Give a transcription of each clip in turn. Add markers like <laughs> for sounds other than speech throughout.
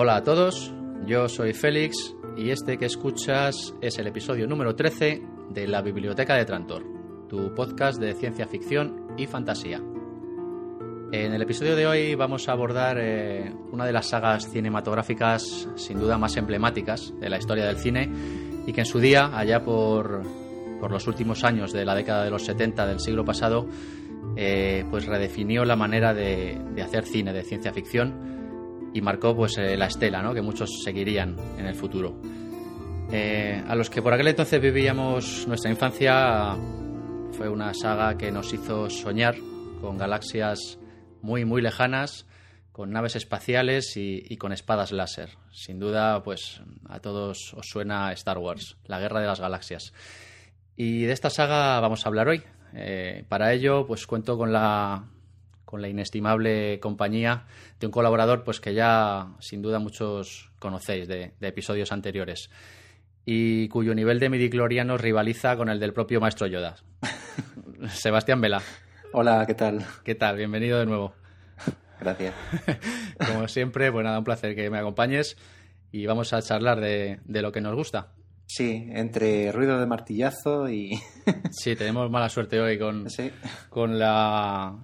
Hola a todos, yo soy Félix y este que escuchas es el episodio número 13 de La Biblioteca de Trantor, tu podcast de ciencia ficción y fantasía. En el episodio de hoy vamos a abordar eh, una de las sagas cinematográficas sin duda más emblemáticas de la historia del cine y que en su día, allá por, por los últimos años de la década de los 70 del siglo pasado, eh, pues redefinió la manera de, de hacer cine de ciencia ficción y marcó pues eh, la estela ¿no? que muchos seguirían en el futuro. Eh, a los que por aquel entonces vivíamos nuestra infancia fue una saga que nos hizo soñar con galaxias muy muy lejanas, con naves espaciales y, con espadas láser. Sin duda, pues a todos os suena Star Wars, la guerra de las galaxias. Y de esta saga vamos a hablar hoy. Eh, para ello, pues cuento con la con la inestimable compañía de un colaborador pues que ya sin duda muchos conocéis de, de episodios anteriores y cuyo nivel de midicloriano rivaliza con el del propio maestro Yoda. <laughs> Sebastián Vela. Hola, ¿qué tal? ¿Qué tal? Bienvenido de nuevo. Gracias. <laughs> Como siempre, pues nada, un placer que me acompañes y vamos a charlar de, de lo que nos gusta. Sí, entre ruido de martillazo y... sí, tenemos mala suerte hoy con, sí. con la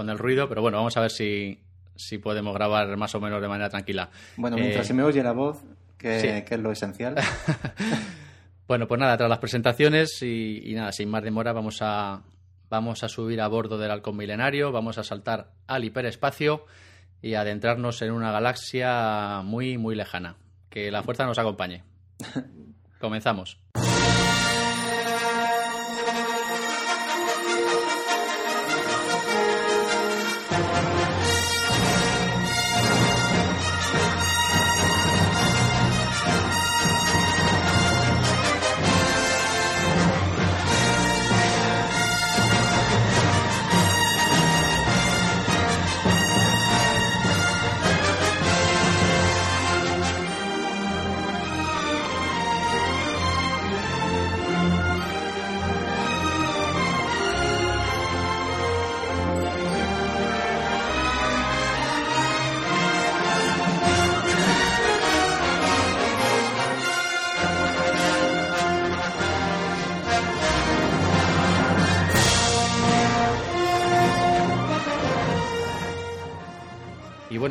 con el ruido, pero bueno, vamos a ver si, si podemos grabar más o menos de manera tranquila. Bueno, mientras eh, se me oye la voz, que, sí. que es lo esencial. <laughs> <laughs> bueno, pues nada, tras las presentaciones y, y, nada, sin más demora, vamos a, vamos a subir a bordo del halcón milenario, vamos a saltar al hiperespacio y adentrarnos en una galaxia muy, muy lejana. Que la fuerza nos acompañe. <laughs> Comenzamos.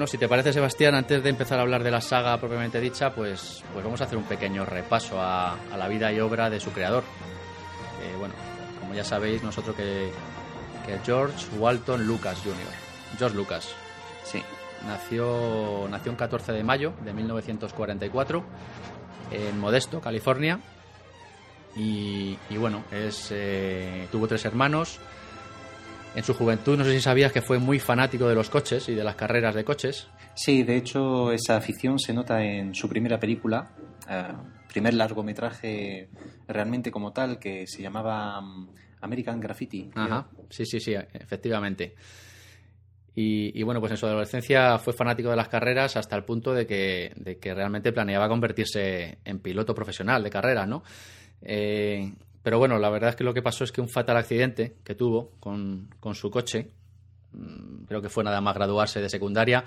Si te parece, Sebastián, antes de empezar a hablar de la saga propiamente dicha, pues, pues vamos a hacer un pequeño repaso a, a la vida y obra de su creador. Eh, bueno, como ya sabéis, nosotros que, que George Walton Lucas Jr., George Lucas. Sí. Nació, nació el 14 de mayo de 1944 en Modesto, California. Y, y bueno, es, eh, tuvo tres hermanos. En su juventud, no sé si sabías que fue muy fanático de los coches y de las carreras de coches. Sí, de hecho, esa afición se nota en su primera película, eh, primer largometraje realmente como tal, que se llamaba um, American Graffiti. Ajá, sí, sí, sí, efectivamente. Y, y, bueno, pues en su adolescencia fue fanático de las carreras hasta el punto de que, de que realmente planeaba convertirse en piloto profesional de carreras, ¿no? Eh, pero bueno, la verdad es que lo que pasó es que un fatal accidente que tuvo con, con su coche, mm, creo que fue nada más graduarse de secundaria,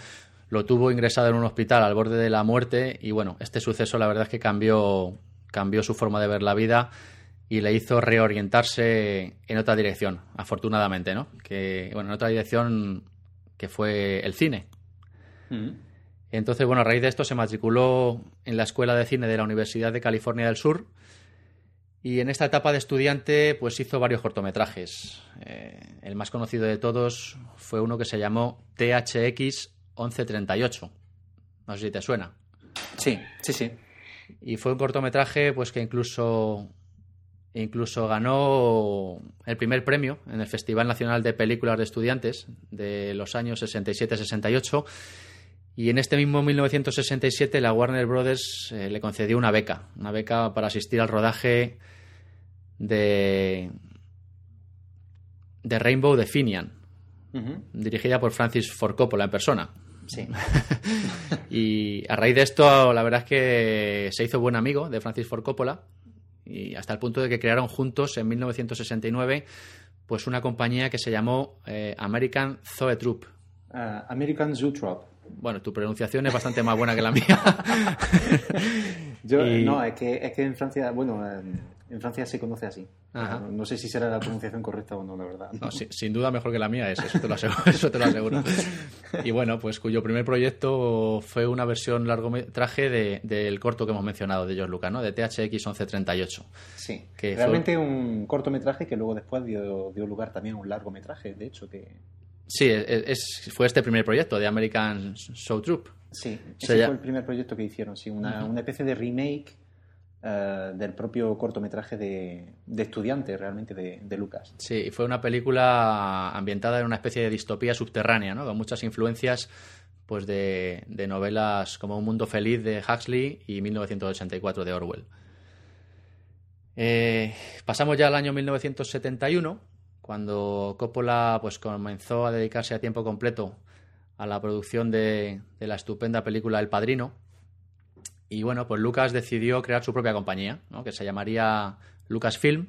lo tuvo ingresado en un hospital al borde de la muerte y bueno, este suceso la verdad es que cambió, cambió su forma de ver la vida y le hizo reorientarse en otra dirección, afortunadamente, ¿no? Que, bueno, en otra dirección que fue el cine. Mm. Entonces, bueno, a raíz de esto se matriculó en la Escuela de Cine de la Universidad de California del Sur y en esta etapa de estudiante, pues hizo varios cortometrajes. Eh, el más conocido de todos fue uno que se llamó THX 1138. No sé si te suena. Sí, sí, sí. Y fue un cortometraje, pues que incluso incluso ganó el primer premio en el Festival Nacional de Películas de Estudiantes de los años 67-68. Y en este mismo 1967 la Warner Brothers eh, le concedió una beca, una beca para asistir al rodaje de, de Rainbow de Finian, uh -huh. dirigida por Francis Ford Coppola en persona. Sí. <laughs> y a raíz de esto, la verdad es que se hizo buen amigo de Francis Ford Coppola y hasta el punto de que crearon juntos en 1969 pues una compañía que se llamó eh, American Zoetrope. Uh, American Zootrope. Bueno, tu pronunciación es bastante más buena que la mía. <laughs> Yo, No, es que, es que en Francia, bueno, en Francia se conoce así. No, sé si será la pronunciación correcta o no, la verdad. sin, duda mejor que la mía es, eso te lo aseguro. <laughs> Eso te lo aseguro. y bueno, pues cuyo primer proyecto fue una versión largometraje del corto que hemos mencionado de George Lucas, ¿no? De THX 1138. Sí, que realmente un cortometraje que luego después dio, lugar también a un largometraje, de hecho, que... Sí, es, fue este primer proyecto de American Show Troop. Sí, ese fue el primer proyecto que hicieron, sí, una, una especie de remake eh, del propio cortometraje de, de estudiante realmente de, Lucas. Sí, fue una película ambientada en una especie de distopía subterránea, ¿no? con muchas influencias pues de, novelas como Un mundo feliz de Huxley y 1984 de Orwell. Eh, pasamos ya al año 1971, cuando Coppola pues, comenzó a dedicarse a tiempo completo a la producción de, de la estupenda película El Padrino, y bueno, pues Lucas decidió crear su propia compañía, ¿no? que se llamaría Lucasfilm.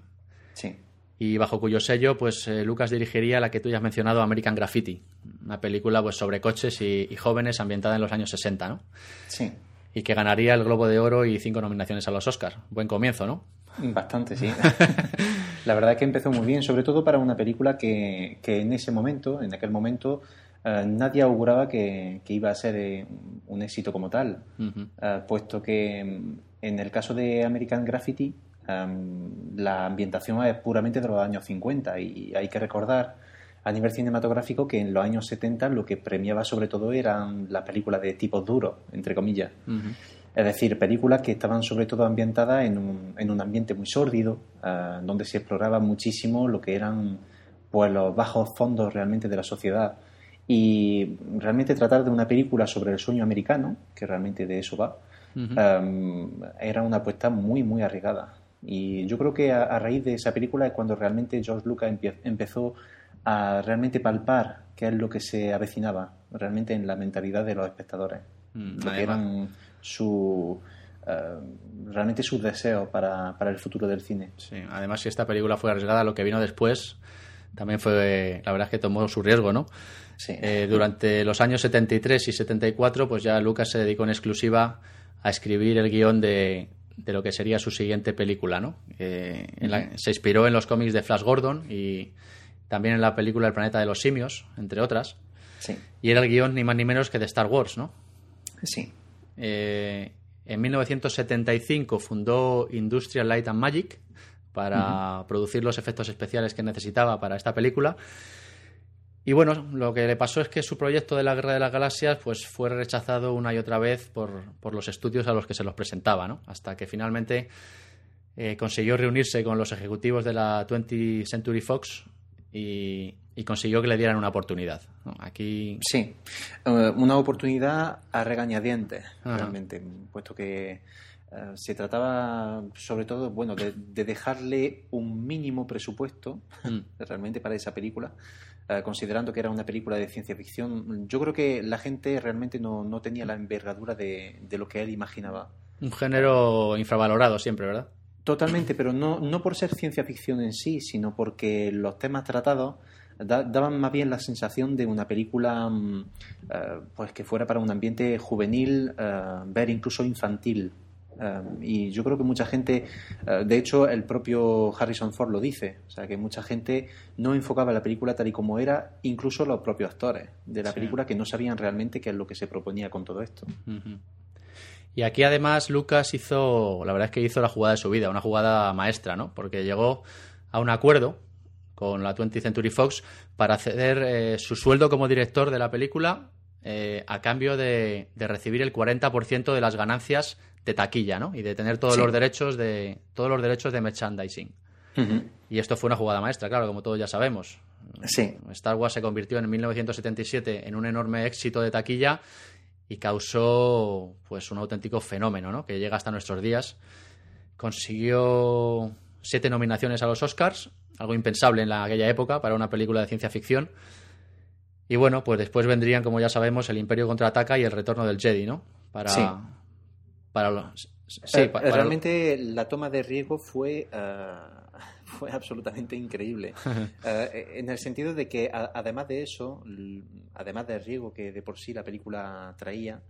Sí. Y bajo cuyo sello, pues eh, Lucas dirigiría la que tú ya has mencionado, American Graffiti, una película pues sobre coches y, jóvenes ambientada en los años 60, ¿no? Sí. Y que ganaría el Globo de Oro y cinco nominaciones a los Oscars. Buen comienzo, ¿no? Bastante, sí. <laughs> la verdad es que empezó muy bien, sobre todo para una película que, que en ese momento, en aquel momento, eh, nadie auguraba que, iba a ser eh, un éxito como tal, eh, puesto que mm, en el caso de American Graffiti em, la ambientación es puramente de los años 50 y hay que recordar a nivel cinematográfico que en los años 70 lo que premiaba sobre todo eran las películas de tipo duro, entre comillas. Es decir, películas que estaban sobre todo ambientadas en un, en un ambiente muy sórdido, donde se exploraba muchísimo lo que eran pues los bajos fondos realmente de la sociedad. Y realmente tratar de una película sobre el sueño americano, que realmente de eso va, em, era una apuesta muy, muy arriesgada. Y yo creo que a, raíz de esa película es cuando realmente George Lucas empezó a realmente palpar qué es lo que se avecinaba realmente en la mentalidad de los espectadores, mm, lo que eran su, em, realmente sus deseos para, para el futuro del cine. Sí, además si esta película fue arriesgada, lo que vino después también fue, la verdad es que tomó su riesgo, ¿no? Eh, durante los años 73 y 74, pues ya Lucas se dedicó en exclusiva a escribir el guion de, de lo que sería su siguiente película, ¿no? Eh, se inspiró en los cómics de Flash Gordon y también en la película El planeta de los simios, entre otras. Sí. Y era el guion ni más ni menos que de Star Wars, ¿no? Sí. Eh, en 1975 fundó Industrial Light and Magic para producir los efectos especiales que necesitaba para esta película y bueno, lo que le pasó es que su proyecto de la Guerra de las Galaxias pues, fue rechazado una y otra vez por, los estudios a los que se los presentaba, ¿no? hasta que finalmente eh, consiguió reunirse con los ejecutivos de la 20th Century Fox y, consiguió que le dieran una oportunidad. Aquí... Sí, eh, una oportunidad a regañadientes, realmente, puesto que eh, se trataba sobre todo bueno de, dejarle un mínimo presupuesto mm. <laughs> realmente para esa película eh, considerando que era una película de ciencia ficción, yo creo que la gente realmente no, no tenía la envergadura de, de, lo que él imaginaba. Un género infravalorado siempre, ¿verdad? Totalmente, pero no, no por ser ciencia ficción en sí, sino porque los temas tratados daban más bien la sensación de una película mm, eh, pues que fuera para un ambiente juvenil, eh, ver incluso infantil. Um, y yo creo que mucha gente, de hecho el propio Harrison Ford lo dice, o sea que mucha gente no enfocaba la película tal y como era, incluso los propios actores de la película que no sabían realmente qué es lo que se proponía con todo esto. Y aquí además Lucas hizo, la verdad es que hizo la jugada de su vida, una jugada maestra, ¿no? Porque llegó a un acuerdo con la 20th Century Fox para ceder eh, su sueldo como director de la película eh, a cambio de, de recibir el 40% de las ganancias de taquilla, ¿no? Y de tener todos los derechos de todos los derechos de merchandising. Y esto fue una jugada maestra, claro, como todos ya sabemos. Sí. Star Wars se convirtió en 1977 en un enorme éxito de taquilla y causó pues un auténtico fenómeno, ¿no? Que llega hasta nuestros días. Consiguió siete nominaciones a los Oscars, algo impensable en la, aquella época para una película de ciencia ficción. Y bueno, pues después vendrían, como ya sabemos, El Imperio contraataca y El Retorno del Jedi, ¿no? Para, para Sí, eh, realmente la toma de riesgo fue, uh, <laughs> fue absolutamente increíble. <laughs> Eh, en el sentido de que, además de eso, además del riesgo que de por sí la película traía,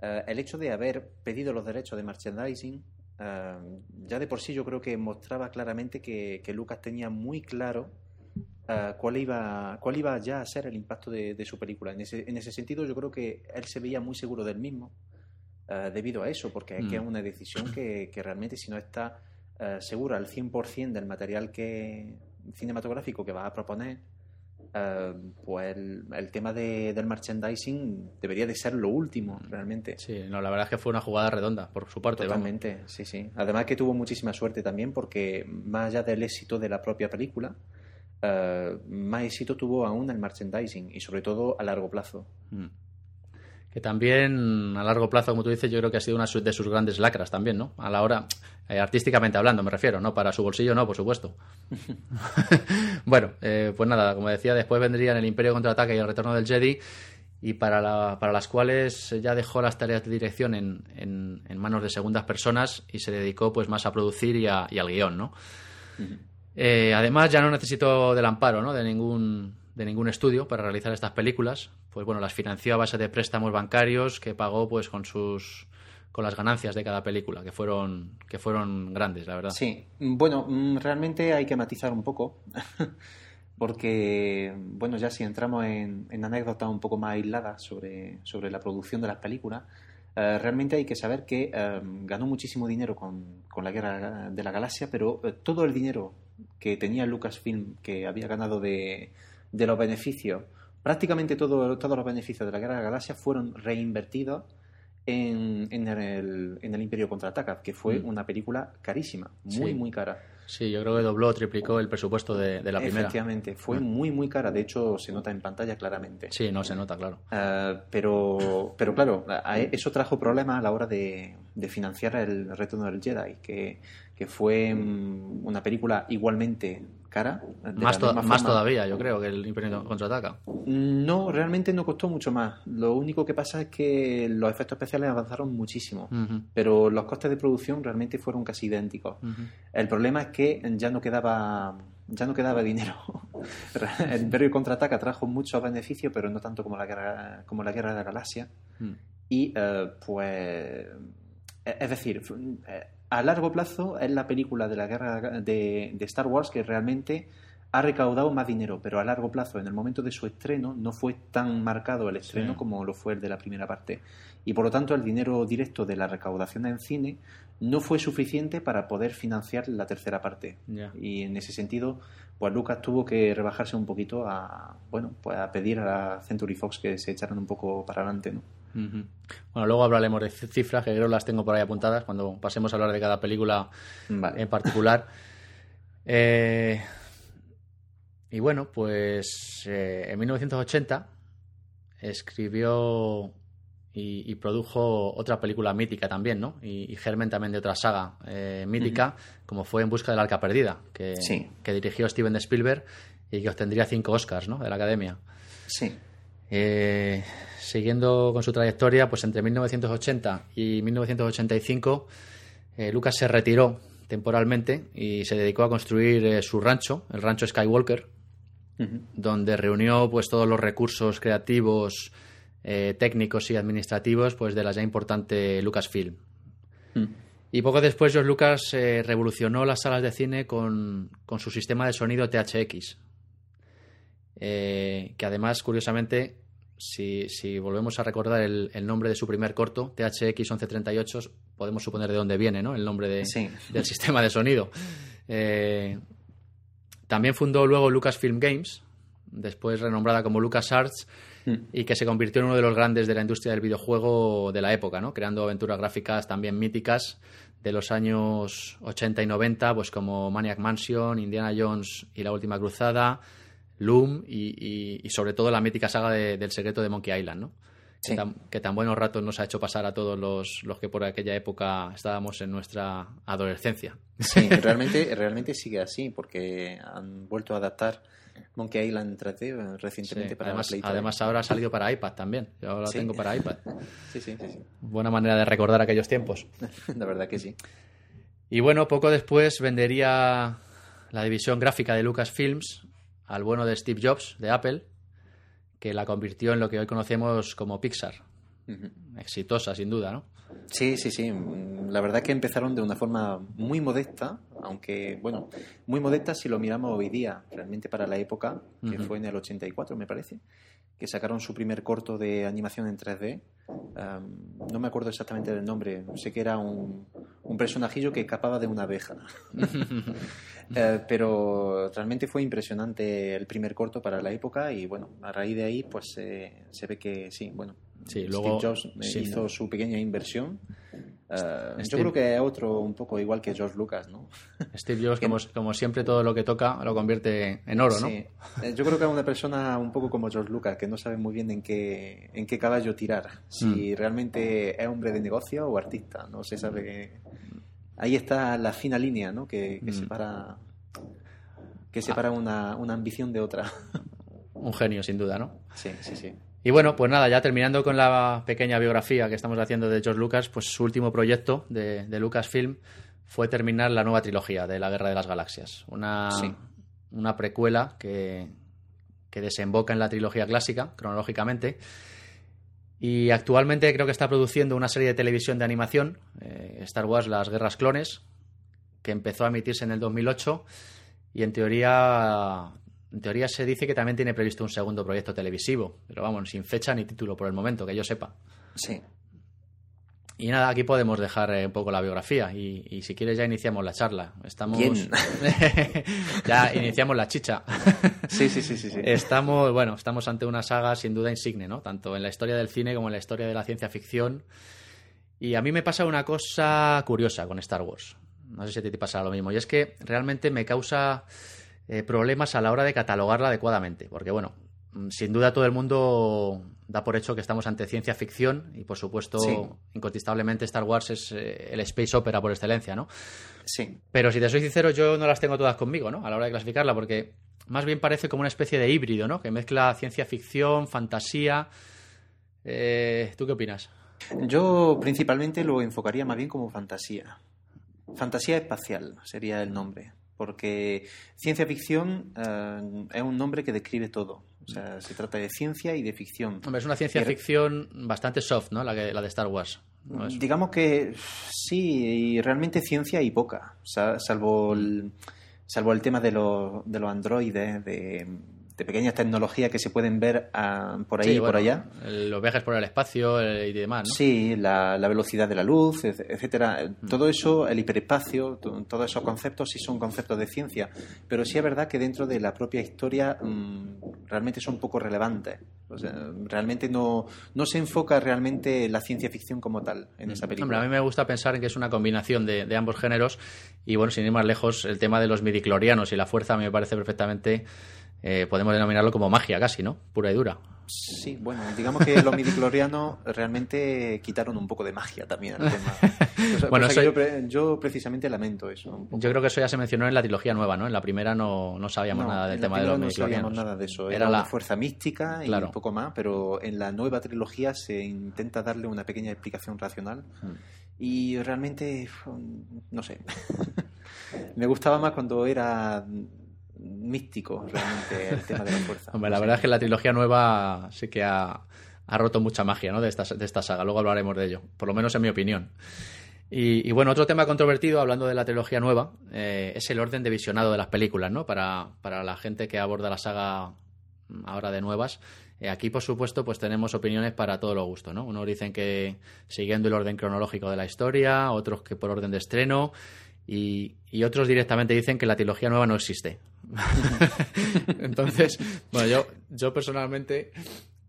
eh, el hecho de haber pedido los derechos de merchandising, eh, ya de por sí yo creo que mostraba claramente que, Lucas tenía muy claro cuál, iba, cuál iba ya a ser el impacto de, su película. En ese, en ese, sentido yo creo que él se veía muy seguro del mismo debido a eso, porque es que es mm. una decisión que, que realmente si no está eh, seguro al 100% del material que cinematográfico que vas a proponer, eh, pues el, tema del merchandising debería de ser lo último, realmente. Sí, no, la verdad es que fue una jugada redonda por su parte. Totalmente, sí, sí. Además que tuvo muchísima suerte también porque más allá del éxito de la propia película, eh, más éxito tuvo aún el merchandising y sobre todo a largo plazo. Mm que también a largo plazo, como tú dices, yo creo que ha sido una de sus grandes lacras también, ¿no? A la hora, eh, artísticamente hablando, me refiero, ¿no? Para su bolsillo, no, por supuesto. <laughs> bueno, eh, pues nada, como decía, después vendrían el Imperio contraataque y el Retorno del Jedi, y para, para las cuales ya dejó las tareas de dirección en, en, manos de segundas personas y se dedicó pues más a producir y, al guion, ¿no? Eh, además, ya no necesito del amparo, ¿no? De ningún de ningún estudio para realizar estas películas, pues bueno, las financió a base de préstamos bancarios que pagó pues con sus con las ganancias de cada película, que fueron que fueron grandes, la verdad. Sí, bueno, mm, realmente hay que matizar un poco, <laughs> porque bueno, ya si entramos en, en anécdotas un poco más aisladas sobre, sobre la producción de las películas, eh, realmente hay que saber que eh, ganó muchísimo dinero con, con, la Guerra de la Galaxia, pero eh, todo el dinero que tenía Lucasfilm, que había ganado de, de los beneficios, prácticamente todo, todos los beneficios de la Guerra de la Galaxia fueron reinvertidos en, en, el, en el Imperio Contraataca, que fue mm. una película carísima, muy, muy cara. Sí, yo creo que dobló, triplicó el presupuesto de, la primera. Efectivamente, fue mm. muy, muy cara. De hecho, se nota en pantalla claramente. Sí, no se nota, claro. Eh, pero, pero claro, eso trajo problemas a la hora de, de financiar el Retorno del Jedi, que, que fue mm, una película igualmente cara. Más, más todavía, yo creo, que el Imperio contraataca. No, realmente no costó mucho más. Lo único que pasa es que los efectos especiales avanzaron muchísimo, pero los costes de producción realmente fueron casi idénticos. El problema es que ya no quedaba ya no quedaba dinero. <laughs> el Imperio contraataca trajo muchos beneficios, pero no tanto como la guerra, como la guerra de la Galaxia. Mm. Y eh, pues, es decir, eh, a largo plazo es la película de la guerra de, Star Wars que realmente ha recaudado más dinero, pero a largo plazo, en el momento de su estreno, no fue tan marcado el estreno como lo fue el de la primera parte. Y por lo tanto, el dinero directo de la recaudación en cine no fue suficiente para poder financiar la tercera parte. Y en ese sentido, pues Lucas tuvo que rebajarse un poquito a, bueno, pues a pedir a Century Fox que se echaran un poco para adelante, ¿no? Bueno, luego hablaremos de cifras, que creo las tengo por ahí apuntadas cuando pasemos a hablar de cada película en particular. Eh, y bueno, pues eh, en 1980 escribió y, produjo otra película mítica también, ¿no? Y, germen también de otra saga eh, mítica, como fue En busca del arca perdida, que, que dirigió Steven Spielberg y que obtendría cinco Oscars, ¿no? De la Academia. Sí. Eh, siguiendo con su trayectoria, pues entre 1980 y 1985, eh, Lucas se retiró temporalmente y se dedicó a construir eh, su rancho, el rancho Skywalker, donde reunió pues todos los recursos creativos, técnicos y administrativos pues de la ya importante Lucasfilm. Y poco después George Lucas revolucionó las salas de cine con, con su sistema de sonido THX, que además, curiosamente, si, volvemos a recordar el, nombre de su primer corto, THX 1138, podemos suponer de dónde viene ¿no? el nombre del sistema de sonido. Eh, también fundó luego Lucasfilm Games, después renombrada como LucasArts, mm. y que se convirtió en uno de los grandes de la industria del videojuego de la época, ¿no? creando aventuras gráficas también míticas de los años 80 y 90, pues como Maniac Mansion, Indiana Jones y la Última Cruzada, Loom y, sobre todo la mítica saga del secreto de Monkey Island, ¿no? Que, tan, buenos ratos nos ha hecho pasar a todos los, los que por aquella época estábamos en nuestra adolescencia. Sí, <laughs> realmente, realmente sigue así, porque han vuelto a adaptar Monkey Island 3D recientemente para además, Play Además, ahora ha salido para iPad también. Yo ahora tengo para iPad. <laughs> Sí, sí, sí, Buena manera de recordar aquellos tiempos. <laughs> La verdad que sí. Y bueno, poco después vendería la división gráfica de Lucasfilms al bueno de Steve Jobs de Apple, que la convirtió en lo que hoy conocemos como Pixar. Exitosa, sin duda, ¿no? Sí, sí, sí. La verdad que empezaron de una forma muy modesta, aunque, bueno, muy modesta si lo miramos hoy día, realmente para la época, que fue en el 84, me parece, que sacaron su primer corto de animación en 3D. no me acuerdo exactamente del nombre, sé que era un, un personajillo que escapaba de una abeja. <laughs> <laughs> Eh, pero realmente fue impresionante el primer corto para la época y bueno, a raíz de ahí pues eh, se ve que sí, bueno, Sí, luego, Steve Jobs hizo su pequeña inversión. Uh, yo creo que es otro un poco igual que George Lucas, ¿no? <laughs> Steve Jobs, como, como, siempre, todo lo que toca lo convierte en oro, ¿no? Sí. Eh, yo creo que es una persona un poco como George Lucas, que no sabe muy bien en qué, en qué caballo tirar. Si mm. realmente es hombre de negocio o artista, no se sabe. Ahí está la fina línea, ¿no? Que, que mm. separa, que separa una, una ambición de otra. Un genio, sin duda, ¿no? Sí, sí, sí. Y bueno, pues nada, ya terminando con la pequeña biografía que estamos haciendo de George Lucas, pues su último proyecto de, Lucasfilm fue terminar la nueva trilogía de la Guerra de las Galaxias. Una, una precuela que, que desemboca en la trilogía clásica, cronológicamente. Y actualmente creo que está produciendo una serie de televisión de animación, eh, Star Wars Las Guerras Clones, que empezó a emitirse en el 2008 y en teoría en teoría se dice que también tiene previsto un segundo proyecto televisivo, pero vamos, sin fecha ni título por el momento, que yo sepa. Sí. Y nada, aquí podemos dejar eh, un poco la biografía y, si quieres ya iniciamos la charla. Estamos <laughs> ya iniciamos la chicha. sí, sí, sí, sí, sí. Estamos, bueno, estamos ante una saga sin duda insigne, ¿no? Tanto en la historia del cine como en la historia de la ciencia ficción. Y a mí me pasa una cosa curiosa con Star Wars. No sé si a ti te pasa lo mismo. Y es que realmente me causa eh, problemas a la hora de catalogarla adecuadamente. Porque, bueno, mm, sin duda todo el mundo da por hecho que estamos ante ciencia ficción y, por supuesto, incontestablemente Star Wars es eh, el space opera por excelencia, ¿no? Sí. Pero si te soy sincero, yo no las tengo todas conmigo, ¿no? A la hora de clasificarla, porque más bien parece como una especie de híbrido, ¿no? Que mezcla ciencia ficción, fantasía. Eh, ¿Tú qué opinas? Yo principalmente lo enfocaría más bien como fantasía. Fantasía espacial sería el nombre porque ciencia ficción eh, es un nombre que describe todo. O sea, se trata de ciencia y de ficción. Hombre, es una ciencia ficción bastante soft, ¿no? La, la de Star Wars. Digamos que sí, y realmente ciencia y poca, salvo el, salvo el tema de, de los androides, de de pequeñas tecnologías que se pueden ver ah, por ahí y por allá. Los viajes por el espacio y demás, ¿no? Sí, la, velocidad de la luz, etcétera. Mm. Todo eso, el hiperespacio, todos esos conceptos sí son conceptos de ciencia, pero sí es verdad que dentro de la propia historia mm, realmente son poco relevantes. realmente no, no se enfoca realmente la ciencia ficción como tal en esa película. Hombre, a mí me gusta pensar que es una combinación de, de ambos géneros y bueno, sin ir más lejos, el tema de los midiclorianos y la fuerza me parece perfectamente eh, podemos denominarlo como magia casi, ¿no? Pura y dura. Sí, bueno, digamos que los midiclorianos realmente quitaron un poco de magia también al tema. <laughs> bueno, yo, precisamente lamento eso. Yo creo que eso ya se mencionó en la trilogía nueva, ¿no? En la primera no, no sabíamos nada del tema de los midiclorianos. No sabíamos nada de eso. Era, la fuerza mística y un poco más, pero en la nueva trilogía se intenta darle una pequeña explicación racional. Mm. Y realmente, no sé. <laughs> Me gustaba más cuando era místico realmente el tema de la fuerza. <laughs> la verdad es que la trilogía nueva sí que ha, roto mucha magia ¿no? de, esta, de esta saga. Luego hablaremos de ello, por lo menos en mi opinión. Y, bueno, otro tema controvertido, hablando de la trilogía nueva, eh, es el orden de visionado de las películas, ¿no? Para, para la gente que aborda la saga ahora de nuevas. Eh, aquí, por supuesto, pues tenemos opiniones para todo lo gusto, ¿no? Unos dicen que siguiendo el orden cronológico de la historia, otros que por orden de estreno, y, otros directamente dicen que la trilogía nueva no existe. <laughs> Entonces, bueno, yo, yo personalmente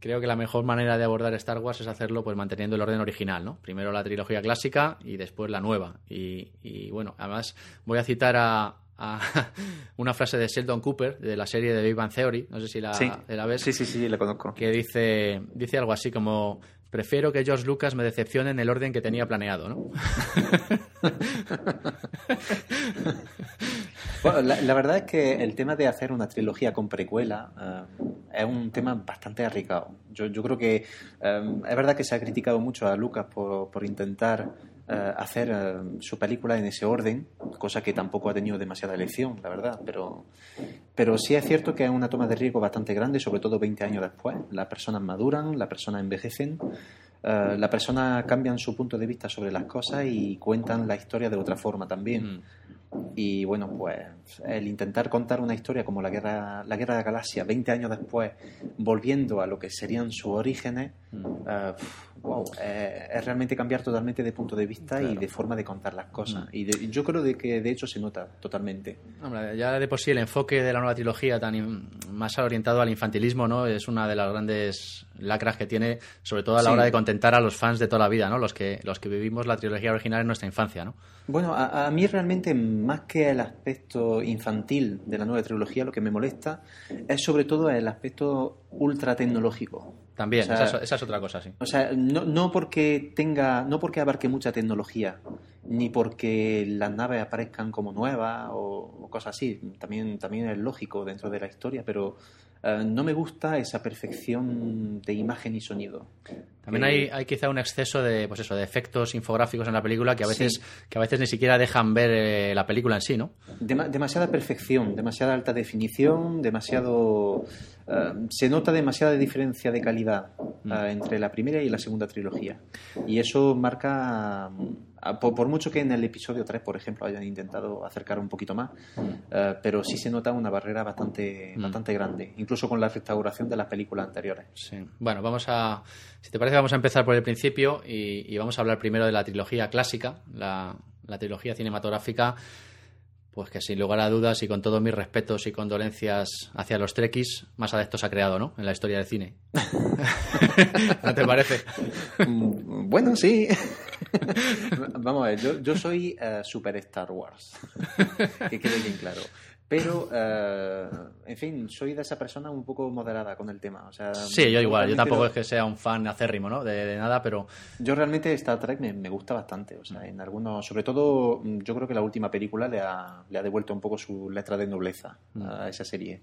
creo que la mejor manera de abordar Star Wars es hacerlo pues manteniendo el orden original, ¿no? Primero la trilogía clásica y después la nueva. Y, bueno, además voy a citar a, <laughs> una frase de Sheldon Cooper de la serie de Big Bang Theory, no sé si la, la ves. Sí, sí, sí, la conozco. Que dice, dice algo así como prefiero que George Lucas me decepcione en el orden que tenía planeado, ¿no? <laughs> la, verdad es que el tema de hacer una trilogía con precuela eh, es un tema bastante arriesgado. Yo, creo que eh, es verdad que se ha criticado mucho a Lucas por, intentar eh, hacer eh, su película en ese orden, cosa que tampoco ha tenido demasiada elección, la verdad. Pero, pero sí es cierto que es una toma de riesgo bastante grande, sobre todo 20 años después. Las personas maduran, las personas envejecen, eh, las personas cambian su punto de vista sobre las cosas y cuentan la historia de otra forma también. Mm. Y bueno, pues el intentar contar una historia como la guerra, la guerra de la galaxia 20 años después, volviendo a lo que serían sus orígenes, Mm. Wow, eh, es realmente cambiar totalmente de punto de vista y Claro. de forma de contar las cosas. Mm. Y de- yo creo de que de hecho se nota totalmente. Hombre, ya de por sí el enfoque de la nueva trilogía tan in- más orientado al infantilismo, ¿no? Es una de las grandes lacras que tiene, sobre todo a la Sí. hora de contentar a los fans de toda la vida, ¿no? Los que los que vivimos la trilogía original en nuestra infancia, ¿no? Bueno, a, a mí realmente más que el aspecto infantil de la nueva trilogía, lo que me molesta es sobre todo el aspecto ultra tecnológico. También, O sea, esa, es, esa es otra cosa, sí. O sea, no, no porque tenga, no porque abarque mucha tecnología, ni porque las naves aparezcan como nuevas o, o cosas así. También, también es lógico dentro de la historia, pero eh, no me gusta esa perfección de imagen y sonido. También Que- hay, hay quizá un exceso de, pues eso, de efectos infográficos en la película que a veces, Sí. que a veces ni siquiera dejan ver eh, la película en sí, ¿no? Dema- demasiada perfección, demasiada alta definición, demasiado... eh, se nota demasiada diferencia de calidad Mm. eh, entre la primera y la segunda trilogía. Y eso marca, por, por mucho que en el episodio 3, por ejemplo, hayan intentado acercar un poquito más, eh, pero sí se nota una barrera bastante, Mm. bastante grande, incluso con la restauración de las películas anteriores. Sí. Bueno, vamos a, si te parece, vamos a empezar por el principio y, y vamos a hablar primero de la trilogía clásica, la, la trilogía cinematográfica, pues que sin lugar a dudas y con todos mis respetos y condolencias hacia los trekkies, más adeptos ha creado, ¿no? En la historia del cine. <laughs> <laughs> ¿No te parece? Mm, Bueno, sí. <laughs> Vamos a ver, yo, yo soy eh, super Star Wars, <laughs> que quede bien claro. Pero, eh, en fin, soy de esa persona un poco moderada con el tema. O sea, Sí, yo igual. Yo tampoco lo- es que sea un fan acérrimo, ¿no? De, de nada, pero Yo realmente Star Trek me, me gusta bastante. O sea, en algunos, sobre todo, yo creo que la última película le ha, le ha devuelto un poco su letra de nobleza Mm. a esa serie.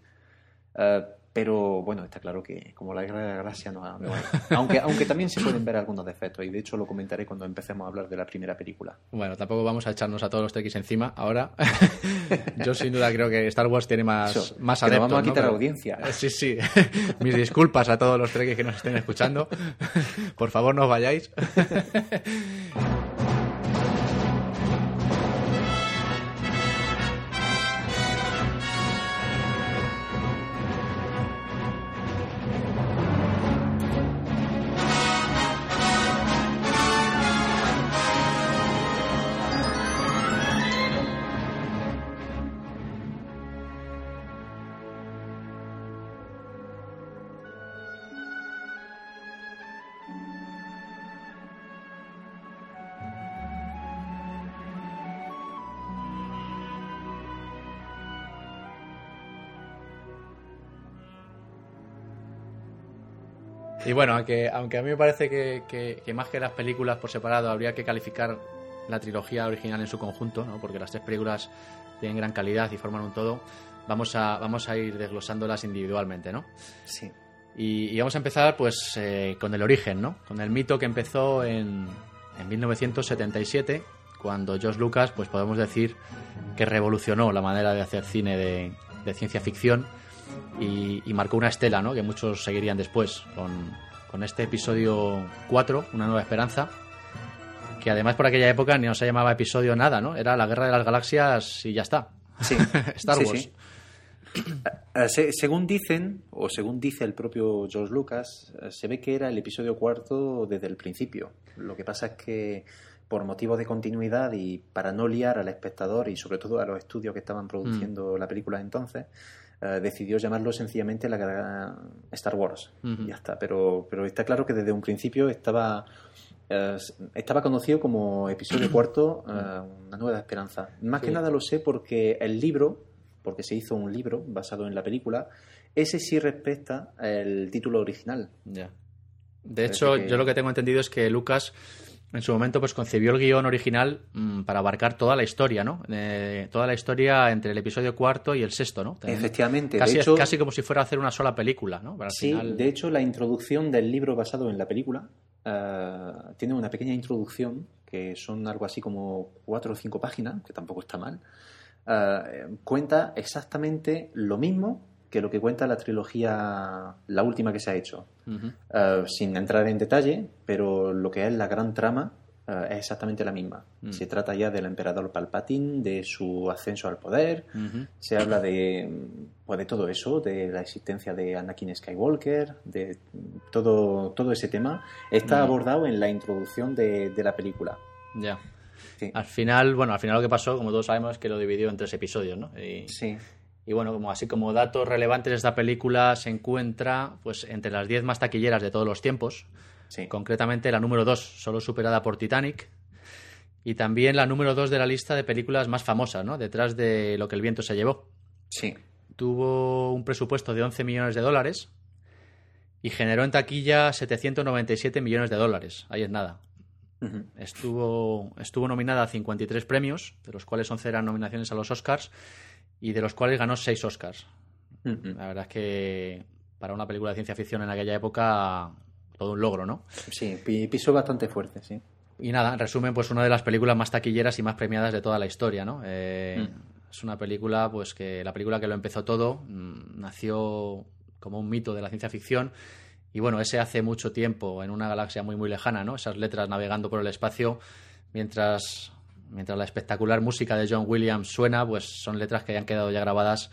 Eh, pero bueno, está claro que como la guerra de la galaxia no, no es. <laughs> Aunque, aunque también se pueden ver algunos defectos, y de hecho lo comentaré cuando empecemos a hablar de la primera película. bueno, tampoco vamos a echarnos a todos los trekkies encima ahora. <laughs> yo sin duda creo que Star Wars tiene más, Eso, más que adeptos. vamos a ¿no? quitar Pero- audiencia. <laughs> Sí, sí. Mis disculpas a todos los trekkies que nos estén escuchando. Por favor, no os vayáis. Y bueno, aunque, aunque a mí me parece que, que- que más que las películas por separado habría que calificar la trilogía original en su conjunto, ¿no? porque las tres películas tienen gran calidad y forman un todo, vamos a, vamos a ir desglosándolas individualmente, ¿no? Sí. Y, y vamos a empezar pues eh, con el origen, ¿no? Con el mito que empezó en, en 1977, cuando George Lucas, pues podemos decir que revolucionó la manera de hacer cine de, de ciencia ficción y, y marcó una estela, ¿no? Que muchos seguirían después con, con este episodio 4, Una nueva esperanza, que además por aquella época ni no se llamaba episodio nada, ¿no? Era la guerra de las galaxias y ya está. Sí. <laughs> Star Wars. sí. Eh, se- según dicen, o según dice el propio George Lucas, eh, se ve que era el episodio cuarto desde el principio. Lo que pasa es que por motivos de continuidad y para no liar al espectador y sobre todo a los estudios que estaban produciendo la película entonces, eh, decidió llamarlo sencillamente la Star Wars. Ujú. Y Ya está. Pero, pero está claro que desde un principio estaba eh, estaba conocido como episodio <coughs> cuarto, eh, Una nueva esperanza. Más Sí. que nada lo sé porque el libro, porque se hizo un libro basado en la película, ese sí respeta el título original. Ya. De Parece hecho, que- yo lo que tengo entendido es que Lucas en su momento pues concibió el guion original mm, para abarcar toda la historia, ¿no? Eh, toda la historia entre el episodio cuarto y el sexto, ¿no? También- Efectivamente. Casi, de hecho, casi como si fuera a hacer una sola película, ¿no? Sí, final- de hecho, la introducción del libro basado en la película eh, tiene una pequeña introducción que son algo así como cuatro o cinco páginas, que tampoco está mal, eh, cuenta exactamente lo mismo que lo que cuenta la trilogía, la última que se ha hecho. Eh, sin entrar en detalle, pero lo que es la gran trama eh, es exactamente la misma. Mm. Se trata ya del emperador Palpatine, de su ascenso al poder, se habla de, pues, de todo eso, de la existencia de Anakin Skywalker, de todo, todo ese tema. Está abordado en la introducción de, de la película. Ya. Sí. Al final, bueno, al final lo que pasó, como todos sabemos, es que lo dividió en tres episodios, ¿no? Y, Sí. Y bueno, como así como datos relevantes de esta película se encuentra pues entre las 10 más taquilleras de todos los tiempos, Sí. concretamente la número 2, solo superada por Titanic, y también la número 2 de la lista de películas más famosas, ¿no? Detrás de Lo que el viento se llevó. Sí. Tuvo un presupuesto de 11 millones de dólares y generó en taquilla 797 millones de dólares. Ahí es nada. Estuvo, estuvo nominada a 53 premios, de los cuales 11 eran nominaciones a los Oscars, y de los cuales ganó 6 Oscars. La verdad es que para una película de ciencia ficción en aquella época, todo un logro, ¿no? Sí, pi- piso bastante fuerte, sí. Y nada, en resumen, pues una de las películas más taquilleras y más premiadas de toda la historia, ¿no? Eh, Es una película, pues que la película que lo empezó todo mm, nació como un mito de la ciencia ficción y bueno, ese hace mucho tiempo en una galaxia muy muy lejana, ¿no? Esas letras navegando por el espacio mientras mientras la espectacular música de John Williams suena, pues son letras que han quedado ya grabadas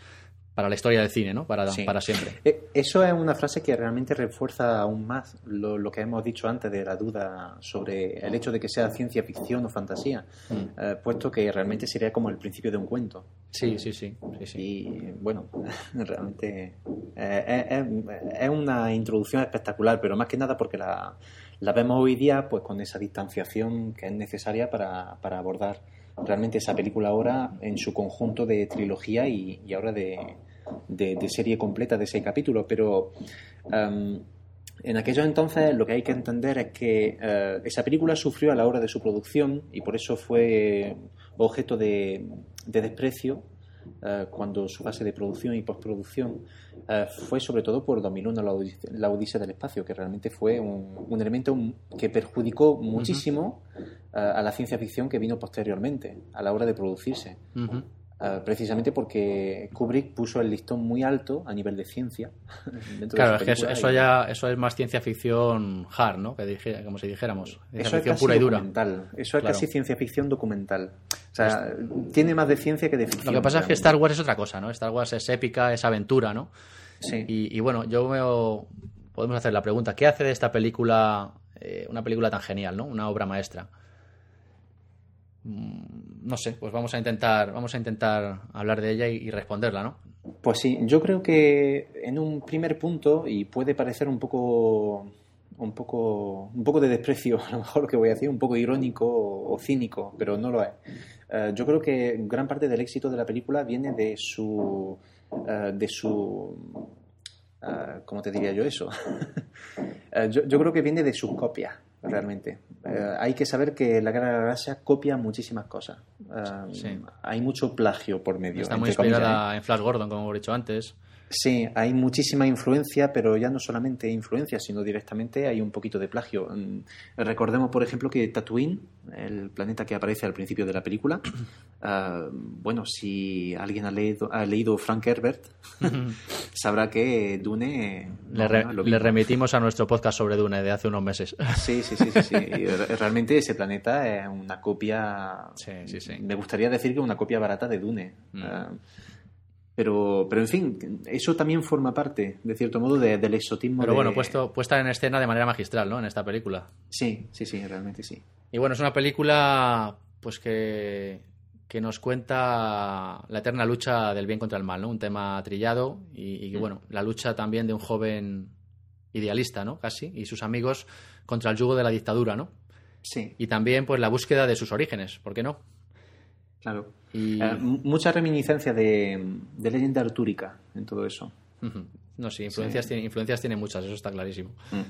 para la historia del cine, ¿no? Para, Sí. para siempre. Eh, Eso es una frase que realmente refuerza aún más lo, lo que hemos dicho antes de la duda sobre el hecho de que sea ciencia ficción o fantasía, Mm. eh, puesto que realmente sería como el principio de un cuento. Sí, sí, sí, sí, sí. Y bueno, <laughs> realmente eh, es, es- es una introducción espectacular, pero más que nada porque la, la vemos hoy día pues con esa distanciación que es necesaria para, para abordar realmente esa película ahora en su conjunto de trilogía y, y ahora de, de- de serie completa de seis capítulos. Pero em, en aquellos entonces lo que hay que entender es que eh, esa película sufrió a la hora de su producción y por eso fue objeto de, de desprecio eh, cuando su fase de producción y postproducción eh, fue sobre todo por 2001 la, Odise- la Odisea del Espacio, que realmente fue un, un elemento que perjudicó muchísimo eh, a la ciencia ficción que vino posteriormente, a la hora de producirse. Ujú. Eh, precisamente porque Kubrick puso el listón muy alto a nivel de ciencia. <laughs> de Claro, es que eso, ya eso es más ciencia ficción hard, ¿no? Que dije, como si dijéramos. Ciencia Eso es ficción casi pura y dura. documental. Eso es casi ciencia ficción documental. O sea, tiene más de ciencia que de ficción. Lo que pasa es que. Star Wars es otra cosa, ¿no? Star Wars es épica, es aventura, ¿no? Sí. Y, y bueno, yo veo. Podemos hacer la pregunta: ¿qué hace de esta película eh, una película tan genial, ¿no? Una obra maestra. Mm, No sé, pues vamos a intentar, vamos a intentar hablar de ella y, responderla, ¿no? Pues sí, yo creo que en un primer punto, y puede parecer un poco un poco un poco de desprecio, <laughs> a lo mejor lo que voy a decir, un poco irónico o, cínico, pero no lo es. Eh, yo creo que gran parte del éxito de la película viene de su eh, de su eh, ¿cómo te diría yo eso? <laughs> Yo, yo creo que viene de sus copias, realmente. Eh, hay que saber que la Guerra de la Galaxia copia muchísimas cosas. Sí. Hay mucho plagio por medio. Está muy entre comillas, ¿eh? inspirada en Flash Gordon, como hemos dicho antes. Sí, hay muchísima influencia, pero ya no solamente influencia, sino directamente hay un poquito de plagio. Mm, Recordemos, por ejemplo, que Tatooine, el planeta que aparece al principio de la película, <coughs> ah, bueno, si alguien ha leído, ha leído Frank Herbert, <laughs> sabrá que Dune... Le, re- no remitimos a nuestro podcast sobre Dune de hace unos meses. <laughs> Sí, sí, sí, sí, sí. Realmente ese planeta es una copia. Sí, sí, sí. Me gustaría decir que una copia barata de Dune. Mm. Ah, pero, pero en fin, eso también forma parte, de cierto modo, de- del exotismo. Pero de- bueno, puesto, puesta en escena de manera magistral, ¿no? En esta película. Sí, sí, sí, realmente sí. Y bueno, es una película pues que, que nos cuenta la eterna lucha del bien contra el mal, ¿no? Un tema trillado y, y, Mm. bueno, la lucha también de un joven idealista, ¿no? Casi, y sus amigos contra el yugo de la dictadura, ¿no? Sí, Y también pues la búsqueda de sus orígenes, ¿por qué no? claro. Y Eh, mucha reminiscencia de, de leyenda artúrica en todo eso. No, sí, influencias, Tiene, influencias tiene muchas, eso está clarísimo. Mm.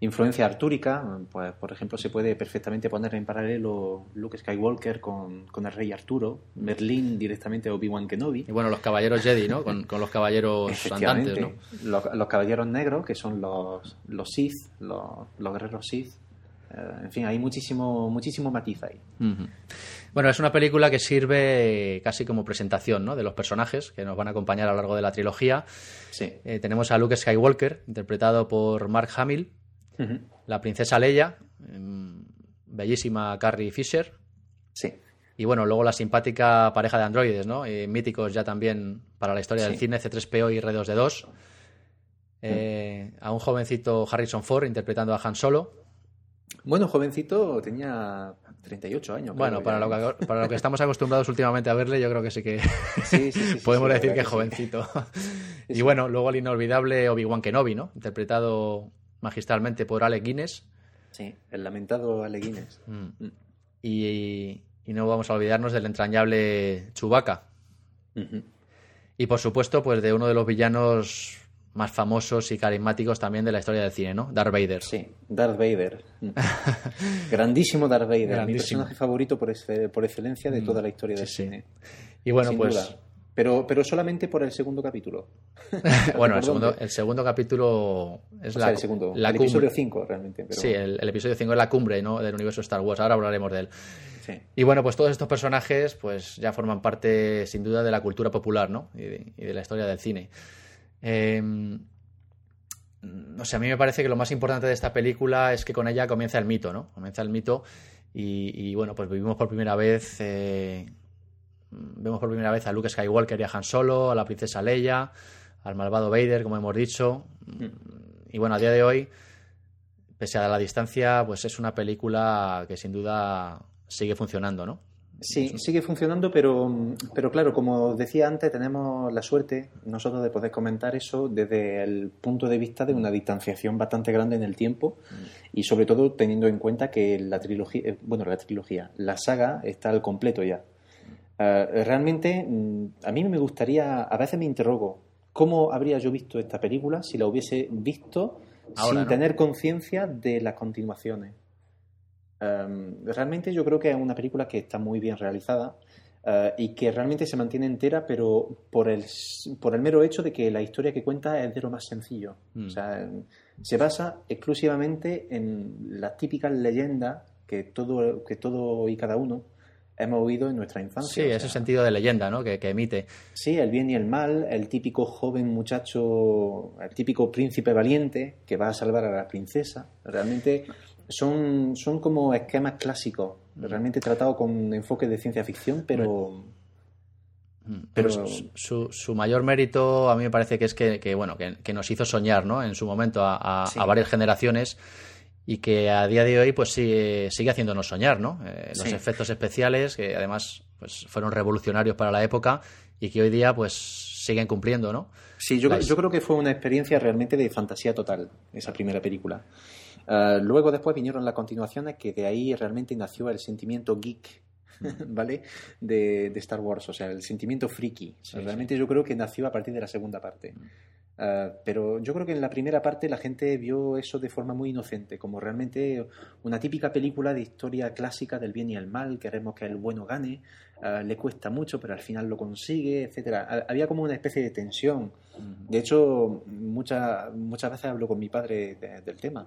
Influencia artúrica, pues por ejemplo se puede perfectamente poner en paralelo Luke Skywalker con, con el rey Arturo, Merlín directamente Obi-Wan Kenobi. Y bueno, los caballeros Jedi, ¿no? Con, con los caballeros andantes, ¿no? los, los caballeros negros, que son los, los Sith, los, los guerreros Sith. En fin, hay muchísimo, muchísimo matiz ahí. Bueno, es una película que sirve casi como presentación ¿no? de los personajes que nos van a acompañar a lo largo de la trilogía. Sí. Eh, tenemos a Luke Skywalker, interpretado por Mark Hamill, la princesa Leia, em, bellísima Carrie Fisher. Sí. Y bueno, luego la simpática pareja de androides, ¿no? Eh, míticos ya también para la historia del cine, C3PO y R2D2. Eh, a un jovencito Harrison Ford interpretando a Han Solo. Bueno, jovencito, tenía 38 años. Bueno, para lo, que, para lo que estamos acostumbrados últimamente a verle, yo creo que sí que podemos decir que es jovencito. y bueno, luego el inolvidable Obi-Wan Kenobi, ¿no? Interpretado magistralmente por Alec Guinness. Sí, el lamentado Alec Guinness. Mm. Mm. Y, no vamos a olvidarnos del entrañable Chewbacca. Y por supuesto, pues de uno de los villanos más famosos y carismáticos también de la historia del cine, ¿no? Darth Vader. Sí, Darth Vader. <laughs> Grandísimo Darth Vader, mi personaje favorito por, por excelencia de mm. toda la historia del cine. Y bueno, pues... Pero, pero solamente por el segundo capítulo. <laughs> <laughs> bueno, el segundo, el segundo, capítulo es la, el segundo, el episodio 5 realmente. Sí, el, episodio 5 es la cumbre ¿no? del universo Star Wars. Ahora hablaremos de él. Y bueno, pues todos estos personajes pues ya forman parte sin duda de la cultura popular ¿no? y, de, la historia del cine. Eh, no sé, a mí me parece que lo más importante de esta película es que con ella comienza el mito, ¿no? Comienza el mito y, bueno, pues vivimos por primera vez, eh, vemos por primera vez a Luke Skywalker y a Han Solo, a la princesa Leia, al malvado Vader, como hemos dicho. Mm. Y bueno, a día de hoy, pese a la distancia, pues es una película que sin duda sigue funcionando, ¿no? Sí, sigue funcionando, pero, pero claro, como decía antes, tenemos la suerte nosotros de poder comentar eso desde el punto de vista de una distanciación bastante grande en el tiempo y sobre todo teniendo en cuenta que la trilogía, eh, bueno, la trilogía, la saga está al completo ya. Eh, realmente, mm, a mí me gustaría, a veces me interrogo, ¿cómo habría yo visto esta película si la hubiese visto sin tener conciencia de las continuaciones? Em, realmente yo creo que es una película que está muy bien realizada eh, y que realmente se mantiene entera, pero por el, por el mero hecho de que la historia que cuenta es de lo más sencillo. O mm. sea, se basa exclusivamente en las típicas leyendas que todo, que todo y cada uno hemos oído en nuestra infancia. Sí, ese sentido de leyenda ¿no? que, que, emite. Sí, el bien y el mal, el típico joven muchacho, el típico príncipe valiente que va a salvar a la princesa. Realmente son, son como esquemas clásicos, realmente tratados con enfoque de ciencia ficción, pero... Mm, pero su, su, mayor mérito a mí me parece que es que, bueno que, nos hizo soñar ¿no? en su momento a, a, varias generaciones y que a día de hoy pues sigue, sigue haciéndonos soñar ¿no? Eh, los efectos especiales que además pues fueron revolucionarios para la época y que hoy día pues siguen cumpliendo ¿no? Sí, yo, yo creo que fue una experiencia realmente de fantasía total esa primera película. Eh, luego después vinieron las continuaciones que de ahí realmente nació el sentimiento geek, <laughs> ¿vale? De, Star Wars, o sea, el sentimiento friki. realmente yo creo que nació a partir de la segunda parte. Eh, pero yo creo que en la primera parte la gente vio eso de forma muy inocente, como realmente una típica película de historia clásica del bien y el mal, queremos que el bueno gane, eh, le cuesta mucho, pero al final lo consigue, etcétera. Había como una especie de tensión. De hecho, muchas muchas veces hablo con mi padre del tema.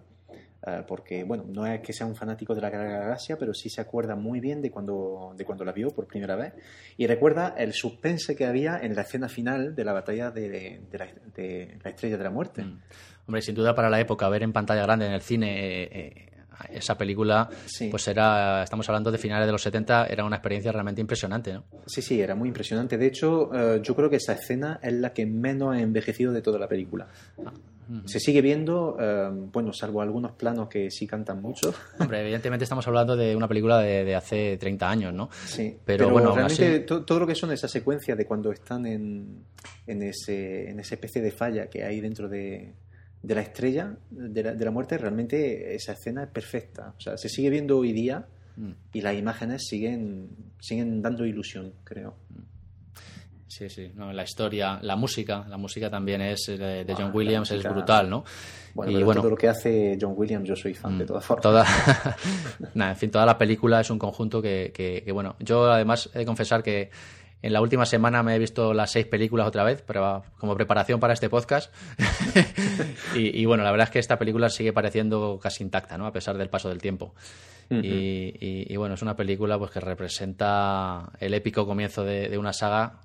Eh, porque, bueno, no es que sea un fanático de la Galaxia, pero sí se acuerda muy bien de cuando, de cuando la vio por primera vez y recuerda el suspense que había en la escena final de la batalla de, la, Estrella de la Muerte. Mm. Hombre, sin duda para la época, ver en pantalla grande en el cine... Eh, eh, esa película, pues era, estamos hablando de finales de los 70, era una experiencia realmente impresionante, ¿no? Sí, sí, era muy impresionante. De hecho, yo creo que esa escena es la que menos ha envejecido de toda la película. Se sigue viendo, eh, bueno, salvo algunos planos que sí cantan mucho. Hombre, evidentemente estamos hablando de una película de, hace 30 años, ¿no? Sí, pero, bueno, realmente todo lo que son esas secuencias de cuando están en, en, ese, en esa especie de falla que hay dentro de, de la estrella de la, de la, muerte, realmente esa escena es perfecta. O sea, se sigue viendo hoy día mm. y las imágenes siguen, siguen dando ilusión, creo. Sí, sí, no, la historia, la música, la música también es eh, de, John ah, Williams, es brutal, ¿no? Bueno, y bueno, todo lo que hace John Williams yo soy fan de mm, todas formas. Toda, <laughs> en fin, toda la película es un conjunto que, que, bueno, yo además he de confesar que En la última semana me he visto las seis películas otra vez, pero como preparación para este podcast. <laughs> y, bueno, la verdad es que esta película sigue pareciendo casi intacta, ¿no? A pesar del paso del tiempo. y, bueno, es una película pues que representa el épico comienzo de, una saga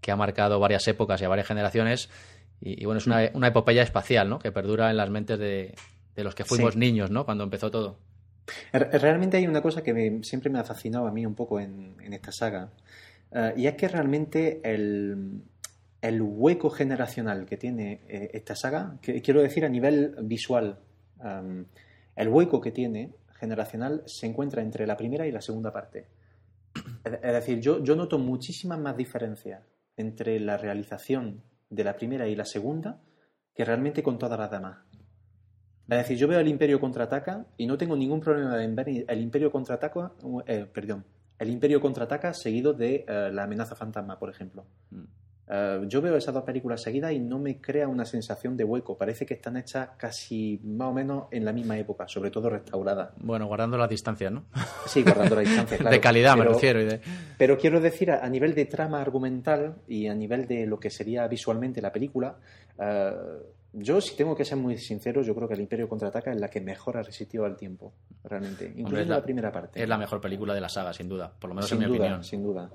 que ha marcado varias épocas y a varias generaciones. Y, bueno, es una, una, epopeya espacial, ¿no? Que perdura en las mentes de, los que fuimos niños, ¿no? Cuando empezó todo. Realmente hay una cosa que siempre me ha fascinado a mí un poco en, esta saga, eh, y es que realmente el, hueco generacional que tiene eh, esta saga, que, quiero decir a nivel visual, el hueco que tiene generacional se encuentra entre la primera y la segunda parte. Es, decir, yo, yo noto muchísimas más diferencias entre la realización de la primera y la segunda que realmente con todas las demás. Es decir, yo veo el Imperio contraataca y no tengo ningún problema en ver el Imperio contraataca, eh, perdón, el Imperio contraataca seguido de eh, la amenaza fantasma, por ejemplo. Mm. Eh, yo veo esas dos películas seguidas y no me crea una sensación de hueco. Parece que están hechas casi más o menos en la misma época, sobre todo restauradas. Bueno, guardando la distancia, ¿no? Sí, guardando la distancia, <laughs> claro. De calidad, me refiero. Pero quiero decir, a, nivel de trama argumental y a nivel de lo que sería visualmente la película, yo, si tengo que ser muy sincero, yo creo que el Imperio contraataca es la que mejor ha resistido al tiempo, realmente. Incluso la, primera parte. Es la mejor película de la saga, sin duda, por lo menos en mi opinión. Sin duda.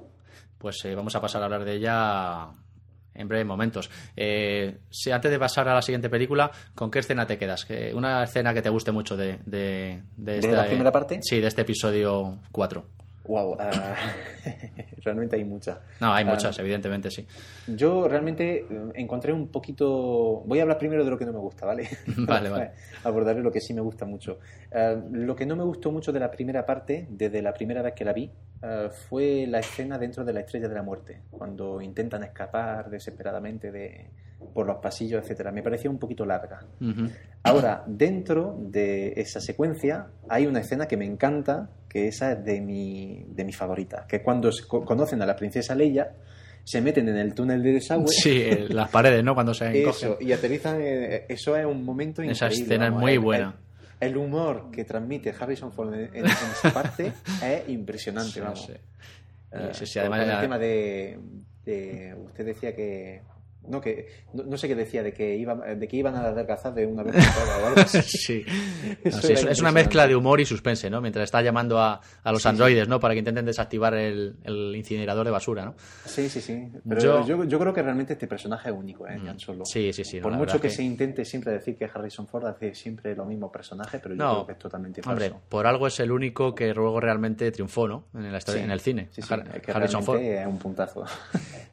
Pues eh, vamos a pasar a hablar de ella en breves momentos. Eh, si antes de pasar a la siguiente película, ¿con qué escena te quedas? Una escena que te guste mucho de, de, de, esta, la primera parte? Sí, de este episodio 4. Wow, ah, <laughs> realmente hay muchas. No, hay muchas, ah, evidentemente sí. Yo realmente eh, encontré un poquito. Voy a hablar primero de lo que no me gusta, ¿vale? <laughs> <laughs> vale, vale. Abordaré lo que sí me gusta mucho. Ah, lo que no me gustó mucho de la primera parte, desde la primera vez que la vi, fue la escena dentro de la Estrella de la Muerte, cuando intentan escapar desesperadamente de, por los pasillos, etcétera. Me parecía un poquito larga. Ahora, dentro de esa secuencia hay una escena que me encanta, que esa es de mi, de mi favorita, que cuando conocen a la princesa Leia, se meten en el túnel de desagüe. Sí, las paredes, ¿no? Cuando se encogen. Eso, y aterrizan. Eh, eso es un momento increíble. Esa escena es muy buena. El, humor que transmite Harrison Ford en, esa parte es impresionante, <laughs> vamos. Sí, sí, además el tema de, de, Usted decía que no, que, no, sé qué decía, de que, iba, de que iban a adelgazar de una vez o algo <laughs> <laughs> Sí, es, una mezcla de humor y suspense, ¿no? Mientras está llamando a, a los androides, ¿no? Para que intenten desactivar el, el, incinerador de basura, ¿no? Sí, sí, sí. Pero yo, yo, creo que realmente este personaje es único, ¿eh? Mm. Solo. Sí, sí, sí. Por mucho que, se intente siempre decir que Harrison Ford hace siempre lo mismo personaje, pero yo creo que es totalmente falso. Hombre, por algo es el único que luego realmente triunfó, ¿no? En, la historia, en el cine. Sí, Harrison Ford. es un puntazo.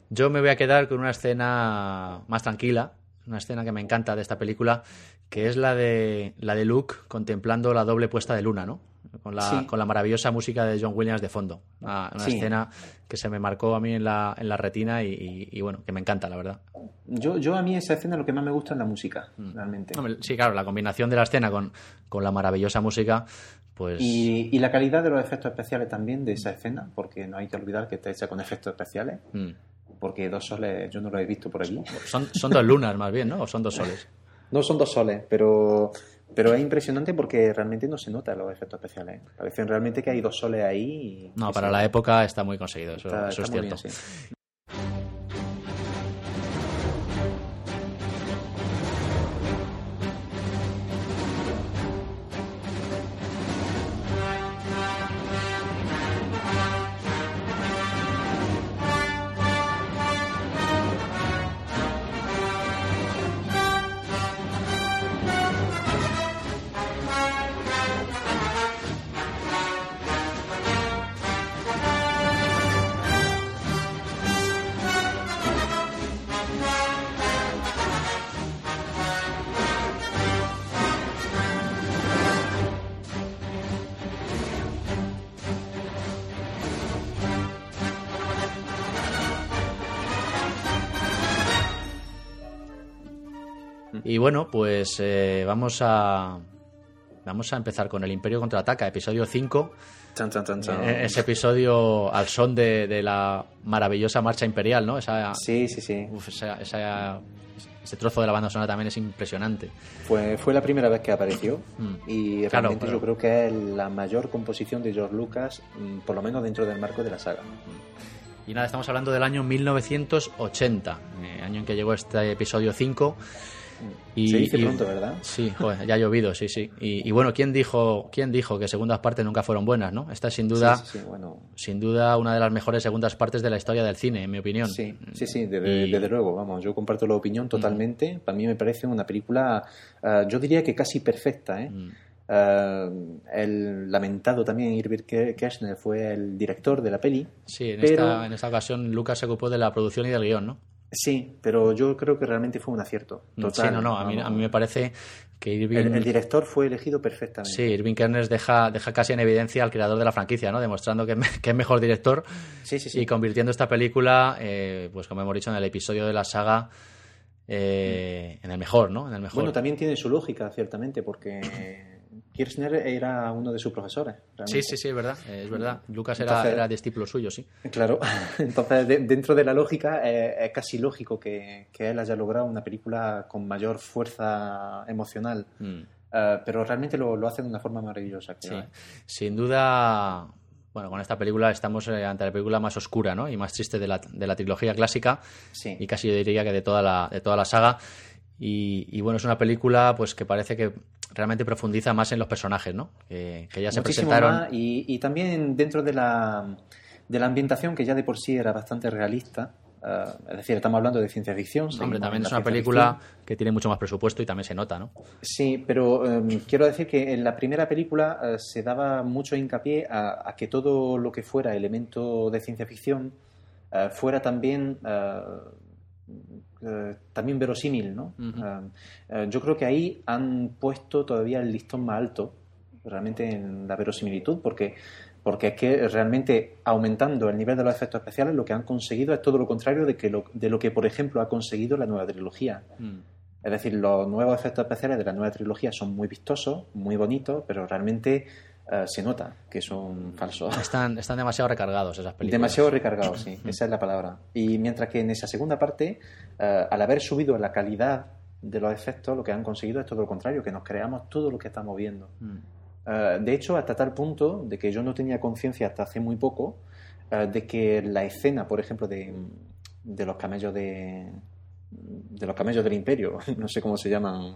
Yo me voy a quedar con una escena más tranquila, una escena que me encanta de esta película, que es la de, la de Luke contemplando la doble puesta de luna, ¿no? Con la, con la maravillosa música de John Williams de fondo. Una, escena que se me marcó a mí en la, en la retina y, bueno, que me encanta, la verdad. Yo, yo a mí esa escena lo que más me gusta es la música, mm. realmente. sí, claro, la combinación de la escena con, con la maravillosa música, pues... Y, la calidad de los efectos especiales también de esa escena, porque no hay que olvidar que está hecha con efectos especiales. Mm porque dos soles yo no lo he visto por aquí. Son, son dos lunas más bien, ¿no? ¿O son dos soles? No son dos soles, pero, pero es impresionante porque realmente no se nota los efectos especiales. Parecen realmente que hay dos soles ahí. no, para la época está muy conseguido, eso, es cierto. Y bueno, pues eh, vamos a vamos a empezar con el Imperio contraataca, episodio 5. Eh, ese episodio al son de, la maravillosa marcha imperial, ¿no? Esa, sí, sí, sí. ese trozo de la banda sonora también es impresionante. Fue, fue la primera vez que apareció mm. y realmente yo creo que es la mayor composición de George Lucas, mm, por lo menos dentro del marco de la saga. Y nada, estamos hablando del año 1980, eh, año en que llegó este episodio 5. Y, Se dice pronto, ¿verdad? Sí, joder, ya ha llovido, sí, sí. Y, bueno, ¿quién dijo, ¿quién dijo que segundas partes nunca fueron buenas, no? Esta es sin duda, sin duda una de las mejores segundas partes de la historia del cine, en mi opinión. Sí, sí, sí, desde, luego, vamos, yo comparto la opinión totalmente. Para mí me parece una película, eh, yo diría que casi perfecta, ¿eh? Mm. Eh, el lamentado también Irving Kirchner fue el director de la peli. Sí, en, esta, en esta ocasión Lucas se ocupó de la producción y del guion, ¿no? Sí, pero yo creo que realmente fue un acierto. Total, sí, no, no, a mí, a mí me parece que Irving... El, director fue elegido perfectamente. Sí, Irving Kirchner deja, deja casi en evidencia al creador de la franquicia, ¿no? Demostrando que, que es mejor director sí, sí, sí. y convirtiendo esta película, eh, pues como hemos dicho, en el episodio de la saga eh, en el mejor, ¿no? En el mejor. Bueno, también tiene su lógica, ciertamente, porque Kirchner era uno de sus profesores. Sí, sí, sí, es verdad. Es verdad. Lucas era, era discípulo suyo, sí. Claro. <laughs> Entonces, dentro de la lógica, es casi lógico que, él haya logrado una película con mayor fuerza emocional. Mm. Eh, pero realmente lo, lo, hace de una forma maravillosa. Sí. Sin duda, bueno, con esta película estamos eh, ante la película más oscura ¿no? y más triste de la, de la trilogía clásica. Sí. Y casi yo diría que de toda la, de toda la saga. Y, bueno, es una película pues que parece que realmente profundiza más en los personajes, ¿no? que ya se presentaron. y, también dentro de la, de la ambientación, que ya de por sí era bastante realista. Eh, es decir, estamos hablando de ciencia ficción. Hombre, también es una película que tiene mucho más presupuesto y también se nota, ¿no? Sí, pero em, quiero decir que en la primera película eh, se daba mucho hincapié a, que todo lo que fuera elemento de ciencia ficción eh, fuera también eh, también verosímil, ¿no? Eh, eh, yo creo que ahí han puesto todavía el listón más alto, realmente en la verosimilitud, porque porque es que realmente aumentando el nivel de los efectos especiales lo que han conseguido es todo lo contrario de, que lo, de lo que, por ejemplo, ha conseguido la nueva trilogía. Mm. Es decir, los nuevos efectos especiales de la nueva trilogía son muy vistosos, muy bonitos, pero realmente eh, se nota que son falsos. <laughs> Están, están demasiado recargados esas películas. Demasiado recargados, sí, esa es la palabra. Y mientras que en esa segunda parte, eh, al haber subido la calidad de los efectos, lo que han conseguido es todo lo contrario, que nos creamos todo lo que estamos viendo. Mm. Eh, de hecho, hasta tal punto de que yo no tenía conciencia hasta hace muy poco de que la escena, por ejemplo, de, de los camellos de, de los camellos del imperio, <laughs> no sé cómo se llaman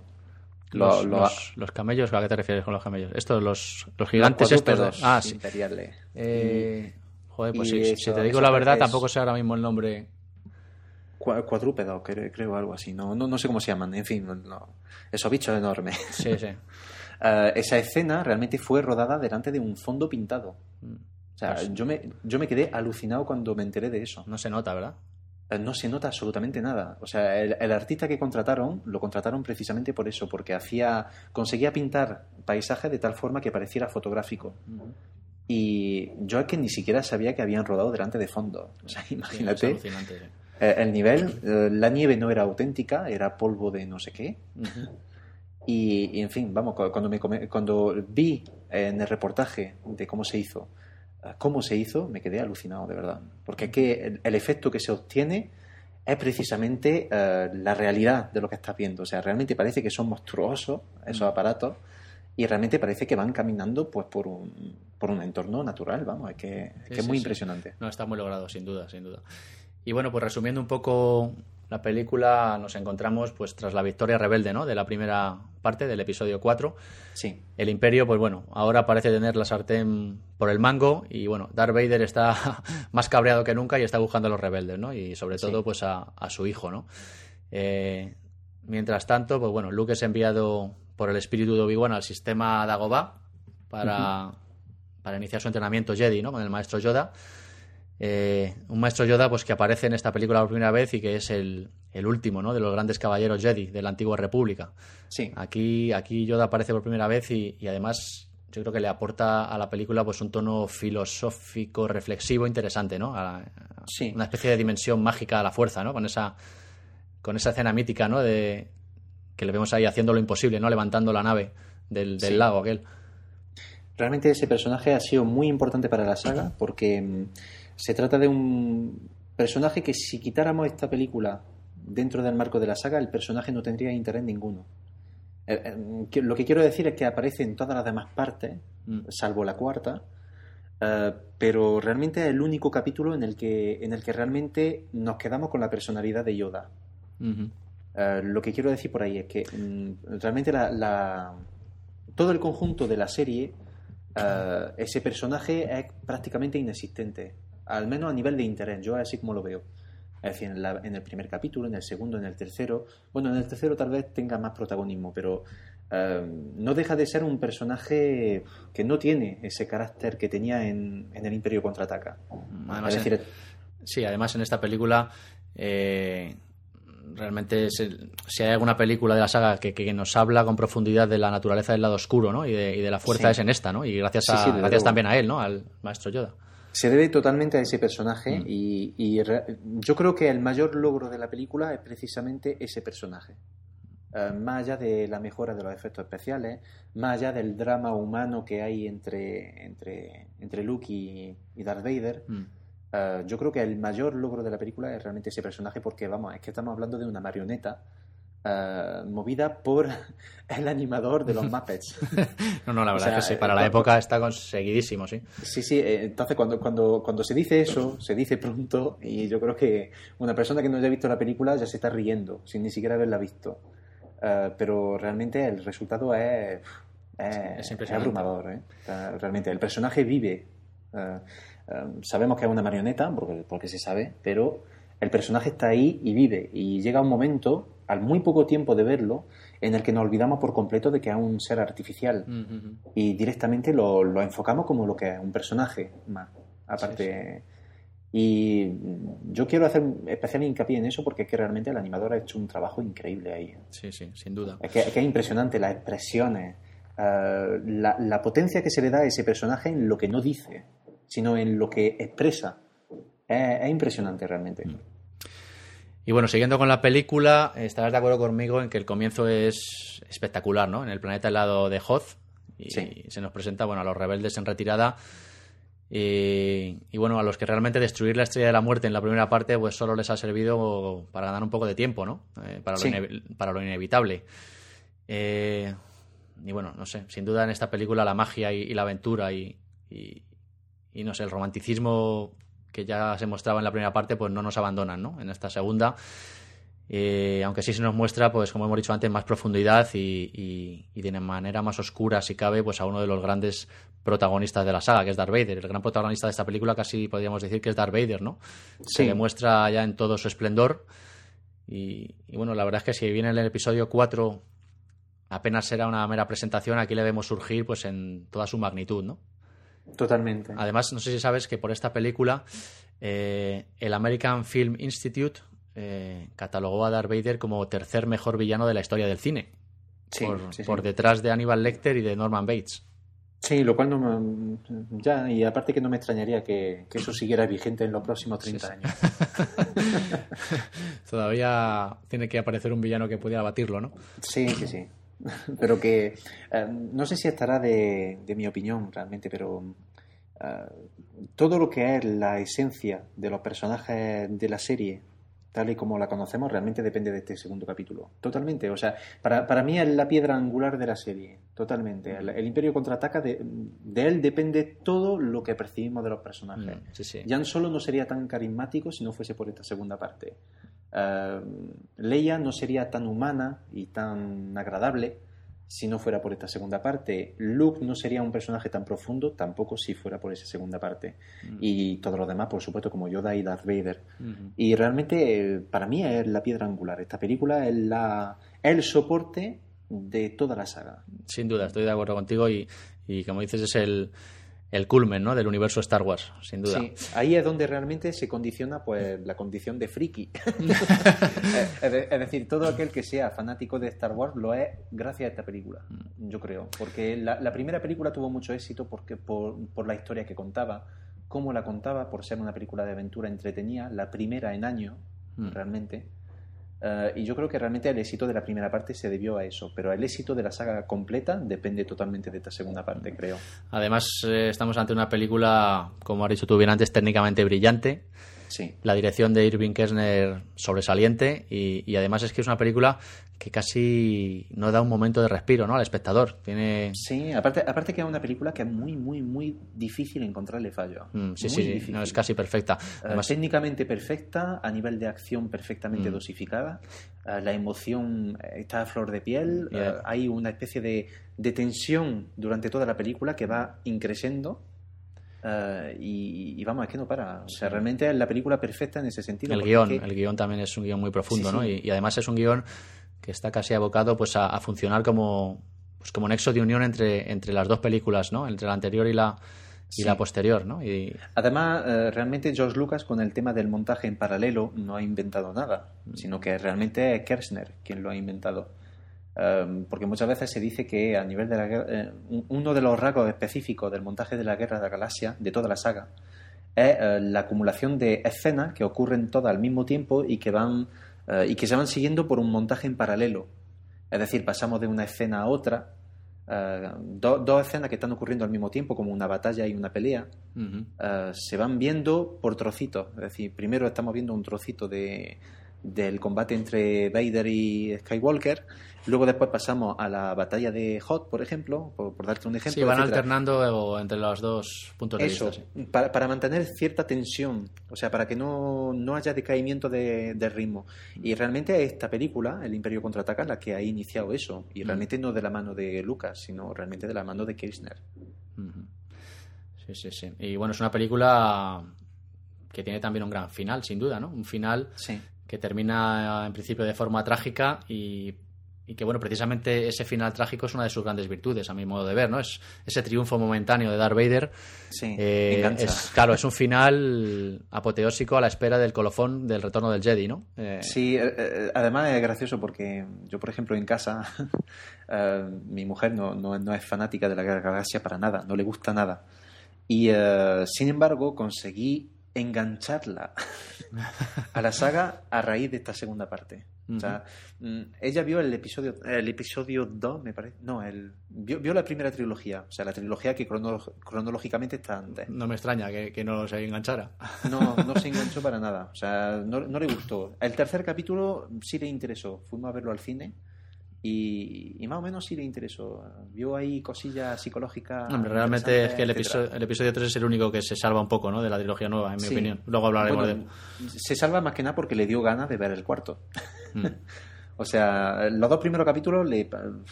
los, los, camellos, ¿a qué te refieres con los camellos? Estos, los, los gigantes estos. Ah, sí. Imperiales. Eh, joder, pues si, te digo la verdad, tampoco sé ahora mismo el nombre. Cuadrúpedo, creo, algo así. No, no, no sé cómo se llaman. En fin, no, esos bichos enormes. Sí, sí. <laughs> Eh, esa escena realmente fue rodada delante de un fondo pintado. Mm. O sea, pues yo, me, yo me quedé alucinado cuando me enteré de eso. No se nota, ¿verdad? Eh, no se nota absolutamente nada. O sea, el, artista que contrataron lo contrataron precisamente por eso, porque hacía, conseguía pintar paisajes de tal forma que pareciera fotográfico. Y yo es que ni siquiera sabía que habían rodado delante de fondo. O sea, imagínate. Eh, el nivel, eh, la nieve no era auténtica, era polvo de no sé qué. y, en fin, vamos, cuando, me, cuando vi en el reportaje de cómo se hizo cómo se hizo, me quedé alucinado, de verdad. Porque es que el, efecto que se obtiene es precisamente eh, la realidad de lo que estás viendo. O sea, realmente parece que son monstruosos esos mm. aparatos y realmente parece que van caminando pues por un, por un entorno natural, vamos, es que, es, muy impresionante. No, está muy logrado, sin duda, sin duda. Y bueno, pues resumiendo un poco la película nos encontramos pues tras la victoria rebelde, ¿no? De la primera parte del episodio 4. Sí. El Imperio, pues bueno, ahora parece tener la sartén por el mango y bueno, Darth Vader está <laughs> más cabreado que nunca y está buscando a los rebeldes, ¿no? Y sobre todo pues a, su hijo, ¿no? Eh, mientras tanto, pues bueno, Luke es enviado por el espíritu de Obi-Wan al sistema Dagobah para, para iniciar su entrenamiento Jedi, ¿no? Con el maestro Yoda. Eh, un maestro Yoda pues que aparece en esta película por primera vez y que es el, último ¿no? de los grandes caballeros Jedi de la antigua República. Sí. Aquí, aquí Yoda aparece por primera vez y, además yo creo que le aporta a la película pues un tono filosófico, reflexivo, interesante, ¿no? sí. Una especie de dimensión mágica a la fuerza, ¿no? Con esa, con esa escena mítica, ¿no? De, que le vemos ahí haciendo lo imposible, ¿no? Levantando la nave del, del lago aquel. Realmente ese personaje ha sido muy importante para la saga porque mm, se trata de un personaje que si quitáramos esta película dentro del marco de la saga, el personaje no tendría interés ninguno. Eh, eh, lo que quiero decir es que aparece en todas las demás partes, mm. salvo la cuarta, eh, pero realmente es el único capítulo en el que, en el que realmente nos quedamos con la personalidad de Yoda. Lo que quiero decir por ahí es que mm, realmente la, todo el conjunto de la serie, ese personaje es prácticamente inexistente, al menos a nivel de interés, yo así como lo veo. Es decir, en, en, el primer capítulo, en el segundo, en el tercero. Bueno, en el tercero tal vez tenga más protagonismo, pero Em, no deja de ser un personaje que no tiene ese carácter que tenía en, el Imperio Contraataca. sí, además en esta película eh, realmente si hay alguna película de la saga que, nos habla con profundidad de la naturaleza del lado oscuro ¿no? y, de, la fuerza es en esta, ¿no? y gracias, gracias también a él, ¿no? al maestro Yoda. Se debe totalmente a ese personaje mm. y yo creo que el mayor logro de la película es precisamente ese personaje. Eh, más allá de la mejora de los efectos especiales, más allá del drama humano que hay entre, entre, entre Luke y, Darth Vader, mm. eh, yo creo que el mayor logro de la película es realmente ese personaje porque, vamos, es que estamos hablando de una marioneta eh, movida por <laughs> el animador de los <laughs> Muppets. no, no, la verdad es que sí, para la época está conseguidísimo, sí. Sí, sí, entonces cuando, cuando, cuando se dice eso, se dice pronto y yo creo que una persona que no haya visto la película ya se está riendo sin ni siquiera haberla visto. Eh, pero realmente el resultado es, es, abrumador. ¿eh? realmente el personaje vive. Eh, sabemos que es una marioneta, porque, porque se sabe, pero el personaje está ahí y vive. Y llega un momento, al muy poco tiempo de verlo, en el que nos olvidamos por completo de que es un ser artificial y directamente lo, lo, enfocamos como lo que es, un personaje más. Aparte. Y yo quiero hacer especial hincapié en eso porque es que realmente el animador ha hecho un trabajo increíble ahí. Sí, sí, sin duda. Es que es, impresionante las expresiones, eh, la, potencia que se le da a ese personaje en lo que no dice, sino en lo que expresa. Es, impresionante realmente. Mm. Y bueno, siguiendo con la película, estarás de acuerdo conmigo en que el comienzo es espectacular, ¿no? En el planeta helado de Hoth. Y se nos presenta, bueno, a los rebeldes en retirada y, bueno, a los que realmente destruir la estrella de la muerte en la primera parte, pues solo les ha servido para ganar un poco de tiempo, ¿no? Eh, para, lo para, lo inevitable. Eh, y bueno, no sé, sin duda en esta película la magia y, la aventura y, y, no sé, el romanticismo que ya se mostraba en la primera parte, pues no nos abandonan, ¿no? En esta segunda. Eh, aunque sí se nos muestra, pues como hemos dicho antes, más profundidad y, y, de manera más oscura, si cabe, pues a uno de los grandes protagonistas de la saga, que es Darth Vader. El gran protagonista de esta película casi podríamos decir que es Darth Vader, ¿no? Se demuestra ya en todo su esplendor. Y, bueno, la verdad es que si viene en el episodio 4 apenas será una mera presentación, aquí le vemos surgir pues en toda su magnitud, ¿no? Totalmente. Además, no sé si sabes que por esta película eh, el American Film Institute eh, catalogó a Darth Vader como tercer mejor villano de la historia del cine. por, detrás de Aníbal Lecter y de Norman Bates. Sí, lo cual no me, ya, y aparte que no me extrañaría que, eso siguiera vigente en los próximos 30 años. <laughs> Todavía tiene que aparecer un villano que pudiera batirlo, ¿no? Sí, sí, sí. <laughs> Pero que eh, no sé si estará de, de mi opinión realmente, pero eh, todo lo que es la esencia de los personajes de la serie tal y como la conocemos, realmente depende de este segundo capítulo. Totalmente. O sea, para, para mí es la piedra angular de la serie. Totalmente. El, Imperio contraataca, de, de, él depende todo lo que percibimos de los personajes. Mm, Jan solo no sería tan carismático si no fuese por esta segunda parte. Uh, Leia no sería tan humana y tan agradable si no fuera por esta segunda parte. Luke no sería un personaje tan profundo tampoco si fuera por esa segunda parte. Mm. Y todos los demás, por supuesto, como Yoda y Darth Vader. Y realmente, para mí, es la piedra angular. Esta película es la, el soporte de toda la saga. Sin duda, estoy de acuerdo contigo y, y como dices, es el, el culmen ¿no? del universo Star Wars, sin duda. Sí, ahí es donde realmente se condiciona pues la condición de friki. <laughs> <laughs> es decir, todo aquel que sea fanático de Star Wars lo es gracias a esta película, mm. yo creo. Porque la, primera película tuvo mucho éxito porque por, por, la historia que contaba, cómo la contaba, por ser una película de aventura entretenida, la primera en año, mm. realmente. Eh, y yo creo que realmente el éxito de la primera parte se debió a eso, pero el éxito de la saga completa depende totalmente de esta segunda parte, creo. Además, eh, estamos ante una película, como has dicho tú bien antes, técnicamente brillante. Sí. La dirección de Irving Kershner sobresaliente y, y además es que es una película que casi no da un momento de respiro ¿no? al espectador. Tiene... Sí, aparte, aparte que es una película que es muy, muy, muy difícil encontrarle fallo. Mm, sí, Muy sí, difícil. no, es casi perfecta. Eh, Además, técnicamente perfecta, a nivel de acción perfectamente Mm. dosificada, eh, la emoción eh, está a flor de piel, Yeah. eh, hay una especie de, de tensión durante toda la película que va increciendo eh, y, y vamos, es que no para. O sea, realmente es la película perfecta en ese sentido. el guion, es que- el guion también es un guion muy profundo, Sí, ¿no? sí. Y, y además es un guion que está casi abocado pues a, a funcionar como pues como nexo de unión entre, entre las dos películas, ¿no? Entre la anterior y la y Sí. la posterior, ¿no? Y Además, eh, realmente George Lucas con el tema del montaje en paralelo no ha inventado nada, Mm. sino que realmente es Kershner quien lo ha inventado. Um, porque muchas veces se dice que a nivel de la guerra, eh, un- uno de los rasgos específicos del montaje de la Guerra de la Galaxia, de toda la saga, es eh, la acumulación de escenas que ocurren todas al mismo tiempo y que van eh, y que se van siguiendo por un montaje en paralelo. Es decir, pasamos de una escena a otra, eh, do- dos escenas que están ocurriendo al mismo tiempo, como una batalla y una pelea, eh, se van viendo por trocitos. Es decir, primero estamos viendo un trocito de, del combate entre Vader y Skywalker, luego después pasamos a la batalla de Hot, por ejemplo, por, por darte un ejemplo. Sí, van etcétera. alternando entre los dos puntos de vista. sí. para, para mantener cierta tensión, o sea, para que no, no haya decaimiento de, de ritmo. Y realmente esta película, El Imperio Contraataca, la que ha iniciado eso. Y Mm. realmente no de la mano de Lucas, sino realmente de la mano de Kirchner. Sí, sí, sí. Y bueno, es una película que tiene también un gran final, sin duda, ¿no? Un final Sí. que termina en principio de forma trágica y, y que, bueno, precisamente ese final trágico es una de sus grandes virtudes, a mi modo de ver, ¿no? Es ese triunfo momentáneo de Darth Vader. Sí, eh, engancha. es, claro, es un final apoteósico a la espera del colofón del retorno del Jedi, ¿no? Eh, Sí, eh, eh, además es gracioso porque yo, por ejemplo, en casa, <laughs> mi mujer no, no- no es fanática de la Galaxia para nada, no le gusta nada. Y sin embargo, conseguí engancharla <laughs> a la saga a raíz de esta segunda parte. O sea, mm, ella vio el episodio el episodio 2, me parece. No, el, vio, vio la primera trilogía, o sea, la trilogía que crono- cronológicamente está antes. No me extraña que, que no se enganchara. <laughs> No, no se enganchó para nada. O sea, no, no le gustó. El tercer capítulo sí le interesó. Fuimos a verlo al cine y, y más o menos sí le interesó. Vio ahí cosillas psicológicas. Hombre, realmente es que el episodio, el episodio 3 es el único que se salva un poco, ¿no? De la trilogía nueva, en mi Sí. opinión. Luego hablaremos Bueno, de... Se salva más que nada porque le dio ganas de ver el cuarto. Mm. <laughs> O sea, los dos primeros capítulos le,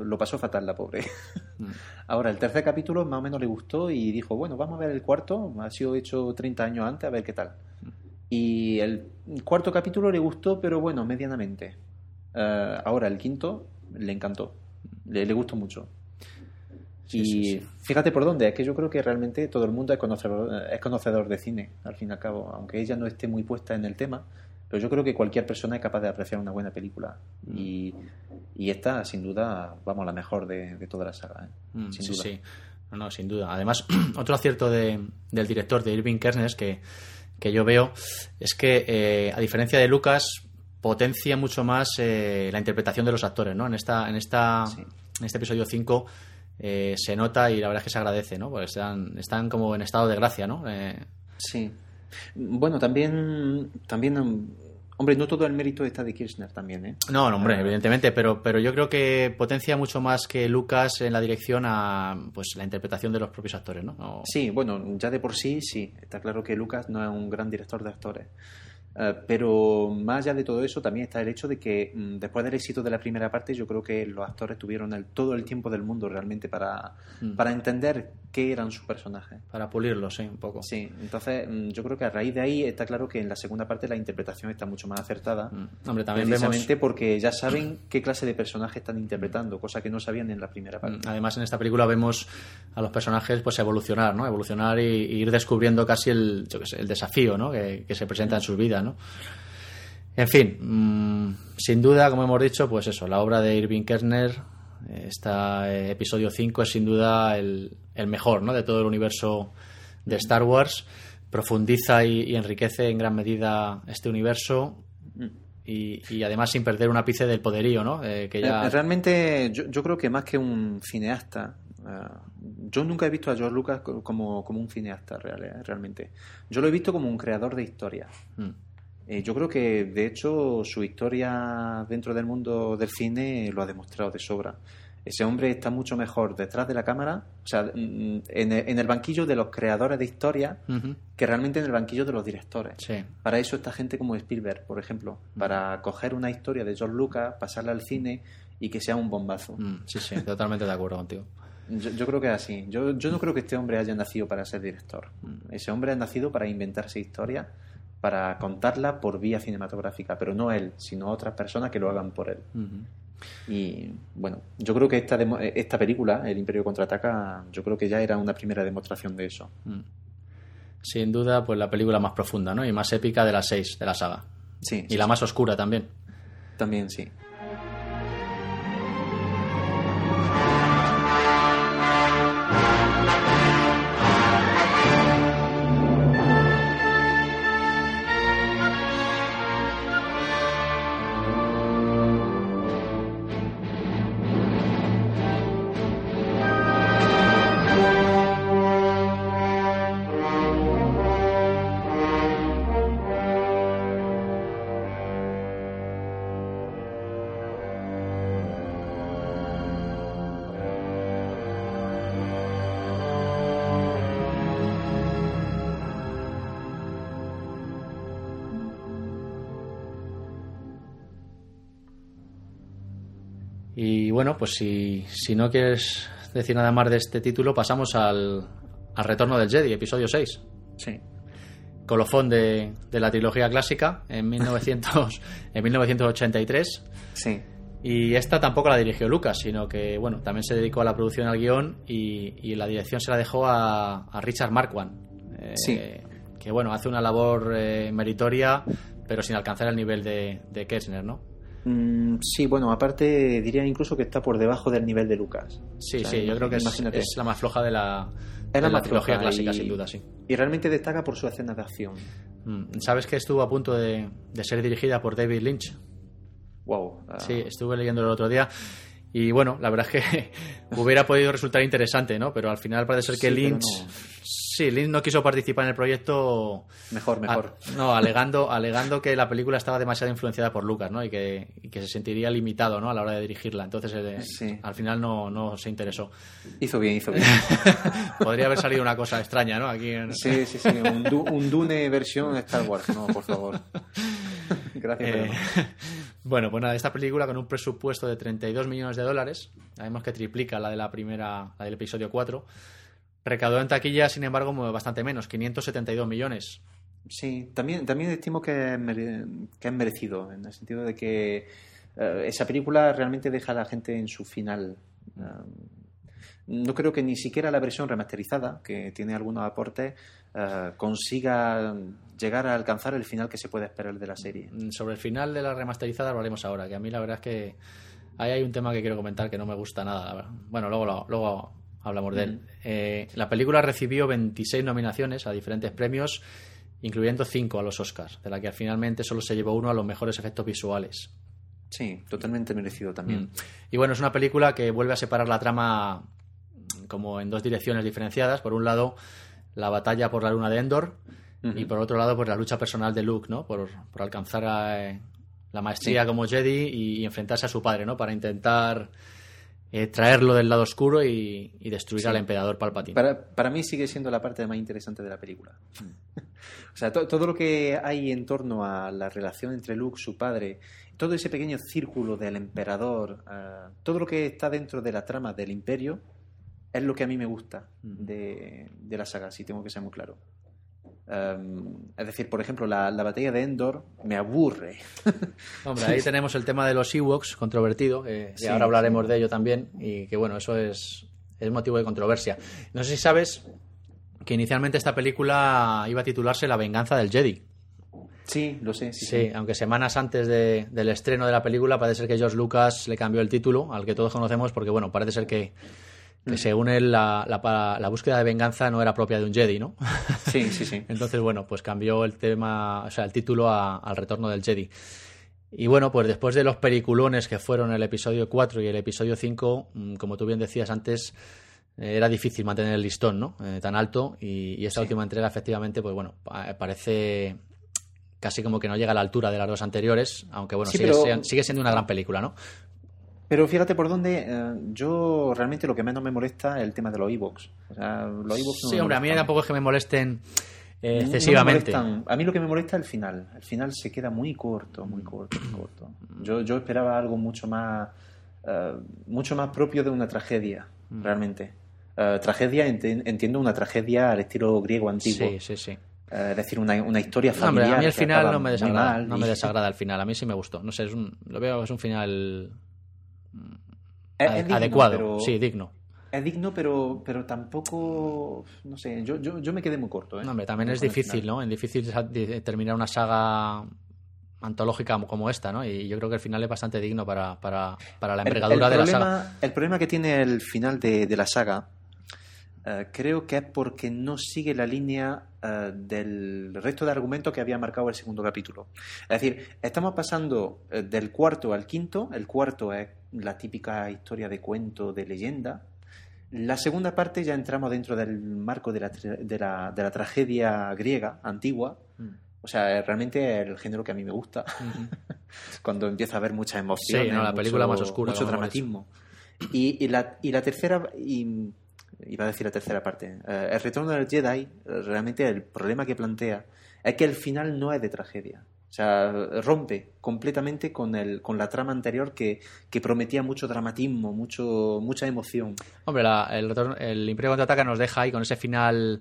lo pasó fatal la pobre. Mm. <laughs> Ahora, el tercer capítulo más o menos le gustó y dijo, bueno, vamos a ver el cuarto, ha sido hecho 30 años antes, a ver qué tal. Y el cuarto capítulo le gustó, pero bueno, medianamente. Eh, ahora, el quinto le encantó, le, le gustó mucho. Sí, y sí, sí. fíjate por dónde, es que yo creo que realmente todo el mundo es conocedor, es conocedor de cine, al fin y al cabo, aunque ella no esté muy puesta en el tema, pero yo creo que cualquier persona es capaz de apreciar una buena película. Mm. Y, y esta, sin duda, vamos, la mejor de, de toda la saga. ¿eh? Mm, sin sí, duda. sí. No, no, sin duda. Además, <clears throat> otro acierto de- del director, de Irving Kershner, que, que yo veo, es que, eh, a diferencia de Lucas, potencia mucho más eh, la interpretación de los actores, ¿no? En esta, en esta, Sí. en este episodio 5 eh, se nota y la verdad es que se agradece, ¿no? Porque están, están como en estado de gracia, ¿no? Eh, Sí. Bueno, también, también, um, hombre, no todo el mérito está de Kirchner también, ¿eh? No, no, hombre, Ah. evidentemente, pero, pero yo creo que potencia mucho más que Lucas en la dirección a pues la interpretación de los propios actores, ¿no? No- Sí, bueno, ya de por sí, sí. Está claro que Lucas no es un gran director de actores. Eh, pero más allá de todo eso, también está el hecho de que mm, después del éxito de la primera parte, yo creo que los actores tuvieron el- todo el tiempo del mundo realmente para, Mm. para entender qué eran sus personajes. Para pulirlo, sí, un poco. Sí, entonces mm, yo creo que a raíz de ahí está claro que en la segunda parte la interpretación está mucho más acertada. Mm. Hombre, también vemos... precisamente porque ya saben qué clase de personaje están interpretando, cosa que no sabían en la primera parte. Mm, Además, en esta película vemos a los personajes pues evolucionar, ¿no? Evolucionar y, y ir descubriendo casi el, yo qué sé, el desafío, ¿no? Que, que se presenta en sus vidas, ¿no? En fin, mm, sin duda, como hemos dicho, pues eso, la obra de Irving Kershner, este episodio 5 es sin duda el, el mejor, ¿no? De todo el universo de Star Wars. Profundiza y, y enriquece en gran medida este universo y, y además sin perder un ápice del poderío, ¿no? Eh, que ya... Realmente yo, yo creo que más que un cineasta, yo nunca he visto a George Lucas como, como un cineasta real, eh, realmente. Yo lo he visto como un creador de historias. Mm. Eh, yo creo que, de hecho, su historia dentro del mundo del cine lo ha demostrado de sobra. Ese hombre está mucho mejor detrás de la cámara, o sea, mm, en el, banquillo de los creadores de historia, que realmente en el banquillo de los directores. Para eso está gente como Spielberg, por ejemplo, para coger una historia de George Lucas, pasarla al cine y que sea un bombazo. Mm, sí, sí, totalmente de acuerdo contigo. <laughs> Yo, creo que es así. Yo, yo no creo que este hombre haya nacido para ser director. Mm. Ese hombre ha nacido para inventarse historia, para contarla por vía cinematográfica, pero no él, sino otras personas que lo hagan por él. Y bueno, yo creo que esta, esta película, El Imperio contraataca, yo creo que ya era una primera demostración de eso. Mm. Sin duda, pues la película más profunda, ¿no? Y más épica de las seis de la saga. Sí. Y la más oscura también. También, sí. Bueno, pues si, si no quieres decir nada más de este título, pasamos al, al Retorno del Jedi, episodio 6. Sí. Colofón de, de la trilogía clásica en, 1900, <laughs> en 1983. Sí. Y esta tampoco la dirigió Lucas, sino que bueno, también se dedicó a la producción al guion y, y la dirección se la dejó a, a Richard Marquand. Eh, sí. Que bueno, hace una labor eh, meritoria, pero sin alcanzar el nivel de, de Kessner, ¿no? Mm, sí, bueno, aparte diría incluso que está por debajo del nivel de Lucas. Sí, sí, yo creo que es, la más floja de la, la, trilogía clásica, sin duda, sí. Y realmente destaca por su escena de acción. Mm, ¿Sabes que estuvo a punto de, ser dirigida por David Lynch? Wow. Ah. Sí, estuve leyendo el otro día. Y bueno, la verdad es que <laughs> hubiera podido resultar interesante, ¿no? Pero al final parece ser que Lynch Sí, Lynch no quiso participar en el proyecto. Mejor, mejor. no, alegando, alegando que la película estaba demasiado influenciada por Lucas, ¿no? Y que, se sentiría limitado, ¿no? A la hora de dirigirla. Entonces, eh, al final no, no se interesó. Hizo bien, hizo bien. <laughs> Podría haber salido una cosa extraña, ¿no? Aquí Sí, sí, sí. Un, Dune versión Star Wars, no, por favor. <laughs> <laughs> Gracias. Eh, <laughs> bueno, pues nada, esta película con un presupuesto de 32 millones de dólares, sabemos que triplica la de la primera, la del episodio 4 Recaudó en taquilla, sin embargo, bastante menos, 572 millones. Sí, también, también estimo que, que es merecido, en el sentido de que eh, esa película realmente deja a la gente en su final. Eh, no creo que ni siquiera la versión remasterizada, que tiene algunos aportes, eh, consiga llegar a alcanzar el final que se puede esperar de la serie. Mm, sobre el final de la remasterizada hablaremos ahora, que a mí la verdad es que ahí hay un tema que quiero comentar que no me gusta nada. Bueno, luego, luego hablamos de él. Eh, la película recibió 26 nominaciones a diferentes premios, incluyendo 5 a los Oscars, de la que finalmente solo se llevó uno a los mejores efectos visuales. Sí, totalmente merecido también. Mm. Y bueno, es una película que vuelve a separar la trama como en dos direcciones diferenciadas. Por un lado, la batalla por la luna de Endor y por otro lado, por la lucha personal de Luke, ¿no? Por, alcanzar eh, la maestría como Jedi y, y, enfrentarse a su padre, ¿no? Para intentar eh, traerlo del lado oscuro y, destruir al emperador Palpatine. Para, mí sigue siendo la parte más interesante de la película. <laughs> o sea, todo lo que hay en torno a la relación entre Luke, su padre, todo ese pequeño círculo del emperador, eh, todo lo que está dentro de la trama del imperio, es lo que a mí me gusta de, de la saga, si tengo que ser muy claro. Em, es decir, por ejemplo, la, batalla de Endor me aburre. <laughs> Hombre, ahí tenemos el tema de los Ewoks controvertido, que ahora hablaremos de ello también, y que bueno, eso es, es motivo de controversia. No sé si sabes que inicialmente esta película iba a titularse La venganza del Jedi. Sí, lo sé. Sí, aunque semanas antes del estreno de la película parece ser que George Lucas le cambió el título, al que todos conocemos, porque bueno, parece ser que que mm. según él la, la, búsqueda de venganza no era propia de un Jedi, ¿no? <laughs> Sí, sí, sí. Entonces, bueno, pues cambió el tema, o sea, el título al retorno del Jedi. Y bueno, pues después de los peliculones que fueron el episodio 4 y el episodio 5, mm, como tú bien decías antes, era difícil mantener el listón, ¿no? Eh, tan alto y, esta última entrega efectivamente, pues bueno, parece casi como que no llega a la altura de las dos anteriores, aunque bueno, sigue, siendo una gran película, ¿no? Pero fíjate por dónde eh, yo realmente lo que menos me molesta es el tema de los e-books. O sea, los sí, hombre, a mí tampoco es que me molesten eh, excesivamente. a mí lo que me molesta es el final. El final se queda muy corto, muy corto, muy corto. Yo, yo esperaba algo mucho más, mucho más propio de una tragedia, mm. realmente. Eh, tragedia, entiendo una tragedia al estilo griego antiguo. Sí, sí, sí. Es decir, una, una historia familiar. a mí el final no me desagrada. no me desagrada el final. A mí sí me gustó. No sé, es un, lo veo es un final adecuado. sí, digno. Es digno, pero, pero tampoco. No sé, yo, yo, yo me quedé muy corto. ¿eh? No, hombre, también es difícil, ¿no? Es difícil terminar una saga antológica como esta, ¿no? Y yo creo que el final es bastante digno para, para, para la envergadura de la saga. El problema que tiene el final de, de la saga eh, creo que es porque no sigue la línea eh, del resto de argumentos que había marcado el segundo capítulo. Es decir, estamos pasando eh, del cuarto al quinto. El cuarto es la típica historia de cuento, de leyenda. La segunda parte ya entramos dentro del marco de la, de la, de la tragedia griega antigua. Mm. O sea, realmente es el género que a mí me gusta. <laughs> Cuando empieza a haber mucha emoción. Sí, la película más oscura. Mucho dramatismo. Y, y, la, y la tercera. Y, iba a decir la tercera parte. Eh, el retorno del Jedi, realmente el problema que plantea es que el final no es de tragedia. O sea, rompe completamente con, el, con la trama anterior que, que prometía mucho dramatismo, mucho, mucha emoción. Hombre, el, el Imperio Contraataca nos deja ahí con ese final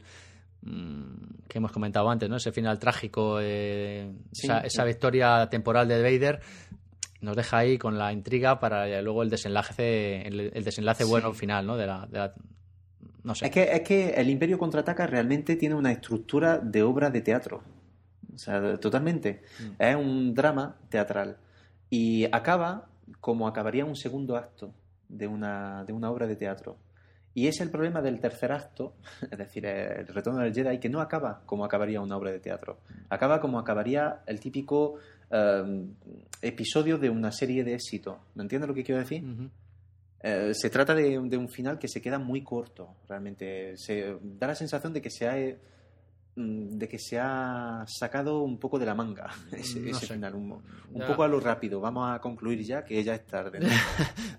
mm, que hemos comentado antes, ¿no? Ese final trágico, eh, esa, victoria temporal de Vader nos deja ahí con la intriga para luego el desenlace, el, desenlace bueno final, ¿no? de la, es que, es que el Imperio contraataca realmente tiene una estructura de obra de teatro. O sea, totalmente. Mm. Es un drama teatral. Y acaba como acabaría un segundo acto de una, de una obra de teatro. Y es el problema del tercer acto, <laughs> es decir, el retorno del Jedi, que no acaba como acabaría una obra de teatro. Acaba como acabaría el típico eh, episodio de una serie de éxito. ¿Me entiendes lo que quiero decir? Eh, se trata de, un final que se queda muy corto, realmente. Se da la sensación de que se ha, mm, de que se ha sacado un poco de la manga <laughs> ese, final, un, poco a lo rápido. Vamos a concluir ya que ya es tarde.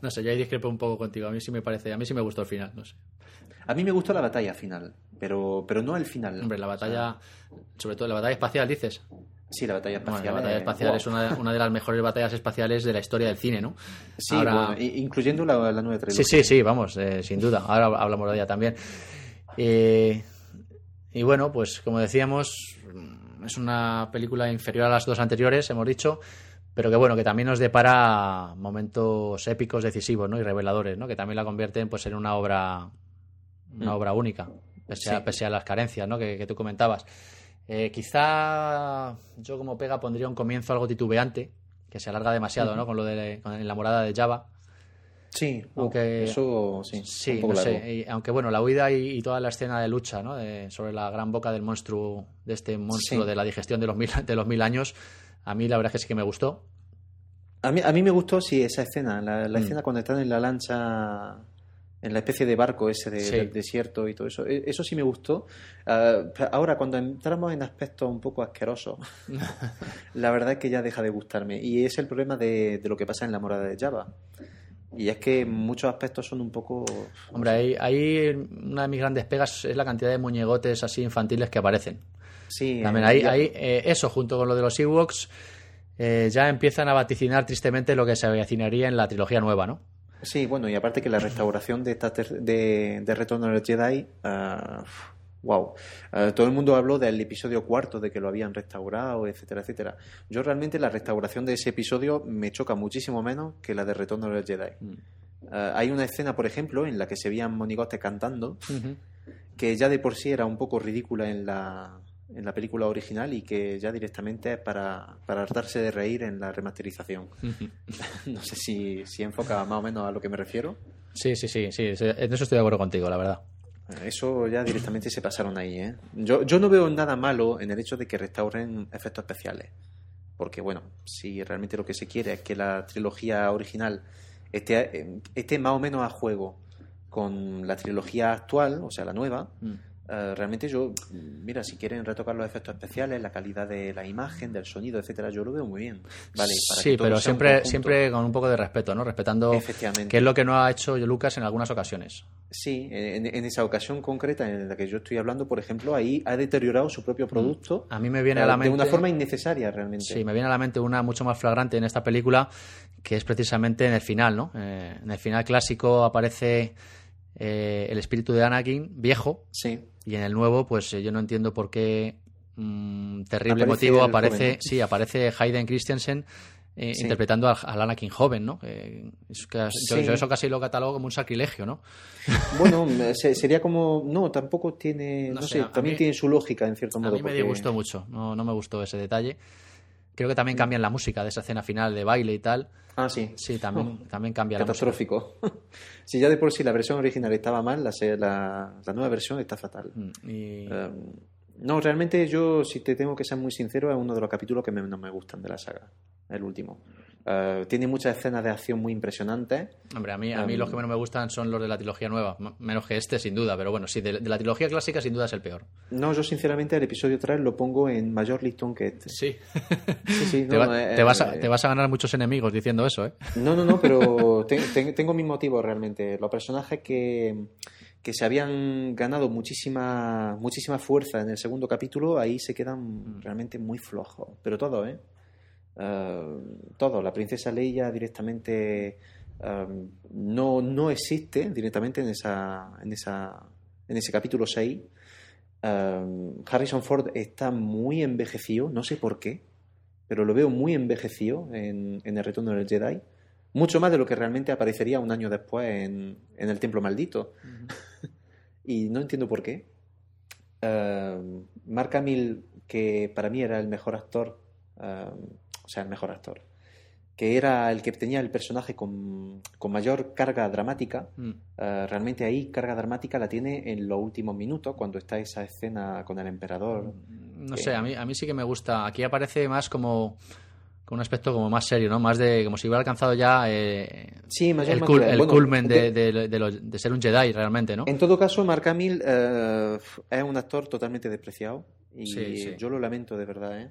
¿no? <laughs> sé, ya discrepo un poco contigo. A mí sí me parece, a mí sí me gustó el final, no sé. A mí me gustó la batalla final, pero, pero no el final. Hombre, la batalla, sobre todo la batalla espacial, dices. Sí, la batalla espacial. la batalla espacial es una, de las mejores batallas espaciales de la historia del cine, ¿no? Sí, incluyendo la, la nueva trilogía. Sí, sí, sí, vamos, eh, sin duda. Ahora hablamos de ella también. Eh, y bueno, pues como decíamos, es una película inferior a las dos anteriores, hemos dicho, pero que bueno, que también nos depara momentos épicos, decisivos, ¿no? Y reveladores, ¿no? Que también la convierten pues en una obra, una mm. obra única, pese, a, las carencias, ¿no? que tú comentabas. Eh, quizá yo como pega pondría un comienzo algo titubeante, que se alarga demasiado, ¿no? Con lo de la morada de Java. Sí, aunque eso sí. Sí, no sé. aunque bueno, la huida y, toda la escena de lucha, ¿no? sobre la gran boca del monstruo, de este monstruo de la digestión de los mil, de los mil años, a mí la verdad es que sí que me gustó. A mí, a mí me gustó, sí, esa escena, la, mm. escena cuando están en la lancha en la especie de barco ese del desierto y todo eso. E, eso sí me gustó. Ah, ahora, cuando entramos en aspectos un poco asquerosos, <laughs> la verdad es que ya deja de gustarme. Y es el problema de, lo que pasa en la morada de Java. Y es que muchos aspectos son un poco... Hombre, ahí, una de mis grandes pegas es la cantidad de muñegotes así infantiles que aparecen. Sí. También ahí, ahí eh, eso, junto con lo de los Ewoks, eh, ya empiezan a vaticinar tristemente lo que se avecinaría en la trilogía nueva, ¿no? Sí, bueno, y aparte que la restauración de, esta de, de, Retorno del Jedi, wow. Uh, uh, todo el mundo habló del episodio cuarto, de que lo habían restaurado, etcétera, etcétera. Yo realmente la restauración de ese episodio me choca muchísimo menos que la de Retorno del Jedi. Mm. Uh, hay una escena, por ejemplo, en la que se veían monigotes cantando, que ya de por sí era un poco ridícula en la, en la película original y que ya directamente es para, para hartarse de reír en la remasterización. <laughs> no sé si, si enfoca más o menos a lo que me refiero. Sí, sí, sí, sí, en eso estoy de acuerdo contigo, la verdad. Eso ya directamente se pasaron ahí, ¿eh? Yo, yo no veo nada malo en el hecho de que restauren efectos especiales. Porque, bueno, si realmente lo que se quiere es que la trilogía original esté, esté más o menos a juego con la trilogía actual, o sea, la nueva, Mm. Eh, realmente yo, mira, si quieren retocar los efectos especiales, la calidad de la imagen, del sonido, etcétera, yo lo veo muy bien. Vale, para sí, que pero siempre, siempre con un poco de respeto, ¿no? Respetando que es lo que no ha hecho Lucas en algunas ocasiones. Sí, en, en esa ocasión concreta en la que yo estoy hablando, por ejemplo, ahí ha deteriorado su propio producto A mí me viene eh, a la de mente una forma innecesaria realmente. Sí, me viene a la mente una mucho más flagrante en esta película, que es precisamente en el final, ¿no? Eh, en el final clásico aparece eh, el espíritu de Anakin viejo Sí. Y en el nuevo, pues eh, yo no entiendo por qué mm, terrible Aparece motivo aparece, sí, aparece Hayden Christensen eh, Sí. interpretando al, al Anakin joven, ¿no? Eh, es que- yo, Sí. yo eso casi lo catalogo como un sacrilegio, ¿no? <laughs> Bueno, se- sería como. No, tampoco tiene. No No, sé, sé, a también mí- tiene su lógica en cierto A modo. mí me porque- disgustó mucho, no, no me gustó ese detalle. Creo que también cambian la música de esa escena final de baile y tal. Ah, sí. Sí, también, <laughs> también cambia la música. Catastrófico. <laughs> si ya de por sí la versión original estaba mal, la, la, la nueva versión está fatal. Mm, Y... Eh, no, realmente yo, si te tengo que ser muy sincero, es uno de los capítulos que menos me gustan de la saga. El último. Eh, tiene muchas escenas de acción muy impresionantes. Hombre, a mí, a mí Um, los que menos me gustan son los de la trilogía nueva, menos que este, sin duda, pero bueno, sí, de, de la trilogía clásica sin duda es el peor. No, yo sinceramente el episodio 3 lo pongo en mayor listón que este. Sí. Sí, sí, <laughs> te, no, va- eh, te vas a, eh, te vas a ganar muchos enemigos diciendo eso, ¿eh? No, no, no, pero <laughs> te- te- tengo mis motivos realmente. Los personajes que, que se habían ganado muchísima, muchísima fuerza en el segundo capítulo, ahí se quedan realmente muy flojos. Pero todo, ¿eh? Eh, todo. La princesa Leia directamente eh, no, no existe directamente en, esa, en, esa, en ese capítulo 6. Eh, Harrison Ford está muy envejecido, no sé por qué, pero lo veo muy envejecido en, en El Retorno del Jedi. Mucho más de lo que realmente aparecería un año después en, en El Templo Maldito. <laughs> y no entiendo por qué. Eh, Mark Hamill, que para mí era el mejor actor, o sea, el mejor actor, que era el que tenía el personaje con, con mayor carga dramática, Mm. eh, realmente ahí carga dramática la tiene en los últimos minutos, cuando está esa escena con el emperador. No sé, a mí, a mí sí que me gusta. Aquí aparece más como con un aspecto como más serio, ¿no? Más de como si hubiera alcanzado ya eh, Sí, mayor el, cul- el Bueno, culmen de, de- de- de lo- de ser un Jedi realmente, ¿no? En todo caso, Mark Hamill eh, es un actor totalmente despreciado y Sí, sí. yo lo lamento de verdad. ¿eh?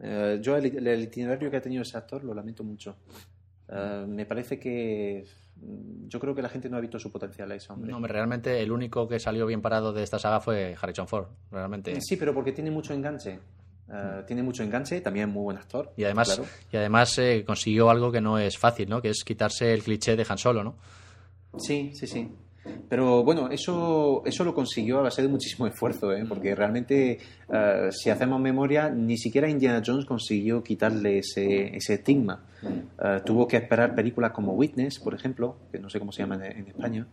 Eh, yo el, el itinerario que ha tenido ese actor lo lamento mucho. Eh, me parece que mm, yo creo que la gente no ha visto su potencial a ese hombre. No, realmente el único que salió bien parado de esta saga fue Harrison Ford, realmente. Sí, pero porque tiene mucho enganche. Eh, tiene mucho enganche, también es muy buen actor. Y además, claro. y además eh, consiguió algo que no es fácil, ¿no? Que es quitarse el cliché de Han Solo, ¿no? Sí, sí, sí. Pero bueno, eso, eso lo consiguió a base de muchísimo esfuerzo, ¿eh? porque realmente, eh, si hacemos memoria, ni siquiera Indiana Jones consiguió quitarle ese, ese estigma. Eh, tuvo que esperar películas como Witness, por ejemplo, que no sé cómo se llama en, en España.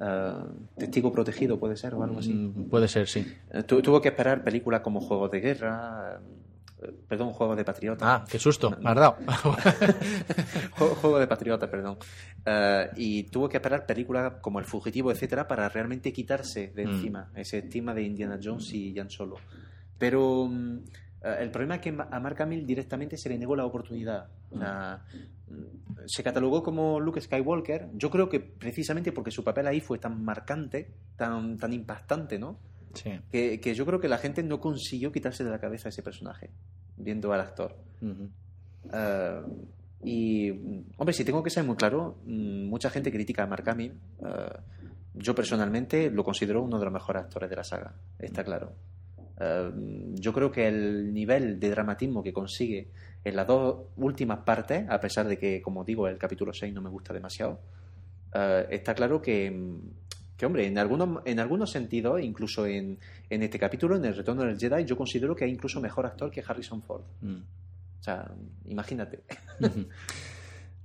Eh, Testigo protegido puede ser o algo así. Mm, Puede ser, sí. Tu- tuvo que esperar películas como Juegos de Guerra, perdón, Juegos de Patriota. Ah, qué susto, me has dado. <laughs> Juego, Juego de Patriota, perdón. Eh, y tuvo que esperar películas como El Fugitivo, etcétera, para realmente quitarse de Mm. encima ese estigma de Indiana Jones y Jan Solo. Pero mm, eh, el problema es que a Mark Hamill directamente se le negó la oportunidad. Mm, se catalogó como Luke Skywalker. Yo creo que precisamente porque su papel ahí fue tan marcante, tan, tan impactante, ¿no? Sí. Que, que yo creo que la gente no consiguió quitarse de la cabeza ese personaje, viendo al actor. Ujú. Eh, y, mm, hombre, si tengo que ser muy claro, mm, mucha gente critica a Mark Hamill. Eh, yo personalmente lo considero uno de los mejores actores de la saga, está claro. Eh, yo creo que el nivel de dramatismo que consigue en las dos últimas partes, a pesar de que, como digo, el capítulo 6 no me gusta demasiado, eh, está claro que, mm, que, hombre, en algunos, en algunos sentidos, incluso en, en este capítulo, en El Retorno del Jedi, yo considero que es incluso mejor actor que Harrison Ford. Mm. O sea, imagínate.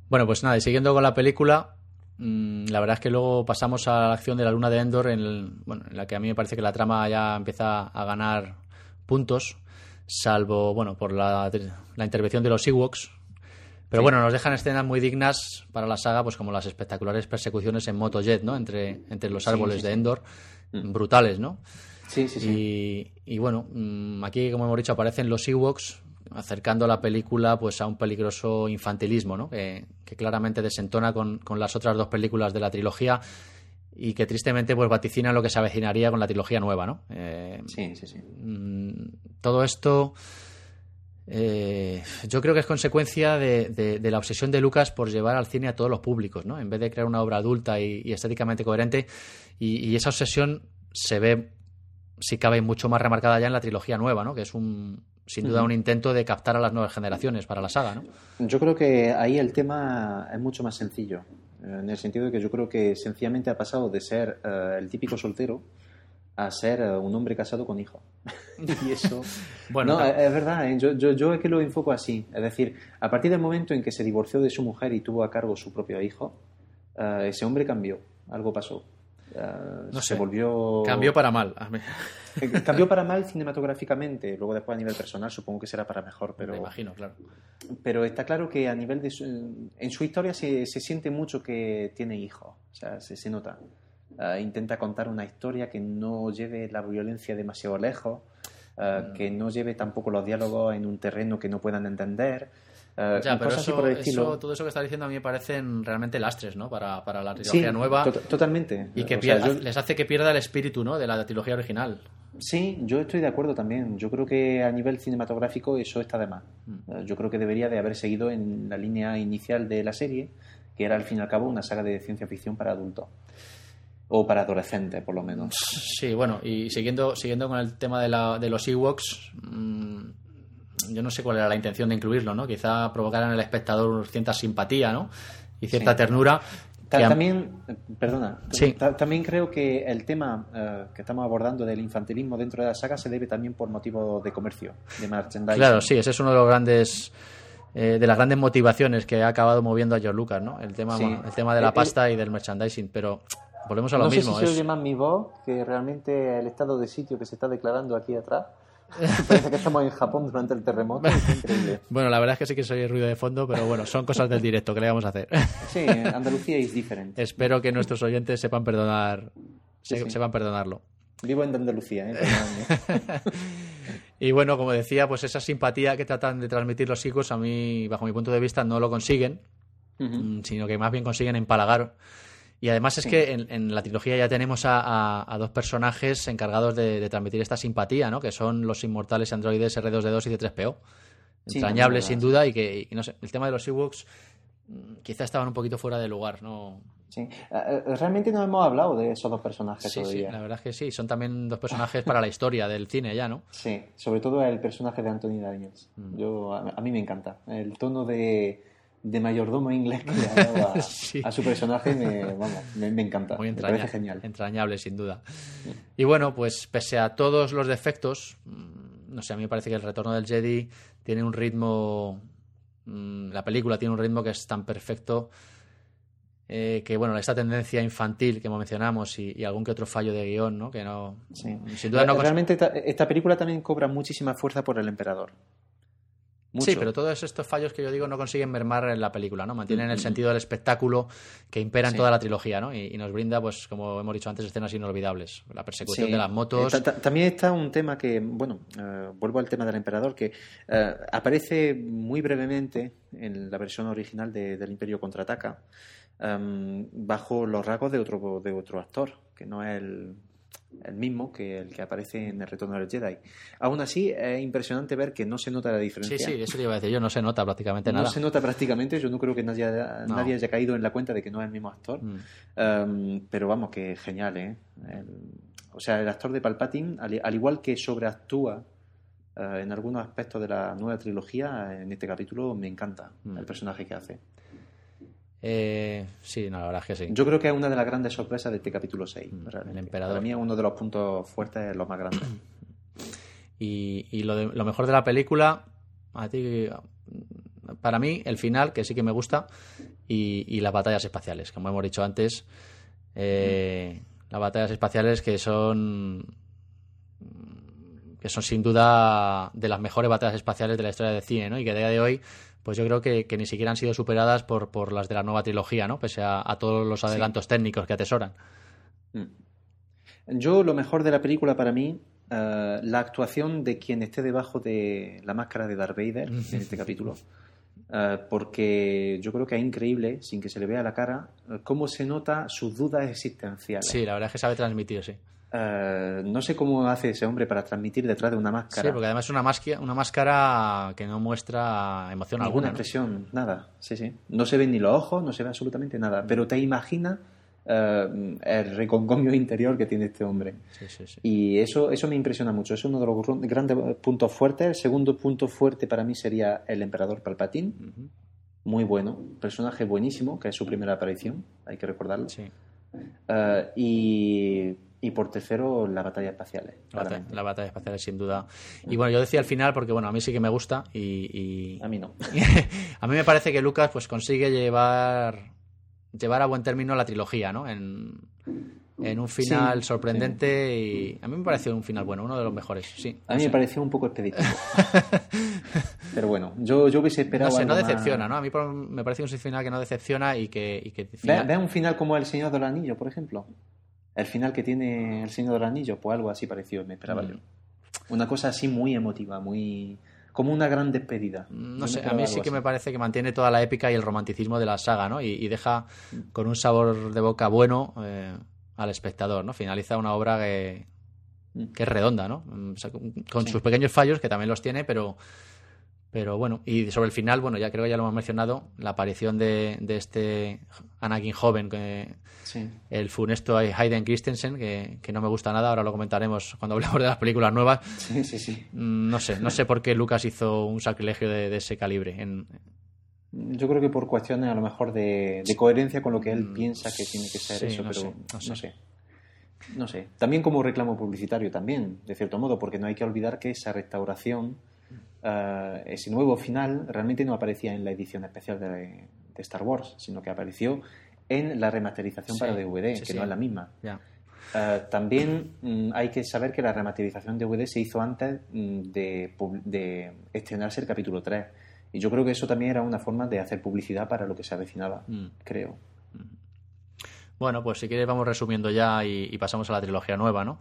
Bueno, pues nada, y siguiendo con la película, mm, la verdad es que luego pasamos a la acción de la luna de Endor, en, el- bueno, en la que a mí me parece que la trama ya empieza a ganar puntos, salvo, bueno, por la, la intervención de los Ewoks. Pero Sí. bueno, nos dejan escenas muy dignas para la saga, pues como las espectaculares persecuciones en motojet, ¿no? Entre, entre los árboles sí, de. Endor, Mm. brutales, ¿no? Sí, sí, sí. Y, y bueno, mm, aquí, como hemos dicho, aparecen los Ewoks acercando la película pues a un peligroso infantilismo, ¿no? Que, que claramente desentona con, con las otras dos películas de la trilogía y que tristemente pues vaticina lo que se avecinaría con la trilogía nueva, ¿no? Eh, sí, sí, sí. Mm, todo esto eh, yo creo que es consecuencia de, la obsesión de Lucas por llevar al cine a todos los públicos, ¿no? En vez de crear una obra adulta y, estéticamente coherente, y, esa obsesión se ve, si cabe, mucho más remarcada ya en la trilogía nueva, ¿no? Que es un, sin duda un intento de captar a las nuevas generaciones para la saga, ¿no? Yo creo que ahí el tema es mucho más sencillo, en el sentido de que yo creo que sencillamente ha pasado de ser eh, el típico soltero a ser eh, un hombre casado con hijo. <laughs> y eso. bueno, no, es, verdad, ¿eh? yo, yo, yo, es que lo enfoco así. Es decir, a partir del momento en que se divorció de su mujer y tuvo a cargo su propio hijo, eh, ese hombre cambió. Algo pasó. no se volvió. Cambió para mal. cambió para mal <laughs> cinematográficamente. Luego, después, a nivel personal, supongo que será para mejor. Pero, Me imagino, claro. Pero está claro que a nivel de. en su historia se, se siente mucho que tiene hijo. O sea, se, se nota. Eh, intenta contar una historia que no lleve la violencia demasiado lejos, mm. que no lleve tampoco los diálogos en un terreno que no puedan entender. Uh, ya, pero eso, todo eso que está diciendo a mí me parecen realmente lastres, ¿no? Para, para la trilogía nueva. totalmente. Y que les hace que pierda el espíritu, ¿no? De la trilogía original. Sí, yo estoy de acuerdo también. Yo creo que a nivel cinematográfico eso está de más. Mm. yo creo que debería de haber seguido en la línea inicial de la serie, que era al fin y al cabo una saga de ciencia ficción para adultos o para adolescentes, por lo menos. Sí, bueno, y siguiendo, siguiendo con el tema de, la, de los Ewoks, mm, yo no sé cuál era la intención de incluirlo, ¿no? Quizá provocar en el espectador cierta simpatía, ¿no? Y cierta ternura. También, perdona, sí. también creo que el tema eh, que estamos abordando del infantilismo dentro de la saga se debe también por motivo de comercio, de merchandising. Claro, sí, ese es uno de los grandes eh, de las grandes motivaciones que ha acabado moviendo a George Lucas, ¿no? El tema, el tema de la eh, pasta y del merchandising, pero Volvemos a lo mismo. No sé si se oye más mi voz que realmente el estado de sitio que se está declarando aquí atrás. <laughs> Parece que estamos en Japón durante el terremoto. increíble. <laughs> Bueno, la verdad es que sí que soy ruido de fondo, pero bueno, son cosas del directo que le vamos a hacer. <laughs> Sí, Andalucía es diferente. Espero que nuestros oyentes sepan perdonar, sepan perdonarlo. Vivo en Andalucía, ¿eh? y bueno, como decía, pues esa simpatía que tratan de transmitir los hijos, a mí, bajo mi punto de vista, no lo consiguen, mm, sino que más bien consiguen empalagar y además es que en, la trilogía ya tenemos a, dos personajes encargados de, transmitir esta simpatía, ¿no? Que son los inmortales androides R2D2 y C3PO. Entrañables, sin duda, y que, no sé, el tema de los Ewoks mm, quizá estaban un poquito fuera de lugar, ¿no? Sí, eh, eh, realmente no hemos hablado de esos dos personajes sí, todavía. Sí, la verdad es que sí, son también dos personajes para la historia del cine ya, ¿no? Sí, sobre todo el personaje de Anthony Daniels. Mm. Yo, a, mí me encanta. El tono de, de mayordomo inglés que le ha dado a, <laughs> su personaje me, vamos, me, encanta. Muy entrañable, genial. entrañable, sin duda. Y bueno, pues pese a todos los defectos, mm, no sé, a mí me parece que el retorno del Jedi tiene un ritmo. Mm, la película tiene un ritmo que es tan perfecto. Eh, que bueno, esta tendencia infantil que mencionamos y, algún que otro fallo de guion, ¿no? Que no. Sin duda no. Realmente esta película también cobra muchísima fuerza por el emperador. Sí, pero todos estos fallos que yo digo no consiguen mermar en la película, ¿no? Mantienen el sentido del espectáculo que impera en toda la trilogía, ¿no? Y, nos brinda, pues, como hemos dicho antes, escenas inolvidables. La persecución de las motos. Eh, también está un tema que, bueno, eh, vuelvo al tema del emperador, que eh, aparece muy brevemente en la versión original de, del Imperio Contraataca, em, bajo los rasgos de otro, de otro actor, que no es el el mismo que el que aparece en el Retorno del Jedi. Aún así, es impresionante ver que no se nota la diferencia. Sí, sí, eso te iba a decir yo, no se nota prácticamente nada. No se nota prácticamente, yo no creo que nadie, nadie haya caído en la cuenta de que no es el mismo actor. Mm. Um, pero vamos, que genial, ¿eh? o sea, el actor de Palpatine, al, igual que sobreactúa uh, en algunos aspectos de la nueva trilogía, en este capítulo me encanta mm. el personaje que hace. Eh, sí, no, la verdad es que sí. Yo creo que es una de las grandes sorpresas de este capítulo 6. Mm, el emperador. Para mí es uno de los puntos fuertes, los más grandes. <clears throat> y, lo, mejor de la película, a ti, para mí, el final, que sí que me gusta, y, las batallas espaciales, como hemos dicho antes. Eh, las batallas espaciales que son que son sin duda de las mejores batallas espaciales de la historia del cine, ¿no? Y que a día de hoy pues yo creo que, ni siquiera han sido superadas por, por las de la nueva trilogía, ¿no? Pese a, todos los adelantos técnicos que atesoran. Mm. Yo, lo mejor de la película para mí, eh, la actuación de quien esté debajo de la máscara de Darth Vader <laughs> en este capítulo. eh, porque yo creo que es increíble, sin que se le vea la cara, cómo se nota sus dudas existenciales. Sí, la verdad es que sabe transmitir, sí. Eh, no sé cómo hace ese hombre para transmitir detrás de una máscara. Sí, porque además es una, máscara, una máscara que no muestra emoción Ninguna alguna. ¿no? expresión, nada. Sí, sí. No se ven ni los ojos, no se ve absolutamente nada. Pero te imaginas eh, el reconcomio interior que tiene este hombre. Sí, sí, sí. Y eso, eso me impresiona mucho. Es uno de los gr- grandes puntos fuertes. El segundo punto fuerte para mí sería el emperador Palpatine. Ujú, Muy bueno. Personaje buenísimo, que es su primera aparición. Hay que recordarlo. sí. Eh, y, y por tercero. La batalla, claramente. la batalla espacial, sin duda. Y bueno, yo decía al final porque, bueno, a mí sí que me gusta y... y- A mí no. <laughs> a mí me parece que Lucas pues consigue llevar llevar a buen término la trilogía, ¿no? En, en un final Sí, sorprendente y a mí me pareció un final bueno, uno de los mejores, sí. A mí me pareció un poco expeditivo. <laughs> Pero bueno, yo, yo hubiese No esperado. sé, no algo más- decepciona, ¿no? A mí por- me parece un final que no decepciona y que... Y que Ve, final- ve un final como El Señor del Anillo, por ejemplo. El final que tiene El Señor del Anillo, pues algo así parecido me esperaba Mm. yo. Una cosa así muy emotiva, muy. como una gran despedida. No sé, a mí sí que me parece que mantiene toda la épica y el romanticismo de la saga, ¿no? Y, y deja con un sabor de boca bueno eh, al espectador, ¿no? Finaliza una obra que, Mm. que es redonda, ¿no? Mm, o sea, con con Sí. sus pequeños fallos, que también los tiene, pero, pero bueno. Y sobre el final, bueno, ya creo que ya lo hemos mencionado, la aparición de, de este Anakin joven, que, Sí. el funesto Hayden Christensen, que, que no me gusta nada, ahora lo comentaremos cuando hablemos de las películas nuevas. sí, sí, sí. Mm, No sé, no sé por qué Lucas hizo un sacrilegio de, de ese calibre. En, Yo creo que por cuestiones a lo mejor de, de coherencia con lo que él Mm, piensa que tiene que ser sí, eso, no pero sé, no sé. no sé. No sé. También como reclamo publicitario también, de cierto modo, porque no hay que olvidar que esa restauración, eh, ese nuevo final, realmente no aparecía en la edición especial de, de Star Wars, sino que apareció en la remasterización Sí, para DVD, sí, que sí. no es la misma. Eh, también mm, hay que saber que la remasterización de DVD se hizo antes mm, de, de estrenarse el capítulo 3. Y yo creo que eso también era una forma de hacer publicidad para lo que se avecinaba, Mm. creo. Bueno, pues si quieres vamos resumiendo ya y, y pasamos a la trilogía nueva, ¿no?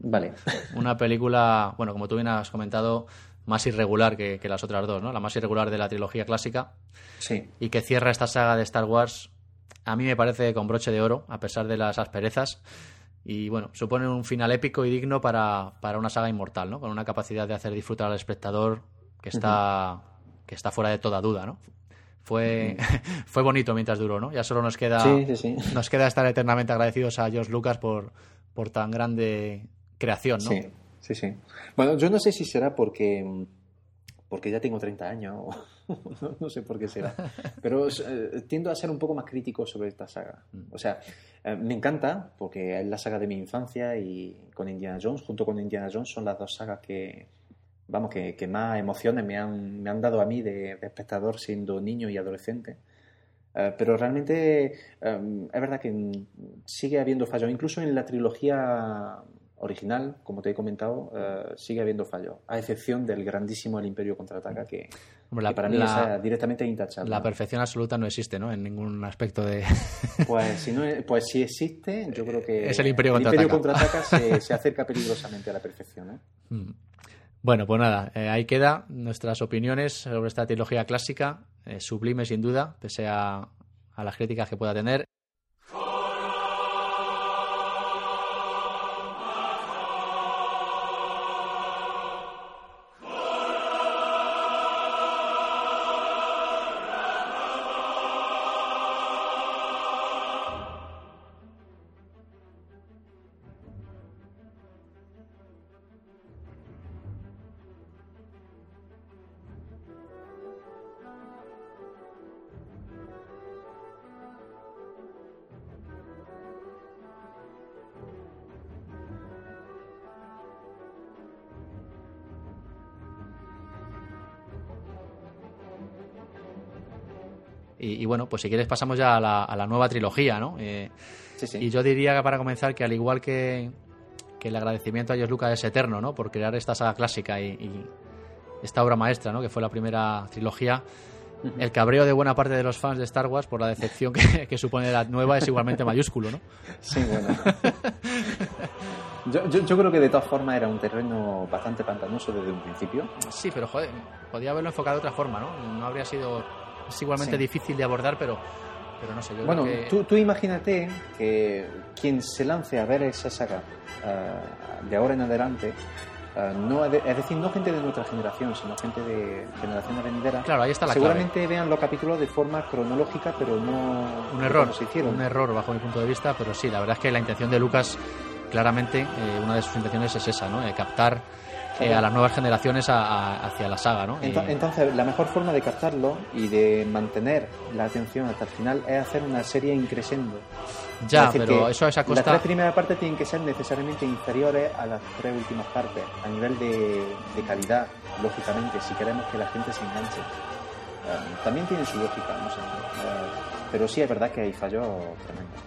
Vale. Una película, bueno, como tú bien has comentado, más irregular que, que las otras dos, ¿no? La más irregular de la trilogía clásica Sí. y que cierra esta saga de Star Wars, a mí me parece con broche de oro, a pesar de las asperezas. Y bueno, supone un final épico y digno para, para una saga inmortal, ¿no? Con una capacidad de hacer disfrutar al espectador que está, que está fuera de toda duda, ¿no? Fue, <laughs> fue bonito mientras duró, ¿no? Ya solo nos queda, Sí, sí, sí. nos queda estar eternamente agradecidos a George Lucas por, por tan grande creación, ¿no? Sí, sí. Bueno, yo no sé si será porque, mm, porque ya tengo 30 años o <laughs> no, no sé por qué será. Pero eh, tiendo a ser un poco más crítico sobre esta saga. O sea, eh, me encanta porque es la saga de mi infancia y con Indiana Jones, junto con Indiana Jones, son las dos sagas que, vamos, que, que más emociones me han, me han dado a mí de, de espectador siendo niño y adolescente. Eh, pero realmente eh, es verdad que mm, sigue habiendo fallos. Incluso en la trilogía original, como te he comentado, eh, sigue habiendo fallos. A excepción del grandísimo El Imperio Contraataca, que, Hombre, la, que para mí la- es directamente intachable. la perfección absoluta no existe, ¿no? En ningún aspecto de... <laughs> Pues <laughs> si, no, pues si existe, yo creo que Es el Imperio Contraataca se, <laughs> se acerca peligrosamente a la perfección. ¿eh? Mm. Bueno, pues nada, eh, ahí queda nuestras opiniones sobre esta trilogía clásica, eh, sublime sin duda, pese a, a las críticas que pueda tener. Y, bueno, pues si quieres pasamos ya a la, a la nueva trilogía, ¿no? Eh, Sí, sí. Y yo diría que para comenzar que al igual que, que el agradecimiento a George Lucas es eterno, ¿no? Por crear esta saga clásica y, y esta obra maestra, ¿no? Que fue la primera trilogía. El cabreo de buena parte de los fans de Star Wars por la decepción que, que supone la nueva es igualmente mayúsculo, ¿no? Sí, bueno. yo, yo, yo creo que de todas formas era un terreno bastante pantanoso desde un principio. Sí, pero joder, podía haberlo enfocado de otra forma, ¿no? No habría sido es igualmente Sí. difícil de abordar, pero, pero no sé, yo Bueno, creo que... tú, tú imagínate que quien se lance a ver esa saga ah, de ahora en adelante, ah, no, es decir, no gente de nuestra generación, sino gente de generaciones venideras, Claro, ahí está la clave. seguramente vean los capítulos de forma cronológica, pero no Un error, se hicieron. un error bajo mi punto de vista, pero sí, la verdad es que la intención de Lucas, claramente, eh, una de sus intenciones es esa, ¿no? De captar eh, a las nuevas generaciones a- a- hacia la saga, ¿no? Entonces, la mejor forma de captarlo y de mantener la atención hasta el final es hacer una serie increciendo. ya, Es pero eso es a Las tres primeras partes tienen que ser necesariamente inferiores a las tres últimas partes, a nivel de, de calidad, lógicamente, si queremos que la gente se enganche. Eh, también tiene su lógica, no sé. eh, pero sí es verdad que hay fallos tremendos.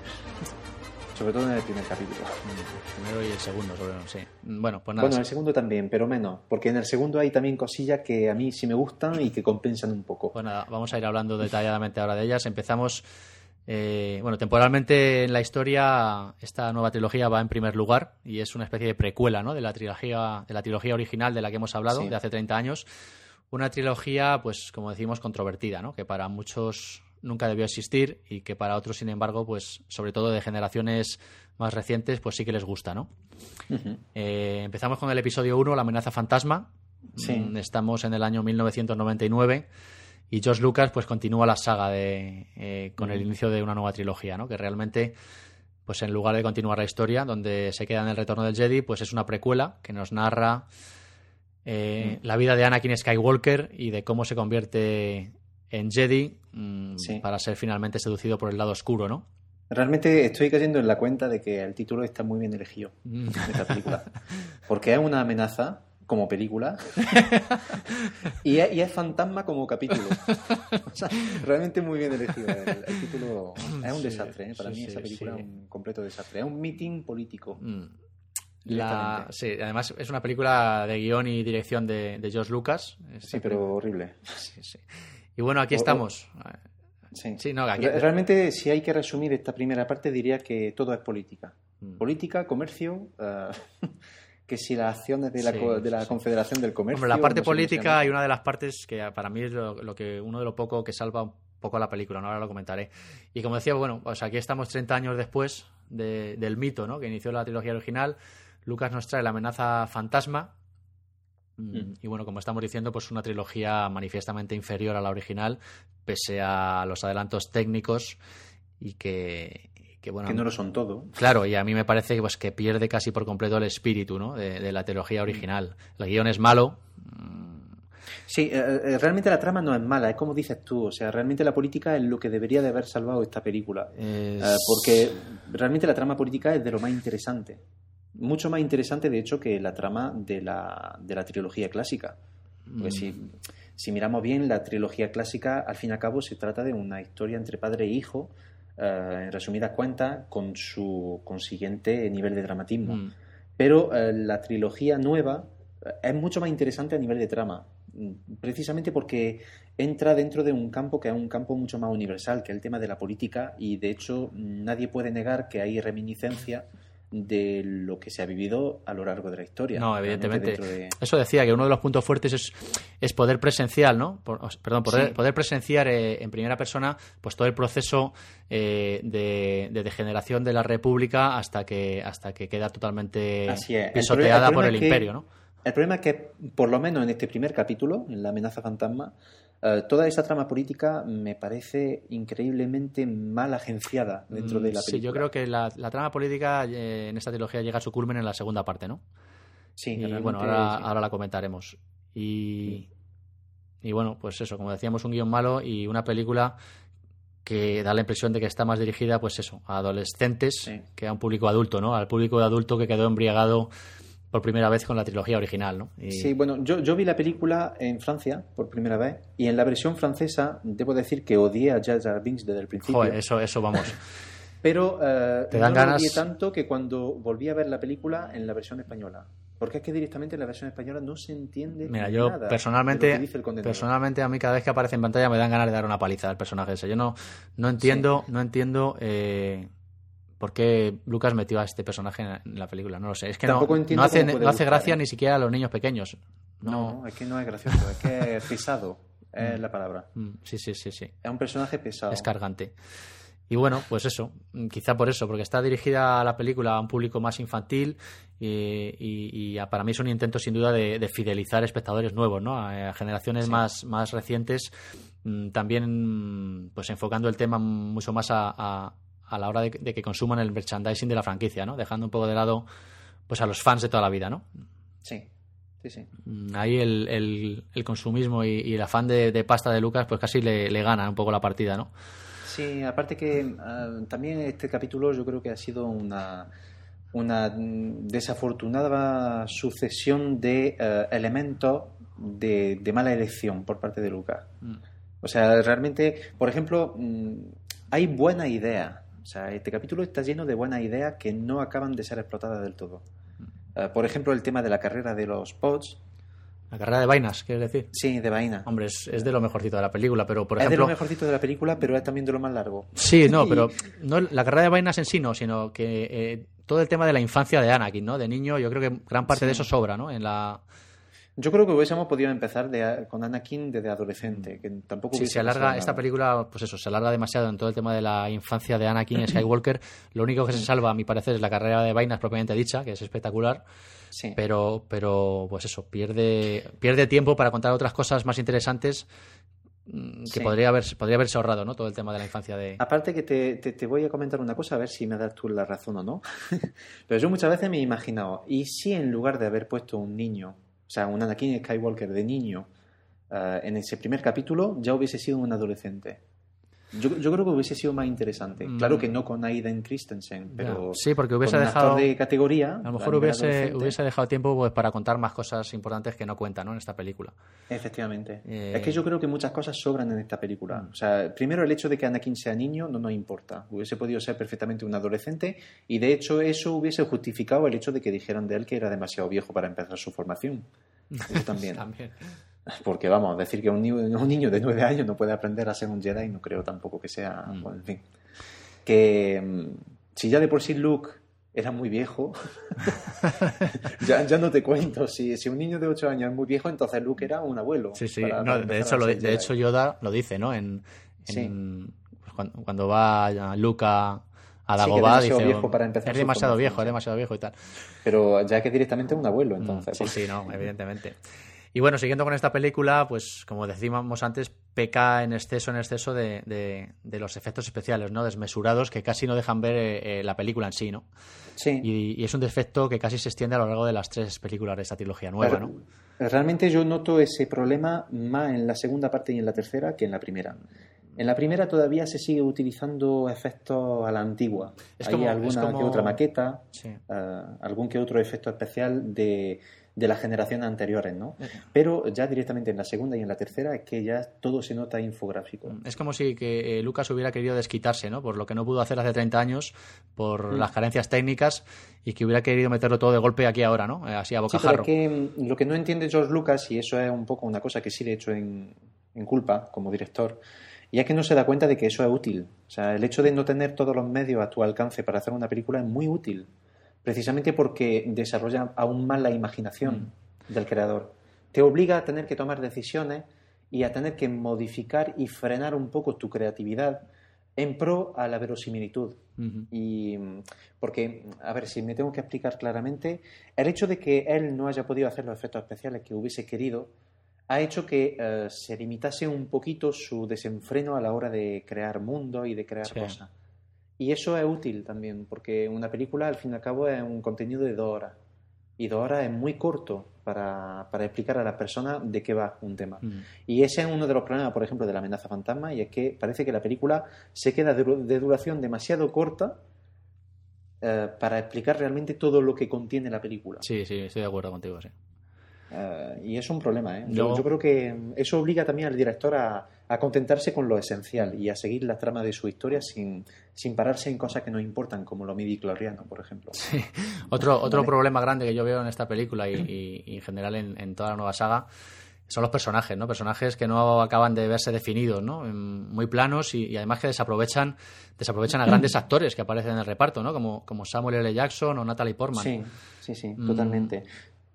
Sobre todo en el primer capítulo. El primero y el segundo, sobre sí. Bueno, pues nada. Bueno, en el segundo también, pero menos, porque en el segundo hay también cosillas que a mí sí me gustan y que compensan un poco. Pues nada, vamos a ir hablando detalladamente ahora de ellas. Empezamos, eh, bueno, temporalmente en la historia, esta nueva trilogía va en primer lugar y es una especie de precuela, ¿no? De la trilogía, de la trilogía original de la que hemos hablado, Sí. de hace 30 años. Una trilogía, pues, como decimos, controvertida, ¿no? Que para muchos nunca debió existir y que para otros, sin embargo, pues, sobre todo de generaciones más recientes, pues sí que les gusta, ¿no? Eh, empezamos con el episodio 1, La amenaza fantasma. Sí. Mm, Estamos en el año 1999 y George Lucas pues continúa la saga de, eh, con el inicio de una nueva trilogía, ¿no? Que realmente, pues en lugar de continuar la historia, donde se queda en el retorno del Jedi, pues es una precuela que nos narra eh, la vida de Anakin Skywalker y de cómo se convierte en Jedi mm, Sí. para ser finalmente seducido por el lado oscuro, ¿no? Realmente estoy cayendo en la cuenta de que el título está muy bien elegido Mm. de esta película. <laughs> Porque es una amenaza como película <laughs> y, es, y es fantasma como capítulo. <laughs> O sea, realmente muy bien elegido. El, el título es un Sí, desastre. ¿eh? Para sí, mí esa película es un completo desastre. Es un meeting político. Mm. La, sí, además es una película de guion y dirección de, de George Lucas. Sí, pero horrible. Sí, sí. Y bueno, aquí estamos. Sí. Sí, no, aquí- Re- Realmente, si hay que resumir esta primera parte, diría que todo es política. Mm. Política, comercio, eh, <laughs> que si las acciones de la, Sí, co- de la. Confederación del Comercio... Hombre, la parte no política y una de las partes que para mí es lo, lo que uno de lo poco que salva un poco la película, ¿no? ahora lo comentaré. Y como decía, bueno, pues aquí estamos 30 años después de- del mito, ¿no? Que inició la trilogía original. Lucas nos trae la amenaza fantasma. Mm, Mm. Y bueno, como estamos diciendo, pues una trilogía manifiestamente inferior a la original, pese a los adelantos técnicos y que, que bueno, Que no lo son todo. Claro, y a mí me parece pues, que pierde casi por completo el espíritu ¿no? de, de la trilogía original. El guion es malo. mm, Sí, eh, eh, realmente la trama no es mala, es como dices tú, o sea, realmente la política es lo que debería de haber salvado esta película, es- Eh, porque realmente la trama política es de lo más interesante, mucho más interesante de hecho que la trama de la, de la trilogía clásica. Mm. si, si miramos bien, la trilogía clásica, al fin y al cabo, se trata de una historia entre padre e hijo, eh, en resumidas cuentas, con su consiguiente nivel de dramatismo. Mm. Pero eh, la trilogía nueva eh, es mucho más interesante a nivel de trama, mm, precisamente porque entra dentro de un campo que es un campo mucho más universal, que es el tema de la política, y de hecho nadie puede negar que hay reminiscencia de lo que se ha vivido a lo largo de la historia. No, evidentemente. de- Eso decía que uno de los puntos fuertes es, es poder presenciar, ¿no? Por- perdón, poder, Sí. poder presenciar eh, en primera persona pues todo el proceso eh, de, de degeneración de la República hasta que hasta que queda totalmente pisoteada por el problema es que- imperio, ¿no? El problema es que, por lo menos en este primer capítulo, en la amenaza fantasma, eh, toda esa trama política me parece increíblemente mal agenciada dentro de la Mm, Sí, película. yo creo que la, la trama política eh, en esta trilogía llega a su culmen en la segunda parte, ¿no? Sí, y bueno, ahora, sí. ahora la comentaremos. Y, y bueno, pues eso, como decíamos, un guion malo y una película que da la impresión de que está más dirigida, pues eso, a adolescentes Sí. que a un público adulto, ¿no? Al público adulto que quedó embriagado por primera vez con la trilogía original, ¿no? Y- Sí, bueno, yo, yo vi la película en Francia por primera vez y en la versión francesa debo decir que odié a Jar Jar Binks desde el principio. Joder, eso, eso vamos. <laughs> Pero eh, Te dan no lo ganas- odié tanto que cuando volví a ver la película en la versión española. Porque es que directamente en la versión española no se entiende Mira, yo nada de lo personalmente, que dice el condenado. personalmente a mí cada vez que aparece en pantalla me dan ganas de dar una paliza al personaje ese. Yo no, no entiendo, no entiendo eh, por qué Lucas metió a este personaje en la película. No lo sé. Es que no, Tampoco no hace, gracia ¿eh? ni siquiera a los niños pequeños. No, es que no es gracioso, es que es pesado. <laughs> es la palabra. Mm, sí, sí, sí, sí. Es un personaje pesado. Es cargante. Y bueno, pues eso, mm, quizá por eso, porque está dirigida a la película a un público más infantil y, para mí es un intento sin duda de, fidelizar espectadores nuevos, ¿no? A, generaciones más, más recientes, mm, también pues enfocando el tema mucho más a, a la hora de, que consuman el merchandising de la franquicia, ¿no? Dejando un poco de lado pues a los fans de toda la vida, ¿no? Sí. Sí, sí. Mm, ahí el, el, consumismo y, el afán de, pasta de Lucas pues casi le, le gana un poco la partida, ¿no? Sí, aparte que ah, también este capítulo yo creo que ha sido una, una desafortunada sucesión de eh, elementos de, de, mala elección por parte de Lucas. Mm. O sea, realmente, por ejemplo, mm, hay buena idea. O sea, este capítulo está lleno de buenas ideas que no acaban de ser explotadas del todo. Mm. Eh, por ejemplo, el tema de la carrera de los pods la carrera de vainas, ¿quieres decir? Sí, de vaina. Hombre, es, de lo mejorcito de la película, pero por ejemplo... Es de lo mejorcito de la película, pero es también de lo más largo. Sí, no, <laughs> pero no la carrera de vainas en sí no, sino que eh, todo el tema de la infancia de Anakin, ¿no? De niño, yo creo que gran parte de eso sobra, ¿no? En la... Yo creo que hubiésemos podido empezar con Anakin desde adolescente, que tampoco Sí, se alarga, esta película, pues eso, se alarga demasiado en todo el tema de la infancia de Anakin <laughs> Skywalker. Lo único que se salva, a mi parecer, es la carrera de vainas propiamente dicha, que es espectacular. Sí. Pero, pero, pues eso, pierde, pierde tiempo para contar otras cosas más interesantes mm, que podría, haber, podría haberse ahorrado, ¿no? Todo el tema de la infancia de... Aparte que te, te, voy a comentar una cosa, a ver si me das tú la razón o no. <laughs> Pero yo muchas veces me he imaginado, ¿y si en lugar de haber puesto un niño o sea, un Anakin Skywalker de niño eh, en ese primer capítulo ya hubiese sido un adolescente. Yo, creo que hubiese sido más interesante. Mm. Claro que no con Aiden Christensen, pero sí, porque hubiese dejado de categoría. A lo mejor hubiese, hubiese dejado tiempo pues, para contar más cosas importantes que no cuentan en esta película. Efectivamente. Es que yo creo que muchas cosas sobran en esta película. Mm. O sea, primero el hecho de que Anakin sea niño no nos importa. Hubiese podido ser perfectamente un adolescente y de hecho eso hubiese justificado el hecho de que dijeran de él que era demasiado viejo para empezar su formación. <laughs> Eso también. también. Porque vamos, decir que un niño, un niño de nueve años no puede aprender a ser un Jedi, no creo tampoco que sea. Mm. en fin. Que mm, si ya de por sí Luke era muy viejo, <laughs> ya, ya, no te cuento. Si, si un niño de ocho años es muy viejo, entonces Luke era un abuelo. Sí, sí. de, hecho, lo, de hecho, Yoda lo dice, ¿no? En, pues, cuando, va Luke a, a Dagobah, sí, dice, viejo para empezar es demasiado viejo, es demasiado viejo y tal. Pero ya que directamente un abuelo, mm, entonces. Sí, sí, no, evidentemente. Y bueno, siguiendo con esta película, pues como decíamos antes, peca en exceso, en exceso de, de, los efectos especiales, ¿no? Desmesurados, que casi no dejan ver eh, eh, la película en sí, ¿no? Sí. Y, es un defecto que casi se extiende a lo largo de las tres películas de esta trilogía nueva, ¿no? Realmente yo noto ese problema más en la segunda parte y en la tercera que en la primera. En la primera todavía se sigue utilizando efectos a la antigua. Hay alguna que otra maqueta, eh, algún que otro efecto especial de de las generaciones anteriores, ¿no? Pero ya directamente en la segunda y en la tercera es que ya todo se nota infográfico. Mm, es como si que eh, Lucas hubiera querido desquitarse, ¿no? Por lo que no pudo hacer hace 30 años, por mm. las carencias técnicas y que hubiera querido meterlo todo de golpe aquí ahora, ¿no? Eh, así a bocajarro. Sí, que, mm, lo que no entiende George Lucas, y eso es un poco una cosa que sí le he hecho en, en culpa como director, y es que no se da cuenta de que eso es útil. O sea, el hecho de no tener todos los medios a tu alcance para hacer una película es muy útil precisamente porque desarrolla aún más la imaginación mm. del creador. Te obliga a tener que tomar decisiones y a tener que modificar y frenar un poco tu creatividad en pro a la verosimilitud. Y porque, a ver, si me tengo que explicar claramente, el hecho de que él no haya podido hacer los efectos especiales que hubiese querido ha hecho que eh, se limitase un poquito su desenfreno a la hora de crear mundo y de crear cosas. Y eso es útil también, porque una película al fin y al cabo es un contenido de dos horas. Y dos horas es muy corto para, para explicar a la persona de qué va un tema. Mm. Y ese es uno de los problemas, por ejemplo, de la amenaza fantasma, y es que parece que la película se queda de, duración demasiado corta eh, para explicar realmente todo lo que contiene la película. Sí, sí, estoy de acuerdo contigo, sí. Eh, y es un problema. ¿eh? Yo, creo que eso obliga también al director a, contentarse con lo esencial y a seguir la trama de su historia sin, sin pararse en cosas que no importan, como lo midi cloriano, por ejemplo. <laughs> Sí. Otro, otro problema grande que yo veo en esta película y, en general en, toda la nueva saga son los personajes, ¿no? Personajes que no acaban de verse definidos, ¿no? Muy planos y, además que desaprovechan, desaprovechan a grandes <clears throat> actores que aparecen en el reparto, ¿no? Como, como Samuel L. Jackson o Natalie Portman. Sí, sí, sí, totalmente.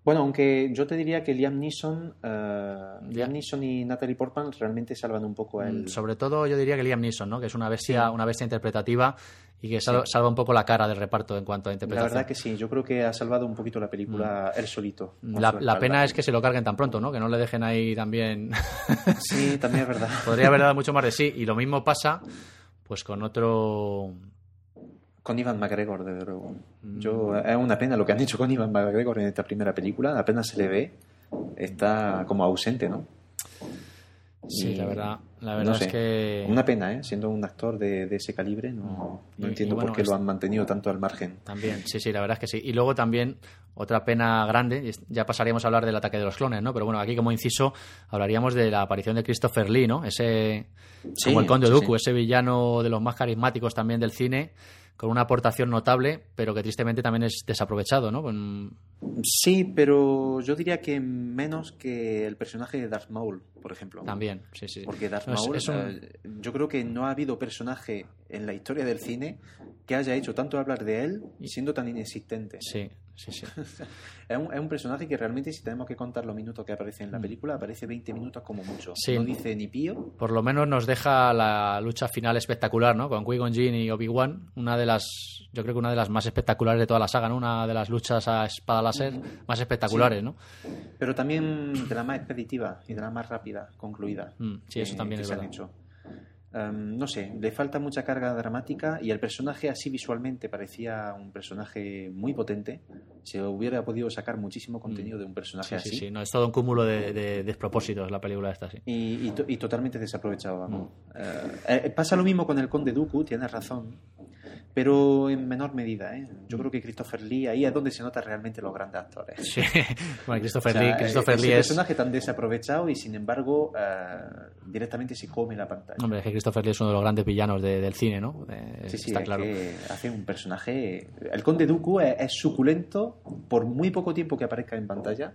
Bueno, aunque yo te diría que Liam Neeson, eh, Liam Neeson y Natalie Portman realmente salvan un poco el... Mm, sobre todo yo diría que Liam Neeson, ¿no? Que es una bestia, una bestia interpretativa y que salva un poco la cara del reparto en cuanto a interpretación. La verdad que sí, yo creo que ha salvado un poquito la película mm. él solito. La, pena es que se lo carguen tan pronto, ¿no? Que no le dejen ahí también... <laughs> sí, también es verdad. <laughs> Podría haber dado mucho más de sí. Y lo mismo pasa pues con otro con Ivan McGregor, desde luego. Yo, es una pena lo que han hecho con Ivan McGregor en esta primera película, apenas se le ve, está como ausente, ¿no? Sí, la verdad, la verdad es que... Una pena, ¿eh? Siendo un actor de, ese calibre, no, no entiendo por qué lo han mantenido tanto al margen. También, sí, sí, la verdad es que sí. Y luego también, otra pena grande, ya pasaríamos a hablar del ataque de los clones, ¿no? Pero bueno, aquí como inciso, hablaríamos de la aparición de Christopher Lee, ¿no? Ese, como el Conde Dooku, ese villano de los más carismáticos también del cine, con una aportación notable, pero que tristemente también es desaprovechado, ¿no? Sí, pero yo diría que menos que el personaje de Darth Maul, por ejemplo. También, sí, sí. Porque Darth Maul, eh, yo creo que no ha habido personaje en la historia del cine que haya hecho tanto hablar de él y siendo tan inexistente. Sí, sí, sí. <laughs> es, un, es, un, personaje que realmente, si tenemos que contar los minutos que aparece en la mm. película, aparece 20 minutos como mucho. No dice ni pío. Por lo menos nos deja la lucha final espectacular, ¿no? Con Qui-Gon Jinn y Obi-Wan, una de las, yo creo que una de las más espectaculares de toda la saga, ¿no? Una de las luchas a espada láser más espectaculares, ¿no? Pero también de la más expeditiva y de la más rápida, concluida. Mm, sí, eso también es verdad. Hecho. Em, no sé, le falta mucha carga dramática y el personaje así visualmente parecía un personaje muy potente. Se hubiera podido sacar muchísimo contenido mm. de un personaje así. Sí, sí, no, es todo un cúmulo de, despropósitos la película esta, sí. Y, y, totalmente desaprovechado, vamos. Mm. Eh, eh, pasa lo mismo con el Conde Dooku, tienes razón pero en menor medida. ¿eh? Yo creo que Christopher Lee, ahí es donde se nota realmente los grandes actores. Sí, <laughs> bueno, Christopher Lee, Christopher es Lee un personaje tan desaprovechado y sin embargo eh, directamente se come la pantalla. Hombre, es que Christopher Lee es uno de los grandes villanos del cine, ¿no? Eh, sí, sí, está claro. Que hace un personaje. El Conde Dooku es, suculento por muy poco tiempo que aparezca en pantalla,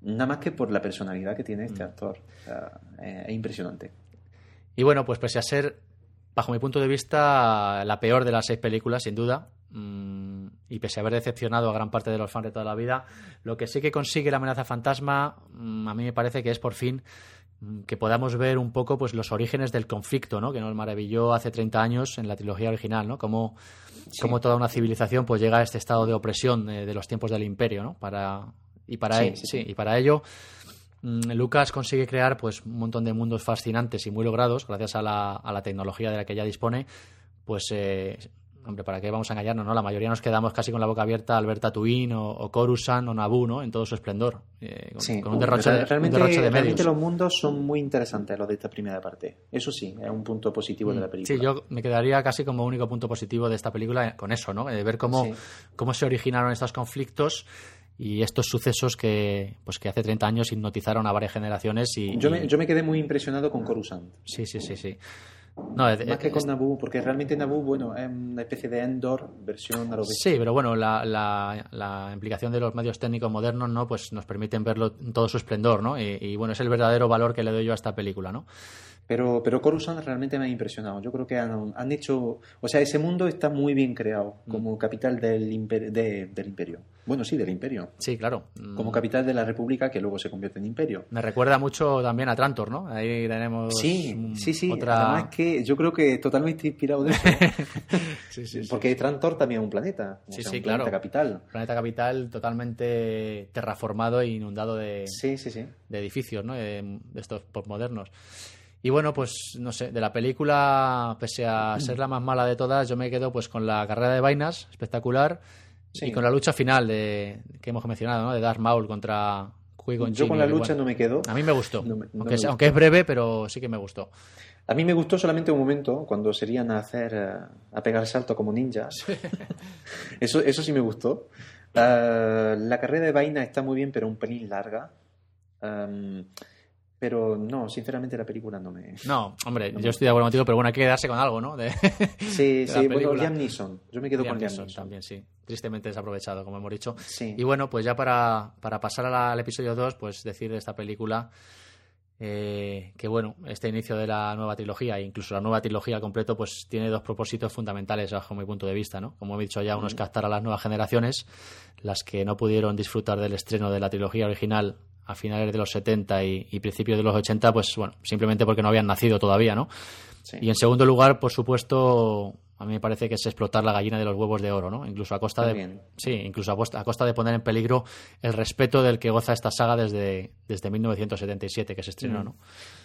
nada más que por la personalidad que tiene este mm. actor. es impresionante. Y bueno, pues pese a ser bajo mi punto de vista, la peor de las seis películas, sin duda. Mm, y pese a haber decepcionado a gran parte de los fans de toda la vida, lo que sí que consigue la amenaza fantasma, mm, a mí me parece que es por fin mm, que podamos ver un poco pues los orígenes del conflicto, ¿no? Que nos maravilló hace 30 años en la trilogía original, ¿no? Como, toda una civilización pues llega a este estado de opresión eh, de los tiempos del imperio, ¿no? Para, y para, e-, y para ello Lucas consigue crear pues un montón de mundos fascinantes y muy logrados gracias a la, a la tecnología de la que ya dispone. Pues eh, hombre para qué vamos a engañarnos no la mayoría nos quedamos casi con la boca abierta al ver Tatooine o, o Coruscant o Naboo ¿no? en todo su esplendor eh, con, un derroche, de, realmente, realmente los mundos son muy interesantes los de esta primera parte. Eso sí es un punto positivo de la mm, película. sí yo me quedaría casi como único punto positivo de esta película con eso no de ver cómo cómo se originaron estos conflictos y estos sucesos que, pues que hace 30 años hipnotizaron a varias generaciones. Y, yo, me, yo me quedé muy impresionado con Coruscant. Sí, sí, sí, sí. No, Más que con Naboo, porque realmente Naboo, bueno, es una especie de Endor versión a Sí, pero bueno, la, la, la, implicación de los medios técnicos modernos, ¿no? Pues nos permiten verlo en todo su esplendor, ¿no? Y, y, bueno, es el verdadero valor que le doy yo a esta película, ¿no? Pero, pero Coruscant realmente me ha impresionado. Yo creo que han, han hecho. O sea, ese mundo está muy bien creado mm. como capital del, imperio, del imperio. Bueno, sí, del imperio. Sí, claro. Como capital de la república que luego se convierte en imperio. Me recuerda mucho también a Trantor, ¿no? Ahí tenemos. Sí, sí, sí. Otra... Además que yo creo que totalmente inspirado de eso. <laughs> sí, sí, Porque Trantor también es un planeta. Sí, sí, claro. Planeta capital. Planeta capital totalmente terraformado e inundado de, sí, sí, sí. de edificios, ¿no? De estos postmodernos. Y bueno, pues no sé, de la película, pese a ser la más mala de todas, yo me quedo pues con la carrera de vainas, espectacular, y con la lucha final de que hemos mencionado, ¿no? De Darth Maul contra Qui-Gon Yo con la lucha no me quedo. A mí me gustó, aunque, aunque es breve, pero sí que me gustó. A mí me gustó solamente un momento, cuando serían a hacer, eh, a pegar salto como ninjas. <laughs> eso, eso sí me gustó. Eh, la carrera de vaina está muy bien, pero un pelín larga. Pero no, sinceramente la película no me. No, hombre, yo estoy de acuerdo contigo, pero bueno, hay que quedarse con algo, ¿no? <laughs> sí, sí, bueno, Liam Neeson. Yo me quedo con Liam Neeson. También, sí. Tristemente desaprovechado, como hemos dicho. Sí. Y bueno, pues ya para, para pasar al episodio 2, pues decir de esta película. eh, que bueno, este inicio de la nueva trilogía e incluso la nueva trilogía completo pues tiene dos propósitos fundamentales bajo mi punto de vista, ¿no? Como he dicho ya, uno es captar a las nuevas generaciones, las que no pudieron disfrutar del estreno de la trilogía original a finales de los 70 y, y principios de los 80, pues bueno, simplemente porque no habían nacido todavía, ¿no? Y en segundo lugar, por supuesto, a mí me parece que es explotar la gallina de los huevos de oro, ¿no? Incluso a costa de sí, incluso a costa, de poner en peligro el respeto del que goza esta saga desde, desde 1977 que se estrenó, mm. ¿no?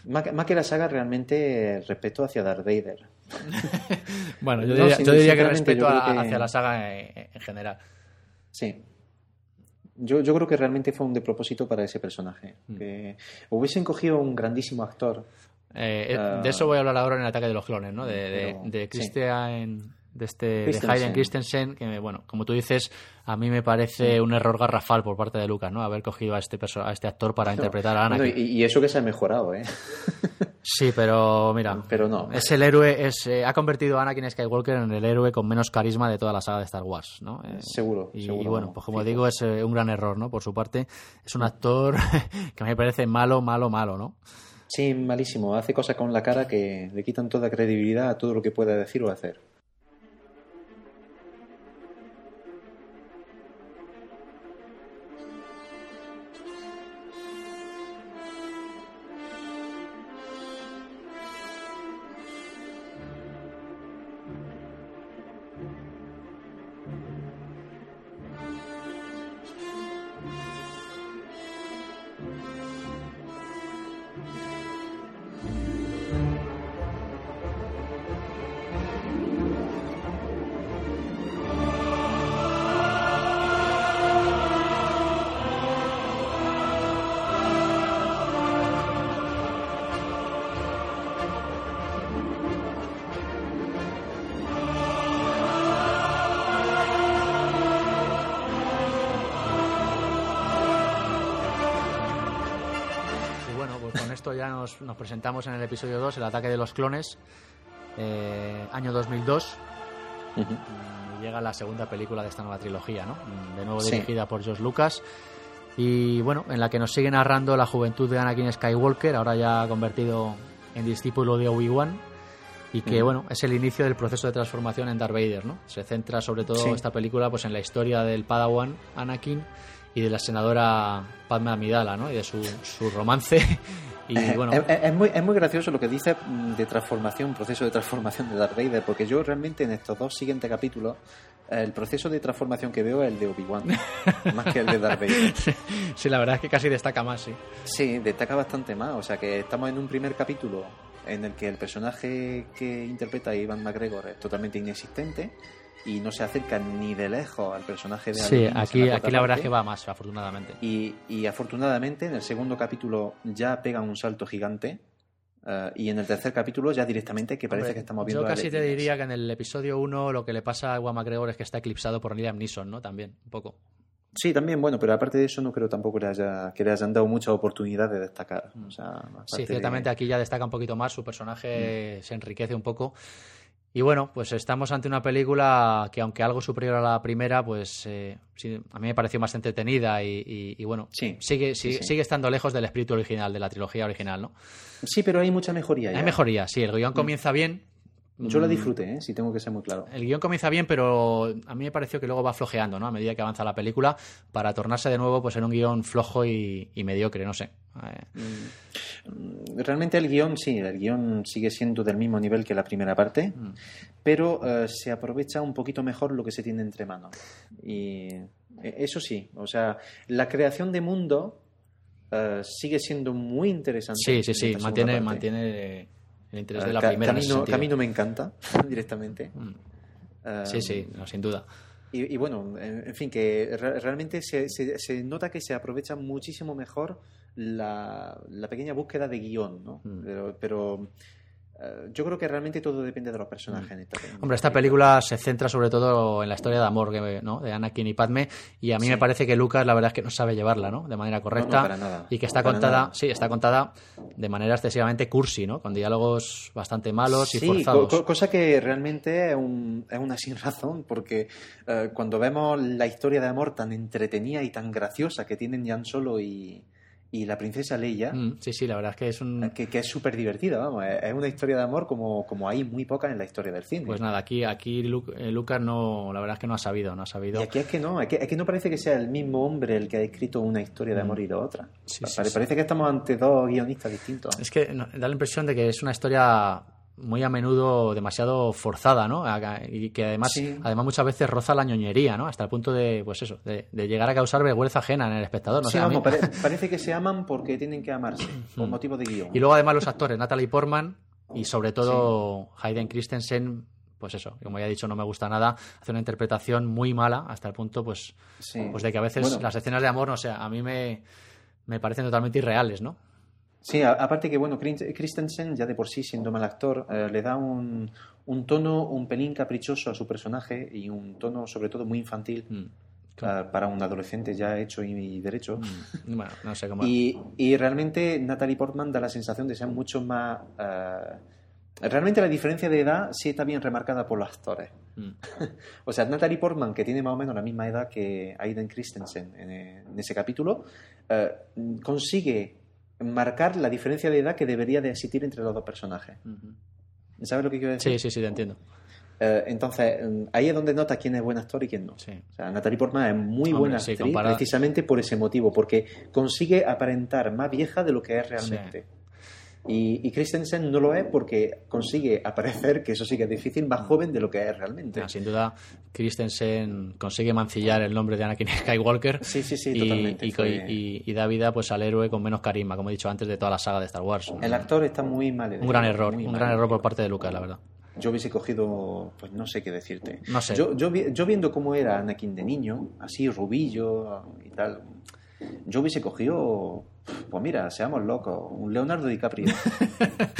Más, que la saga realmente el respeto hacia Darth Vader. <laughs> bueno, yo diría, yo diría que respeto hacia la saga en, general. Sí. Yo, yo, creo que realmente fue un de propósito para ese personaje. Mm. Que hubiesen cogido un grandísimo actor eh, eh, de eso voy a hablar ahora en el ataque de los clones, ¿no? De, de, Christian, de este de Hayden Christensen, que bueno, como tú dices, a mí me parece un error garrafal por parte de Lucas, ¿no? Haber cogido a este a este actor para interpretar a Anakin. y, eso que se ha mejorado, ¿eh? <laughs> sí, pero mira, pero no. Es el héroe, es, eh, ha convertido a Anakin Skywalker en el héroe con menos carisma de toda la saga de Star Wars, ¿no? seguro. Y, y, bueno, pues como digo, es un gran error, ¿no? Por su parte, es un actor <laughs> que me parece malo, malo, malo, ¿no? Sí, malísimo. Hace cosas con la cara que le quitan toda credibilidad a todo lo que pueda decir o hacer. Presentamos en el episodio 2, El ataque de los clones, eh, año 2002. Mm, llega la segunda película de esta nueva trilogía, ¿no? De nuevo dirigida por George Lucas. Y bueno, en la que nos sigue narrando la juventud de Anakin Skywalker, ahora ya convertido en discípulo de Obi-Wan. Y que, bueno, es el inicio del proceso de transformación en Darth Vader, ¿no? Se centra sobre todo esta película pues en la historia del Padawan Anakin y de la senadora Padme Amidala, ¿no? Y de su, su romance <laughs> es, muy, es muy gracioso lo que dice de transformación, proceso de transformación de Darth Vader, porque yo realmente en estos dos siguientes capítulos el proceso de transformación que veo es el de Obi-Wan, <laughs> más que el de Darth Vader. Sí, la verdad es que casi destaca más, sí. Sí, destaca bastante más. O sea que estamos en un primer capítulo en el que el personaje que interpreta Ivan McGregor es totalmente inexistente y no se acerca ni de lejos al personaje de Sí, aquí, aquí la verdad es que va más, afortunadamente. Y, y afortunadamente en el segundo capítulo ya pega un salto gigante. Eh, y en el tercer capítulo ya directamente que parece que estamos viendo yo casi te diría que en el episodio 1 lo que le pasa a McGregor es que está eclipsado por Liam Neeson, ¿no? También, un poco. Sí, también, bueno, pero aparte de eso no creo tampoco que, haya, que le hayan dado mucha oportunidad de destacar. O sea, sí, ciertamente aquí ya destaca un poquito más, su personaje mm. se enriquece un poco. Y bueno, pues estamos ante una película que, aunque algo superior a la primera, pues eh, a mí me pareció más entretenida y, bueno, sigue, sigue, estando lejos del espíritu original, de la trilogía original, ¿no? Sí, pero hay mucha mejoría. Hay mejoría, sí. El guion mm. comienza bien, yo la mm. disfruté, ¿eh? si tengo que ser muy claro. El guion comienza bien, pero a mí me pareció que luego va flojeando, ¿no? A medida que avanza la película, para tornarse de nuevo pues en un guion flojo y, mediocre, no sé. Mm. Realmente el guion, sí, el guion sigue siendo del mismo nivel que la primera parte, mm. pero eh, se aprovecha un poquito mejor lo que se tiene entre manos. Y eh, eso sí, o sea, la creación de mundo eh, sigue siendo muy interesante. Sí, sí, sí, mantiene, mantiene el interés de la primera. Camino, camino me encanta <laughs> directamente. Mm. sí, sí, sin duda. Y, bueno, en, fin, que realmente se, se, nota que se aprovecha muchísimo mejor la, la pequeña búsqueda de guion, ¿no? Mm. Pero, pero yo creo que realmente todo depende de los personajes. Mm. Hombre, esta película se centra sobre todo en la historia de amor ¿no? de Anakin y Padme y a mí me parece que Lucas la verdad es que no sabe llevarla ¿no? de manera correcta y que está contada sí está contada de manera excesivamente cursi ¿no? con diálogos bastante malos y forzados cosa que realmente es, una sin razón porque eh, cuando vemos la historia de amor tan entretenida y tan graciosa que tienen Jan Solo y, y la princesa Leia, Mm, sí, sí, la verdad es que es un... que, que es súper divertida, vamos, es una historia de amor como, como hay muy pocas en la historia del cine. Pues nada, aquí, aquí eh, Lucas no, la verdad es que no ha sabido, no ha sabido. y aquí es que no, es que, es que no parece que sea el mismo hombre el que ha escrito una historia de amor y la otra. Mm. Sí, Pa- sí, pare- sí. Parece que estamos ante dos guionistas distintos. Es que no- da la impresión de que es una historia muy a menudo demasiado forzada, ¿no? Y que además, Sí. además muchas veces roza la ñoñería, ¿no? Hasta el punto de, pues eso, de, de llegar a causar vergüenza ajena en el espectador. No Sí, sé, mí- pare- parece que se aman porque tienen que amarse, por motivos de guion. Y luego además los actores, Natalie Portman y sobre todo Hayden Christensen, pues eso, como ya he dicho, no me gusta nada, hace una interpretación muy mala hasta el punto, pues, pues de que a veces Bueno. las escenas de amor, no sé, a mí me, me parecen totalmente irreales, ¿no? Sí, a- aparte que, bueno, Chris- Christensen, ya de por sí siendo mal actor, eh, le da un, un tono un pelín caprichoso a su personaje y un tono, sobre todo, muy infantil Mm, eh, para un adolescente ya hecho y derecho. mm, Bueno, no sé cómo... <laughs> Y, y realmente Natalie Portman da la sensación de ser mucho más... eh, realmente la diferencia de edad sí está bien remarcada por los actores. Mm, <laughs> O sea, Natalie Portman, que tiene más o menos la misma edad que Aiden Christensen en, en ese capítulo, eh, consigue marcar la diferencia de edad que debería de existir entre los dos personajes. ¿Sabes lo que quiero decir? Sí, sí, sí, te entiendo. Eh, entonces, mm, ahí es donde notas quién es buen actor y quién no. Sí. O sea, Natalie Portman es muy Hombre, buena sí, actriz precisamente por ese motivo, porque consigue aparentar más vieja de lo que es realmente. Y, y Christensen no lo es porque consigue aparecer, que eso sí que es difícil, más joven de lo que es realmente. Ah, sin duda, Christensen consigue mancillar el nombre de Anakin <laughs> Skywalker Sí, sí, sí, y, totalmente. y- Fue- y- y da vida pues al héroe con menos carisma, como he dicho antes, de toda la saga de Star Wars. El actor está muy mal. Un gran error, un gran error por parte de Lucas, la verdad. Yo hubiese cogido, pues no sé qué decirte. No sé. Yo, yo, yo viendo cómo era Anakin de niño, así rubillo y tal, yo hubiese cogido, pues mira, seamos locos, un Leonardo DiCaprio. <laughs>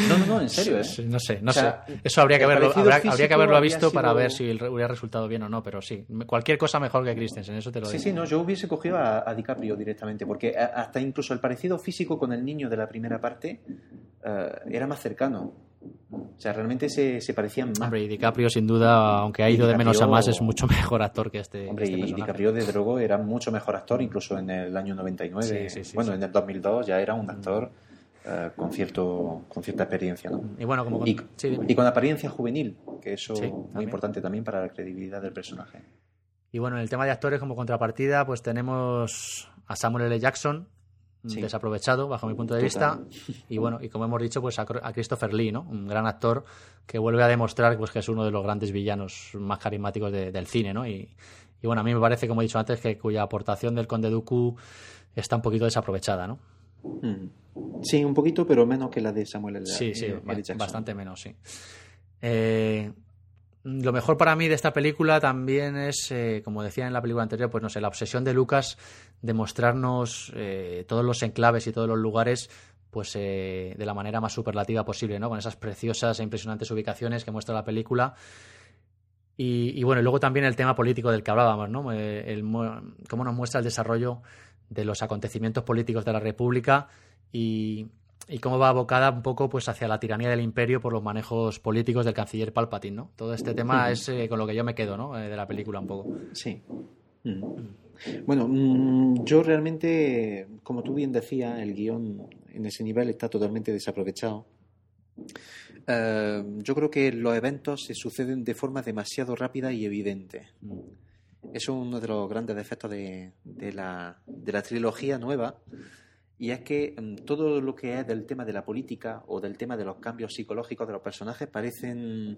No, no, no, en serio, ¿eh? Sí, No sé, no O sea, sé. Eso habría que habrá, habría que haberlo visto para ver si hubiera resultado bien o no, pero sí. Cualquier cosa mejor que Christensen, eso te lo Sí, digo. sí, no, yo hubiese cogido a, a DiCaprio directamente, porque hasta incluso el parecido físico con el niño de la primera parte eh, era más cercano. O sea, realmente se, se parecían más. Hombre, y DiCaprio, sin duda, aunque ha Y ido de menos a más, es mucho <laughs> mejor actor que este, Hombre, este y. DiCaprio de Drogo era mucho mejor actor, incluso en el año 99. Sí, sí, sí, bueno, en el 2002 ya era un actor eh, con, cierto, con cierta experiencia. ¿no? Y bueno, como... Y, sí, dime. y con apariencia juvenil, que eso es muy importante también para la credibilidad del personaje. Y bueno, en el tema de actores como contrapartida, pues tenemos a Samuel L. Jackson, Sí. desaprovechado bajo mi punto de Total. vista. Y bueno, y como hemos dicho, pues a, Christopher Lee, ¿no? Un gran actor que vuelve a demostrar pues, que es uno de los grandes villanos más carismáticos de- del cine, ¿no? Y, y bueno, a mí me parece, como he dicho antes, que cuya aportación del Conde Dooku está un poquito desaprovechada, ¿no? Mm. Sí, un poquito, pero menos que la de Samuel L. Sí, sí, L. ba- Jackson. bastante menos, sí. Eh, lo mejor para mí de esta película también es, eh, como decía en la película anterior, pues no sé, la obsesión de Lucas de mostrarnos eh, todos los enclaves y todos los lugares pues eh, de la manera más superlativa posible, ¿no? Con esas preciosas e impresionantes ubicaciones que muestra la película. Y, y bueno, luego también el tema político del que hablábamos, ¿no? Eh, el mo- cómo nos muestra el desarrollo de los acontecimientos políticos de la República y, y cómo va abocada un poco pues hacia la tiranía del imperio por los manejos políticos del canciller Palpatine, ¿no? Todo este tema es eh, con lo que yo me quedo, ¿no? Eh, de la película un poco. Sí. Mm. Bueno, mm, yo realmente, como tú bien decías, el guion en ese nivel está totalmente desaprovechado. Eh, yo creo que los eventos se suceden de forma demasiado rápida y evidente. Eso es uno de los grandes defectos de, de la, de la trilogía nueva. Y es que mm, todo lo que es del tema de la política o del tema de los cambios psicológicos de los personajes parecen,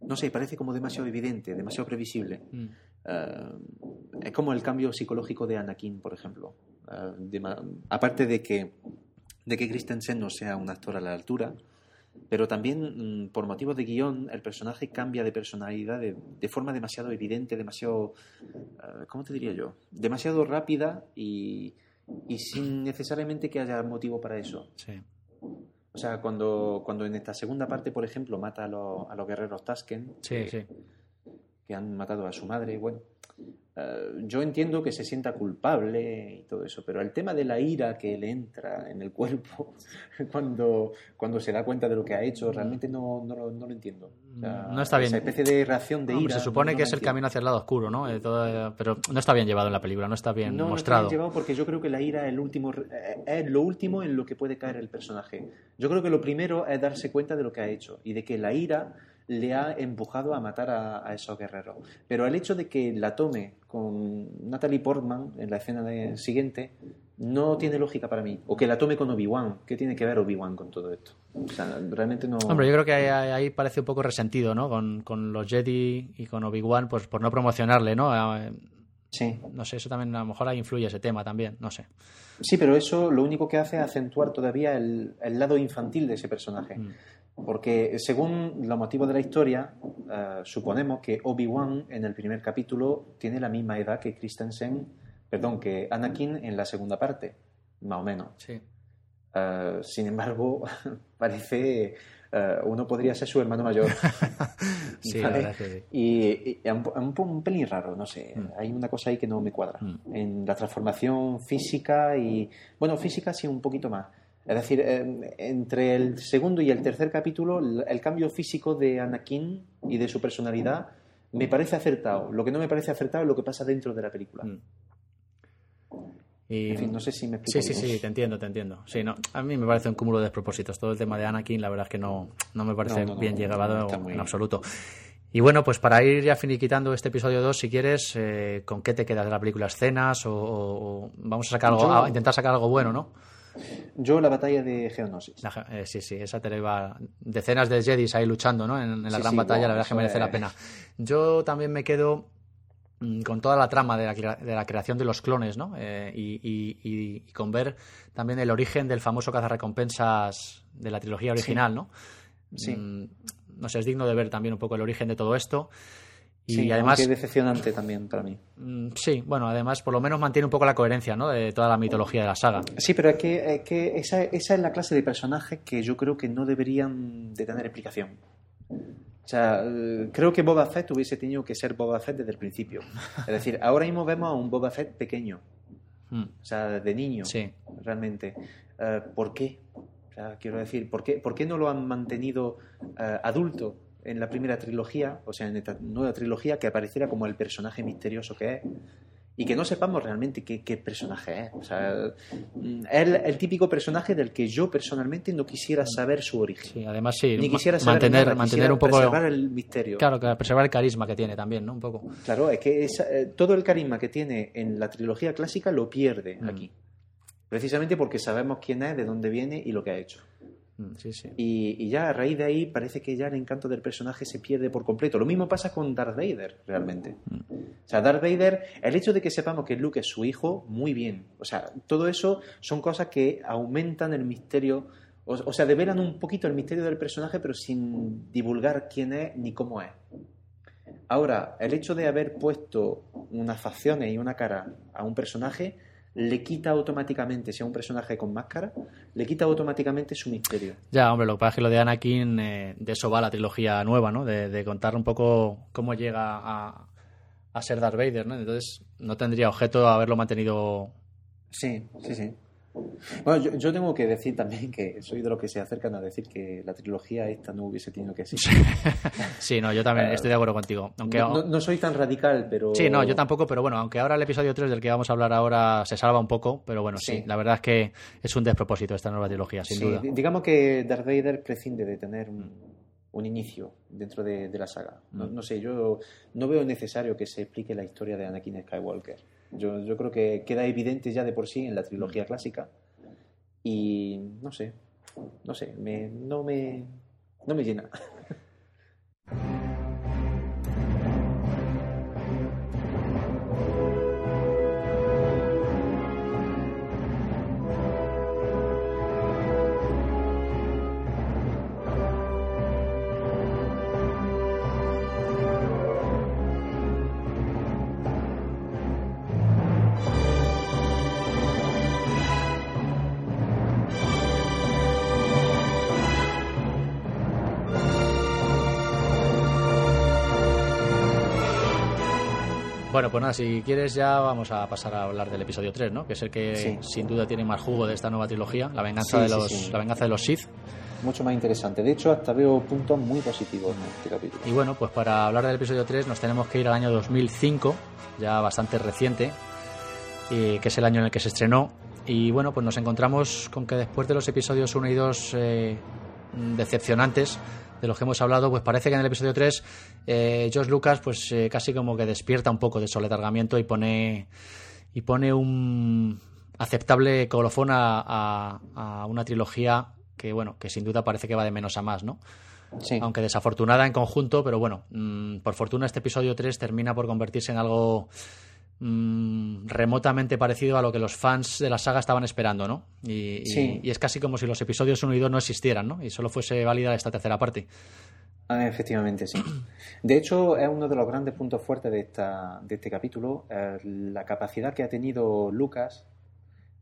no sé, parece como demasiado evidente, demasiado previsible. Mm. Eh, es como el cambio psicológico de Anakin, por ejemplo. Eh, de aparte de que, de que Christensen no sea un actor a la altura, pero también mm, por motivos de guion el personaje cambia de personalidad de, de forma demasiado evidente, demasiado, eh, ¿cómo te diría yo? Demasiado rápida y, y sin necesariamente que haya motivo para eso. Sí. O sea, cuando, cuando en esta segunda parte, por ejemplo, mata a los, a los guerreros Tusken, Sí, que- sí. que han matado a su madre, bueno, eh, yo entiendo que se sienta culpable y todo eso, pero el tema de la ira que le entra en el <laughs> cuerpo cuando, cuando se da cuenta de lo que ha hecho, realmente no, no, lo, no lo entiendo. no está bien. Esa especie de reacción de ira. Se supone que es el camino hacia el lado oscuro, ¿no? pero no está bien llevado en la película, no está bien mostrado. No está bien llevado porque yo creo que la ira es, el último, eh, es lo último en lo que puede caer el personaje. Yo creo que lo primero es darse cuenta de lo que ha hecho y de que la ira le ha empujado a matar a, esos guerreros. Pero el hecho de que la tome con Natalie Portman en la escena siguiente no tiene lógica para mí. O que la tome con Obi-Wan. ¿Qué tiene que ver Obi-Wan con todo esto? O sea, realmente no. Hombre, yo creo que ahí, parece un poco resentido, ¿no? Con, los Jedi y con Obi-Wan, pues por no promocionarle, ¿no? Sí. No sé, eso también a lo mejor ahí influye ese tema también, no sé. Sí, pero eso lo único que hace es acentuar todavía el, lado infantil de ese personaje. Mm. Porque según los motivos de la historia, eh, suponemos que Obi-Wan en el primer capítulo tiene la misma edad que Christensen, perdón, que Anakin en la segunda parte, más o menos. Sí. Eh, sin embargo, <laughs> parece eh, uno podría ser su hermano mayor. <laughs> sí, Y, es un, un, pelín raro, no sé. Mm. Hay una cosa ahí que no me cuadra. Mm. En la transformación física y. Bueno, física sí un poquito más. Es decir, eh, entre el segundo y el tercer capítulo, el cambio físico de Anakin y de su personalidad me parece acertado. Lo que no me parece acertado es lo que pasa dentro de la película. Mm. Y... En fin, no sé si me explico. Sí, sí, sí, te entiendo, te entiendo. Sí, no, a mí me parece un cúmulo de despropósitos. Todo el tema de Anakin, la verdad es que no, no me parece bien llegado en absoluto. Y bueno, pues para ir ya finiquitando este episodio 2, si quieres, eh, ¿con qué te quedas de la película? ¿Escenas o, vamos a sacar algo, a intentar sacar algo bueno, no? Yo la batalla de Geonosis. Eh, sí, sí, esa te va decenas de Jedis ahí luchando, ¿no? En, la gran batalla, la verdad es que merece la pena. Yo también me quedo con toda la trama de la, creación de los clones, ¿no? Eh, y, con ver también el origen del famoso cazarrecompensas de la trilogía original, ¿no? Sí. Mm, no sé, es digno de ver también un poco el origen de todo esto. Y sí, además. es decepcionante también para mí. Mm, sí, bueno, además por lo menos mantiene un poco la coherencia ¿no? de toda la mitología de la saga. Sí, pero es que, que esa, esa, es la clase de personajes que yo creo que no deberían de tener explicación. O sea, creo que Boba Fett hubiese tenido que ser Boba Fett desde el principio. Es decir, ahora mismo vemos a un Boba Fett pequeño. Hmm. O sea, de niño. Sí. Realmente. Eh, ¿Por qué? O sea, quiero decir, ¿por qué, ¿por qué no lo han mantenido uh, adulto? en la primera trilogía, o sea, en esta nueva trilogía, que apareciera como el personaje misterioso que es y que no sepamos realmente qué, personaje es. O sea, mm, es el, típico personaje del que yo personalmente no quisiera saber su origen. Sí, además sí, Ni quisiera mantener, mantener un poco preservar el misterio. Claro, preservar el carisma que tiene también, ¿no? Un poco. Claro, es que eh, todo el carisma que tiene en la trilogía clásica lo pierde mm. aquí. Precisamente porque sabemos quién es, de dónde viene y lo que ha hecho. Mm, y, ya a raíz de ahí parece que ya el encanto del personaje se pierde por completo. Lo mismo pasa con Darth Vader, realmente. Mm. O sea, Darth Vader, el hecho de que sepamos que Luke es su hijo, muy bien. O sea, todo eso son cosas que aumentan el misterio, o, sea, develan un poquito el misterio del personaje, pero sin divulgar quién es ni cómo es. Ahora, el hecho de haber puesto unas facciones y una cara a un personaje le quita automáticamente, si es un personaje con máscara, le quita automáticamente su misterio. Ya, hombre, lo que pasa es que lo de Anakin, eh, de eso va la trilogía nueva, ¿no? De, contar un poco cómo llega a, a, ser Darth Vader, ¿no? Entonces, no tendría objeto haberlo mantenido. Sí, sí, sí. Bueno, yo, tengo que decir también que soy de los que se acercan a decir que la trilogía esta no hubiese tenido que existir. <laughs> sí, no, yo también estoy de acuerdo contigo. Aunque, no, soy tan radical, pero... Sí, no, yo tampoco, pero bueno, aunque ahora el episodio 3 del que vamos a hablar ahora se salva un poco, pero bueno, sí, la verdad es que es un despropósito esta nueva trilogía, sin duda. Digamos que Darth Vader prescinde de tener un, inicio dentro de, la saga. No, mm. no, sé, yo no veo necesario que se explique la historia de Anakin Skywalker. Yo, yo creo que queda evidente ya de por sí en la trilogía clásica. Y no sé, no sé, me, no, me, no me llena. <laughs> Bueno, pues nada, si quieres ya vamos a pasar a hablar del episodio 3, ¿no? Que es el que Sí. sin duda tiene más jugo de esta nueva trilogía, la venganza Sí, de los sí. la venganza de los Sith. Mucho más interesante. De hecho, hasta veo puntos muy positivos en este capítulo. Y bueno, pues para hablar del episodio 3 nos tenemos que ir al año 2005, ya bastante reciente, y que es el año en el que se estrenó. Y bueno, pues nos encontramos con que después de los episodios 1 y 2 eh, decepcionantes de los que hemos hablado, pues parece que en el episodio 3 eh, George Lucas pues eh, casi como que despierta un poco de su letargamiento y pone, y pone un aceptable colofón a, a- a una trilogía que bueno, que sin duda parece que va de menos a más, ¿no? Sí. aunque desafortunada en conjunto, pero bueno, mm, por fortuna este episodio 3 termina por convertirse en algo mm, remotamente parecido a lo que los fans de la saga estaban esperando, ¿no? Y, y- Sí. y es casi como si los episodios 1 y 2 no existieran, ¿no? Y solo fuese válida esta tercera parte. Ah, efectivamente, sí. <clears throat> De hecho, es uno de los grandes puntos fuertes de, esta, de este capítulo, eh, la capacidad que ha tenido Lucas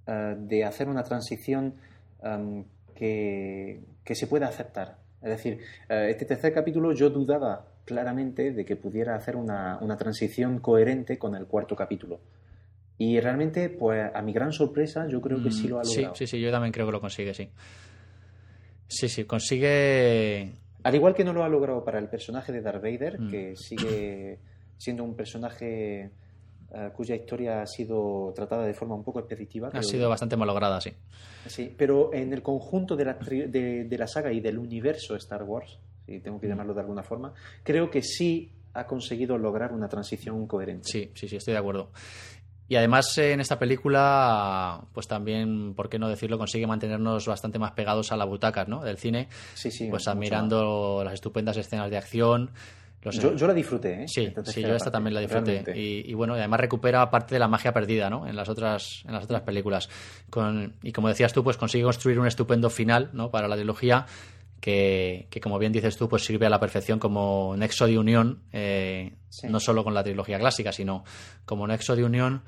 eh, de hacer una transición em, que, que se pueda aceptar. Es decir, eh, este tercer capítulo yo dudaba claramente de que pudiera hacer una, una transición coherente con el cuarto capítulo. Y realmente, pues a mi gran sorpresa, yo creo que sí lo ha Mm, sí, logrado. sí, sí, yo también creo que lo consigue, sí. Sí, sí, consigue... Al igual que no lo ha logrado para el personaje de Darth Vader, Mm. que sigue siendo un personaje eh, cuya historia ha sido tratada de forma un poco expeditiva. Ha sido bastante malograda, sí. Sí, pero en el conjunto de la, de la saga y del universo Star Wars, si tengo que llamarlo de alguna forma, creo que sí ha conseguido lograr una transición coherente. Sí, sí, sí, estoy de acuerdo. Y además eh, en esta película, pues también, ¿por qué no decirlo? Consigue mantenernos bastante más pegados a las butacas, ¿no? Del cine, sí, sí, pues admirando las estupendas escenas de acción. Los. Yo, yo la disfruté, ¿eh? sí, sí, yo esta parte, también la disfruté. Y, y bueno, y además recupera parte de la magia perdida, ¿no? En las otras, en las otras películas. Con, y como decías tú, pues consigue construir un estupendo final, ¿no? Para la trilogía. Que, que, como bien dices tú, pues sirve a la perfección como nexo de unión, eh, Sí. no solo con la trilogía clásica, sino como nexo de unión,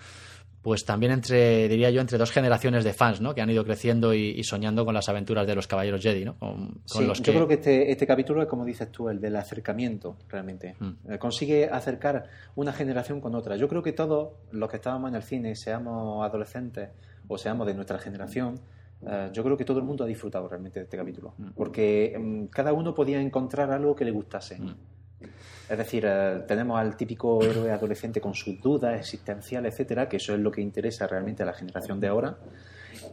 pues también entre, diría yo, entre dos generaciones de fans, ¿no? Que han ido creciendo y, y soñando con las aventuras de los caballeros Jedi, ¿no? Con, con Sí, los yo creo que este, este capítulo es como dices tú, el del acercamiento, realmente. Mm. Eh, Consigue acercar una generación con otra. Yo creo que todos los que estábamos en el cine, seamos adolescentes o seamos de nuestra generación, eh, yo creo que todo el mundo ha disfrutado realmente de este capítulo. Mm. Porque mm, cada uno podía encontrar algo que le gustase. Mm. Es decir, eh, tenemos al típico héroe adolescente con sus dudas existenciales, etcétera, que eso es lo que interesa realmente a la generación de ahora.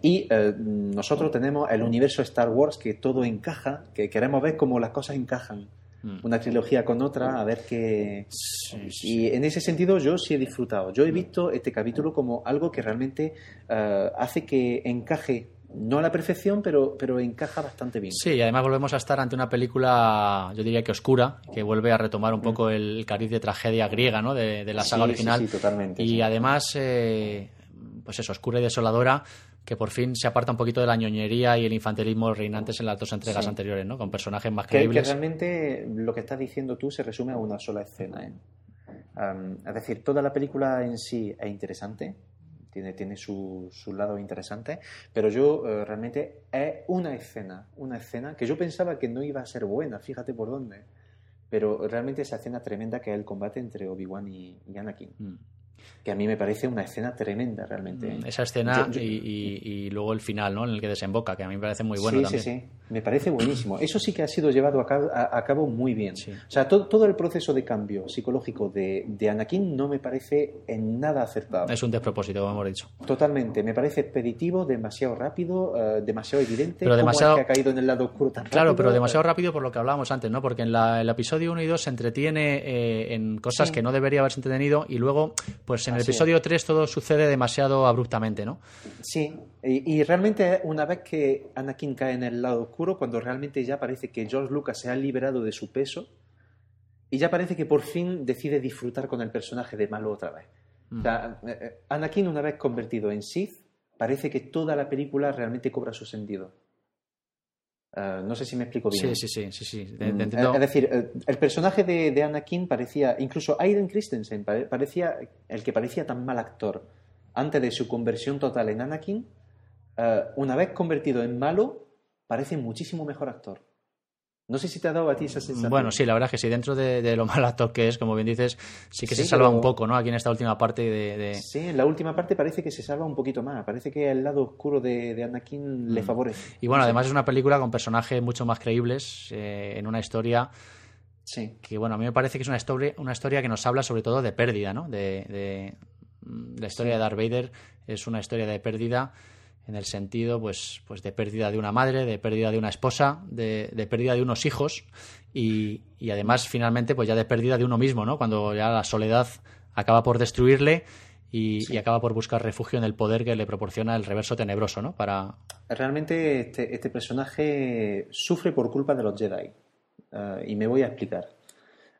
Y eh, nosotros tenemos el universo Star Wars que todo encaja, que queremos ver cómo las cosas encajan. Mm. Una trilogía con otra, a ver qué. Sí, sí, Y en ese sentido yo sí he disfrutado. Yo he visto este capítulo como algo que realmente eh, hace que encaje, no a la perfección, pero, pero encaja bastante bien. Sí, y además volvemos a estar ante una película, yo diría que oscura, que vuelve a retomar un poco el cariz de tragedia griega, ¿no? De, de la saga Sí, original. sí, totalmente, Y además, eh, pues eso, oscura y desoladora, que por fin se aparta un poquito de la ñoñería y el infantilismo reinantes en las dos entregas Sí. anteriores, ¿no? Con personajes más Que, que creíbles. realmente lo que estás diciendo tú se resume a una sola escena. ¿eh? Es decir, toda la película en sí es interesante, tiene, tiene su, su lado interesante, pero yo eh, realmente es una escena, una escena que yo pensaba que no iba a ser buena, fíjate por dónde. Pero realmente esa escena tremenda que es el combate entre Obi-Wan y, y Anakin, Mm. que a mí me parece una escena tremenda realmente. ¿eh? Esa escena Yo- yo- y, y- y luego el final, ¿no? En el que desemboca, que a mí me parece muy bueno sí, también. sí, sí. Me parece buenísimo. Eso sí que ha sido llevado a cabo, a- a cabo muy bien. Sí. O sea, todo, todo el proceso de cambio psicológico de, de Anakin no me parece en nada acertado. Es un despropósito, como hemos dicho. Totalmente. Me parece expeditivo, demasiado rápido, eh, demasiado evidente. Pero demasiado- es que ha caído en el lado oscuro tan Claro, rápido. pero demasiado rápido por lo que hablábamos antes, ¿no? Porque en la- el episodio 1 y 2 se entretiene eh, en cosas Sí. que no debería haberse entretenido y luego, pues en el episodio 3 todo sucede demasiado abruptamente, ¿no? Sí, y, y realmente una vez que Anakin cae en el lado oscuro, cuando realmente ya parece que George Lucas se ha liberado de su peso y ya parece que por fin decide disfrutar con el personaje de malo otra vez. Mm. O sea, eh, eh, Anakin una vez convertido en Sith, parece que toda la película realmente cobra su sentido. Eh, no sé si me explico bien. Sí, sí, sí, sí, sí. Mm. Es decir, el personaje de, Anakin parecía, incluso Aiden Christensen pare- parecía el que parecía tan mal actor antes de su conversión total en Anakin, eh, una vez convertido en malo, parece muchísimo mejor actor. No sé si te ha dado a ti esa sensación. Bueno, sí, la verdad es que sí, dentro de, lo mal actor que es, como bien dices, sí que se salva un poco, ¿no? Aquí en esta última parte de, Sí, en la última parte parece que se salva un poquito más. Parece que el lado oscuro de, Anakin le mm. favorece. Y bueno, además es una película con personajes mucho más creíbles, eh, en una historia... Sí. Que bueno, a mí me parece que es una historia, una historia que nos habla sobre todo de pérdida, ¿no? De, la historia de Darth Vader es una historia de pérdida en el sentido pues, pues de pérdida de una madre, de pérdida de una esposa, de, pérdida de unos hijos y, además finalmente pues ya de pérdida de uno mismo, ¿no? Cuando ya la soledad acaba por destruirle y, acaba por buscar refugio en el poder que le proporciona el reverso tenebroso, ¿no? Para... Realmente este, este personaje sufre por culpa de los Jedi eh, y me voy a explicar.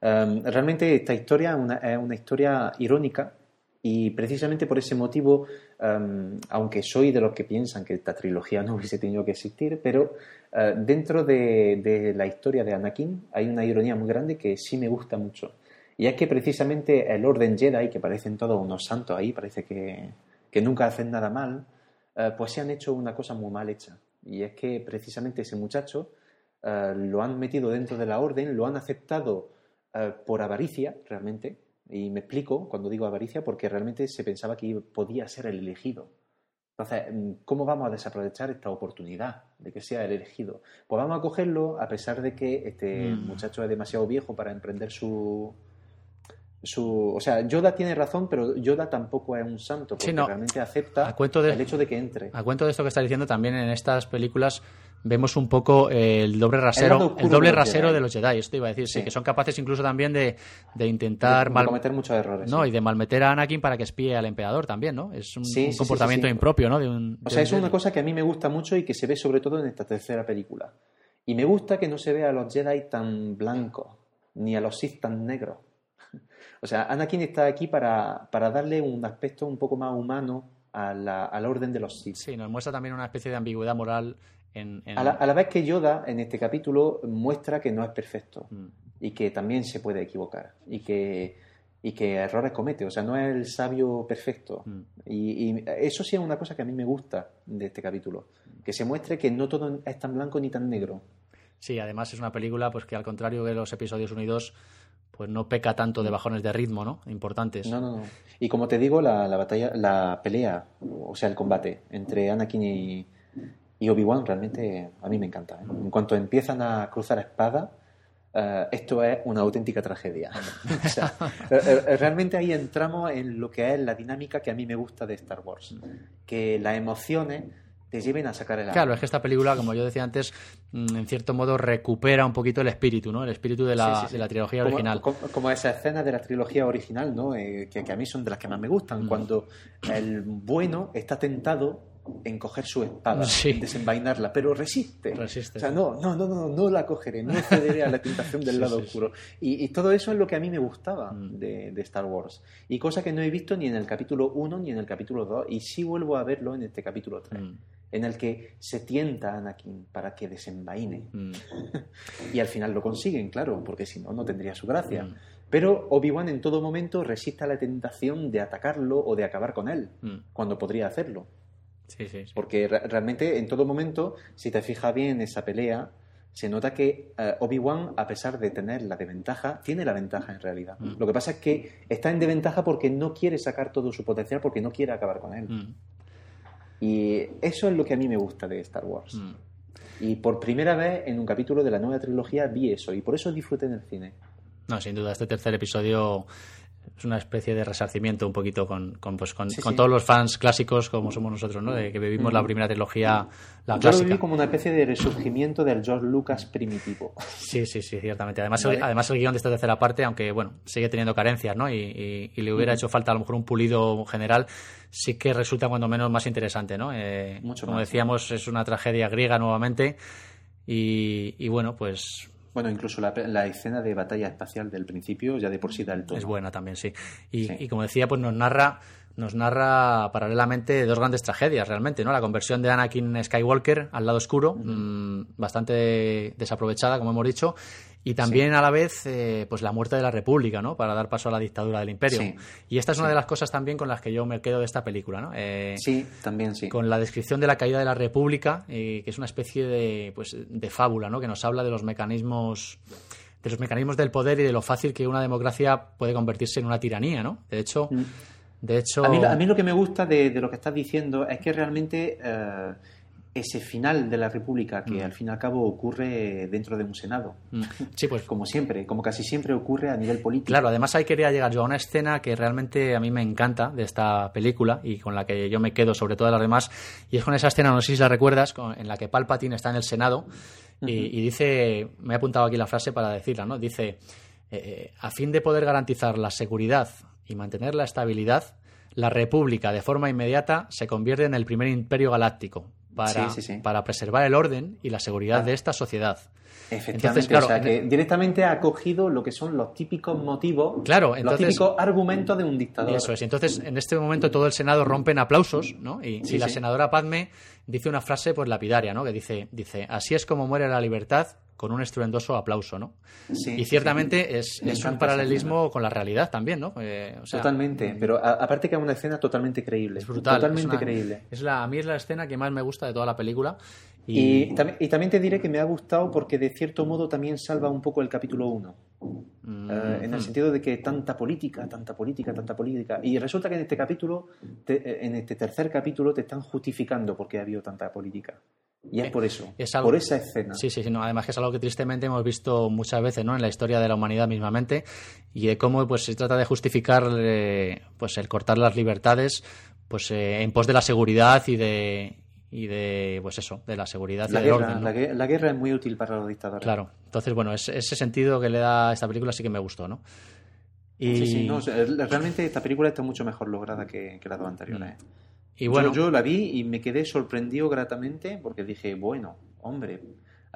Eh, realmente esta historia es una historia irónica y precisamente por ese motivo, em, aunque soy de los que piensan que esta trilogía no <laughs> hubiese tenido que existir, pero eh, dentro de, la historia de Anakin hay una ironía muy grande que sí me gusta mucho. Y es que precisamente el Orden Jedi, que parecen todos unos santos ahí, parece que, nunca hacen nada mal, eh, pues se han hecho una cosa muy mal hecha. Y es que precisamente ese muchacho eh, lo han metido dentro de la Orden, lo han aceptado por avaricia, realmente, y me explico cuando digo avaricia porque realmente se pensaba que podía ser el elegido. Entonces, mm, ¿cómo vamos a desaprovechar esta oportunidad de que sea el elegido? Pues vamos a cogerlo a pesar de que este mm. muchacho es demasiado viejo para emprender su, su, o sea, Yoda tiene razón, pero Yoda tampoco es un santo, porque realmente acepta el hecho de que entre. A cuento de esto que está diciendo, también en estas películas vemos un poco el doble rasero, el, doble rasero de los Jedi. Esto iba a decir, sí. que son capaces incluso también de, intentar de, cometer muchos errores. No, y de malmeter a Anakin para que espíe al emperador también, ¿no? Es un, comportamiento impropio, ¿no? De un, o sea, es una cosa que a mí me gusta mucho y que se ve sobre todo en esta tercera película. Y me gusta que no se vea a los Jedi tan blancos, ni a los Sith tan negros. <laughs> o sea, Anakin está aquí para, para darle un aspecto un poco más humano a la, a la orden de los Sith. Sí, nos muestra también una especie de ambigüedad moral a, la, vez que Yoda en este capítulo muestra que no es perfecto mm. y que también se puede equivocar y que, y que errores comete, o sea, no es el sabio perfecto. Mm. Y, eso sí es una cosa que a mí me gusta de este capítulo, que se muestre que no todo es tan blanco ni tan negro. Sí, además es una película pues que al contrario de los episodios unidos pues no peca tanto de bajones de ritmo, ¿no? Importantes. No, no, no. Y como te digo, la, la batalla, la pelea, o sea, el combate entre Anakin y, y Obi-Wan realmente a mí me encanta. ¿eh? En cuanto empiezan a cruzar espada, eh, esto es una auténtica tragedia. <laughs> Eh, realmente ahí entramos en lo que es la dinámica que a mí me gusta de Star Wars. Que las emociones te lleven a sacar el Claro, es que esta película, como yo decía antes, mm, en cierto modo recupera un poquito el espíritu, ¿no? El espíritu de la, De la trilogía original. Como, esa escena de la trilogía original, ¿no? que, a mí son de las que más me gustan. Mm. Cuando el bueno está tentado en coger su espada, <laughs> en desenvainarla, pero resiste. resiste. O sea, no, no, no, no, no la cogeré, no cederé a la tentación del <laughs> lado oscuro. Y, todo eso es lo que a mí me gustaba mm. de, Star Wars. Y cosa que no he visto ni en el capítulo 1 ni en el capítulo 2, y sí vuelvo a verlo en este capítulo 3. Mm. En el que se tienta a Anakin para que desenvaine. Mm. <laughs> y al final lo consiguen, claro, porque si no, no tendría su gracia. Pero Obi-Wan en todo momento resiste a la tentación de atacarlo o de acabar con él, cuando podría hacerlo. Porque realmente en todo momento, si te fijas bien esa pelea, se nota que eh, Obi-Wan, a pesar de tener la desventaja, tiene la ventaja en realidad. Mm. Lo que pasa es que está en desventaja porque no quiere sacar todo su potencial, porque no quiere acabar con él. Mm. Y eso es lo que a mí me gusta de Star Wars. Mm. Y por primera vez en un capítulo de la nueva trilogía vi eso, y por eso disfruté en el cine. No, sin duda, este tercer episodio es una especie de resarcimiento un poquito con, con, pues, con, todos los fans clásicos como somos nosotros, ¿no? De que vivimos la primera trilogía, la Yo lo viví como una especie de resurgimiento del George Lucas primitivo. Sí, sí, sí, ciertamente. Además, el, además el guion de esta tercera parte, aunque, bueno, sigue teniendo carencias, ¿no? Y, le hubiera hecho falta a lo mejor un pulido general, sí que resulta cuando menos más interesante, ¿no? Eh, Mucho como decíamos, es una tragedia griega nuevamente y, y bueno, pues bueno, incluso la, escena de batalla espacial del principio ya de por sí da el tono. Es buena también, sí. Y, como decía, pues nos narra nos narra paralelamente dos grandes tragedias realmente, ¿no? La conversión de Anakin Skywalker al lado oscuro, mmm, bastante desaprovechada, como hemos dicho, y también sí. a la vez eh, pues la muerte de la República, ¿no? Para dar paso a la dictadura del Imperio. Sí. Y esta es una sí. de las cosas también con las que yo me quedo de esta película, ¿no? Eh, sí, también sí. Con la descripción de la caída de la República, eh, que es una especie de, pues, de fábula, ¿no? Que nos habla de los mecanismos de los mecanismos del poder y de lo fácil que una democracia puede convertirse en una tiranía, ¿no? De hecho, mm. de hecho... A mí, a mí, lo que me gusta de, de, lo que estás diciendo es que realmente eh, ese final de la República, que mm. al fin y al cabo ocurre dentro de un Senado. Mm. Sí, pues... como siempre, como casi siempre ocurre a nivel político. Claro, además ahí quería llegar yo a una escena que realmente a mí me encanta de esta película y con la que yo me quedo sobre todas las demás, y es con esa escena, no sé si la recuerdas, en la que Palpatine está en el Senado y, y, dice, me he apuntado aquí la frase para decirla, ¿no? Dice, eh, a fin de poder garantizar la seguridad y mantener la estabilidad, la República de forma inmediata se convierte en el primer imperio galáctico para, sí, sí, sí. para preservar el orden y la seguridad ah. de esta sociedad. Efectivamente, entonces, claro, o sea, que directamente ha acogido lo que son los típicos motivos, claro, entonces, los típicos argumentos de un dictador. Eso es. Entonces, en este momento todo el Senado rompe en aplausos, ¿no? Y, y la senadora Padme dice una frase pues lapidaria, ¿no? Que dice, dice, así es como muere la libertad con un estruendoso aplauso, ¿no? Sí, y ciertamente sí. es, es un paralelismo con la realidad también, ¿no? Eh, o sea, totalmente, pero a, aparte que es una escena totalmente creíble. Es brutal. Totalmente es una, creíble. Es la, a mí es la escena que más me gusta de toda la película. Y... Y, también, y, también, te diré que me ha gustado porque de cierto modo también salva un poco el capítulo 1. Mm. Uh, en el sentido de que tanta política, tanta política, tanta política. Y resulta que en este capítulo, te, en este tercer capítulo, te están justificando por qué ha habido tanta política. Y es por eso, es algo, por esa escena. Sí, sí, sí, no, además que es algo que tristemente hemos visto muchas veces ¿no? en la historia de la humanidad mismamente y de cómo pues, se trata de justificar eh, pues, el cortar las libertades pues, eh, en pos de la seguridad y de, y de pues eso, de la seguridad la y guerra, del orden. ¿no? la, la, guerra es muy útil para los dictadores. Claro, entonces bueno, es, ese sentido que le da a esta película sí que me gustó, ¿no? Y... Sí, sí, no, realmente esta película está mucho mejor lograda que, que las dos anteriores. Mm. Y bueno, yo, yo, la vi y me quedé sorprendido gratamente porque dije, bueno, hombre,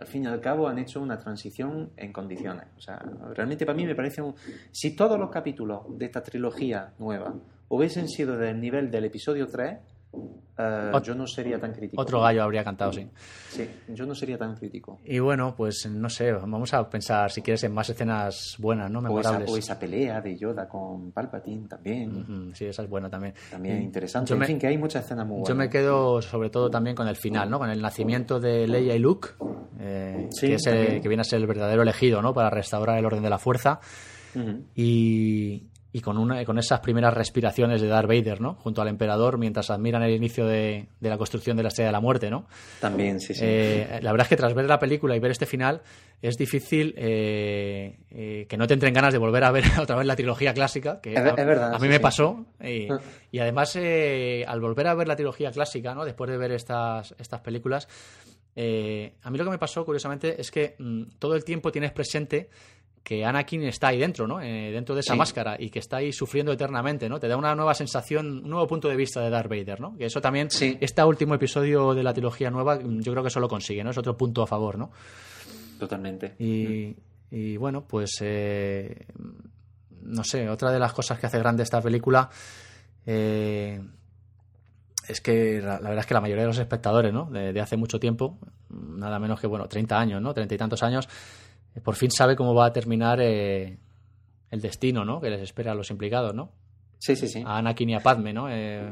al fin y al cabo han hecho una transición en condiciones. O sea, realmente para mí me parece un... Si todos los capítulos de esta trilogía nueva hubiesen sido del nivel del episodio 3, Uh, yo no sería tan crítico. Otro gallo habría cantado, sí. Sí, yo no sería tan crítico. Y bueno, pues no sé, vamos a pensar, si quieres, en más escenas buenas, ¿no? Memorables. O esa, o esa pelea de Yoda con Palpatine también. Uh -huh, sí, esa es buena también. También interesante. Yo en me, fin, que hay muchas escenas muy buenas. Yo me quedo sobre todo también con el final, ¿no? Con el nacimiento de Leia y Luke, eh, sí, que, es el, que viene a ser el verdadero elegido, ¿no? Para restaurar el orden de la fuerza. Uh -huh. Y, y con, una, con esas primeras respiraciones de Darth Vader, ¿no? Junto al emperador mientras admiran el inicio de, de la construcción de la Estrella de la Muerte, ¿no? También, sí, sí. Eh, la verdad es que tras ver la película y ver este final es difícil eh, eh, que no te entren ganas de volver a ver <laughs> otra vez la trilogía clásica, que es, a, es verdad, a mí sí, me sí. pasó. Y, y además, eh, al volver a ver la trilogía clásica, ¿no? Después de ver estas, estas películas, eh, a mí lo que me pasó, curiosamente, es que mmm, todo el tiempo tienes presente que Anakin está ahí dentro, ¿no? Eh, dentro de esa sí. máscara y que está ahí sufriendo eternamente, ¿no? Te da una nueva sensación, un nuevo punto de vista de Darth Vader, ¿no? Que eso también, sí. este último episodio de la trilogía nueva, yo creo que eso lo consigue, ¿no? Es otro punto a favor, ¿no? Totalmente. Y, y bueno, pues eh, no sé, otra de las cosas que hace grande esta película eh, es que la, la, verdad es que la mayoría de los espectadores, ¿no? De, de hace mucho tiempo, nada menos que, bueno, 30 años, ¿no? 30 y tantos años, por fin sabe cómo va a terminar eh, el destino, ¿no? Que les espera a los implicados, ¿no? Sí, sí, sí. A Anakin y a Padme, ¿no? Eh,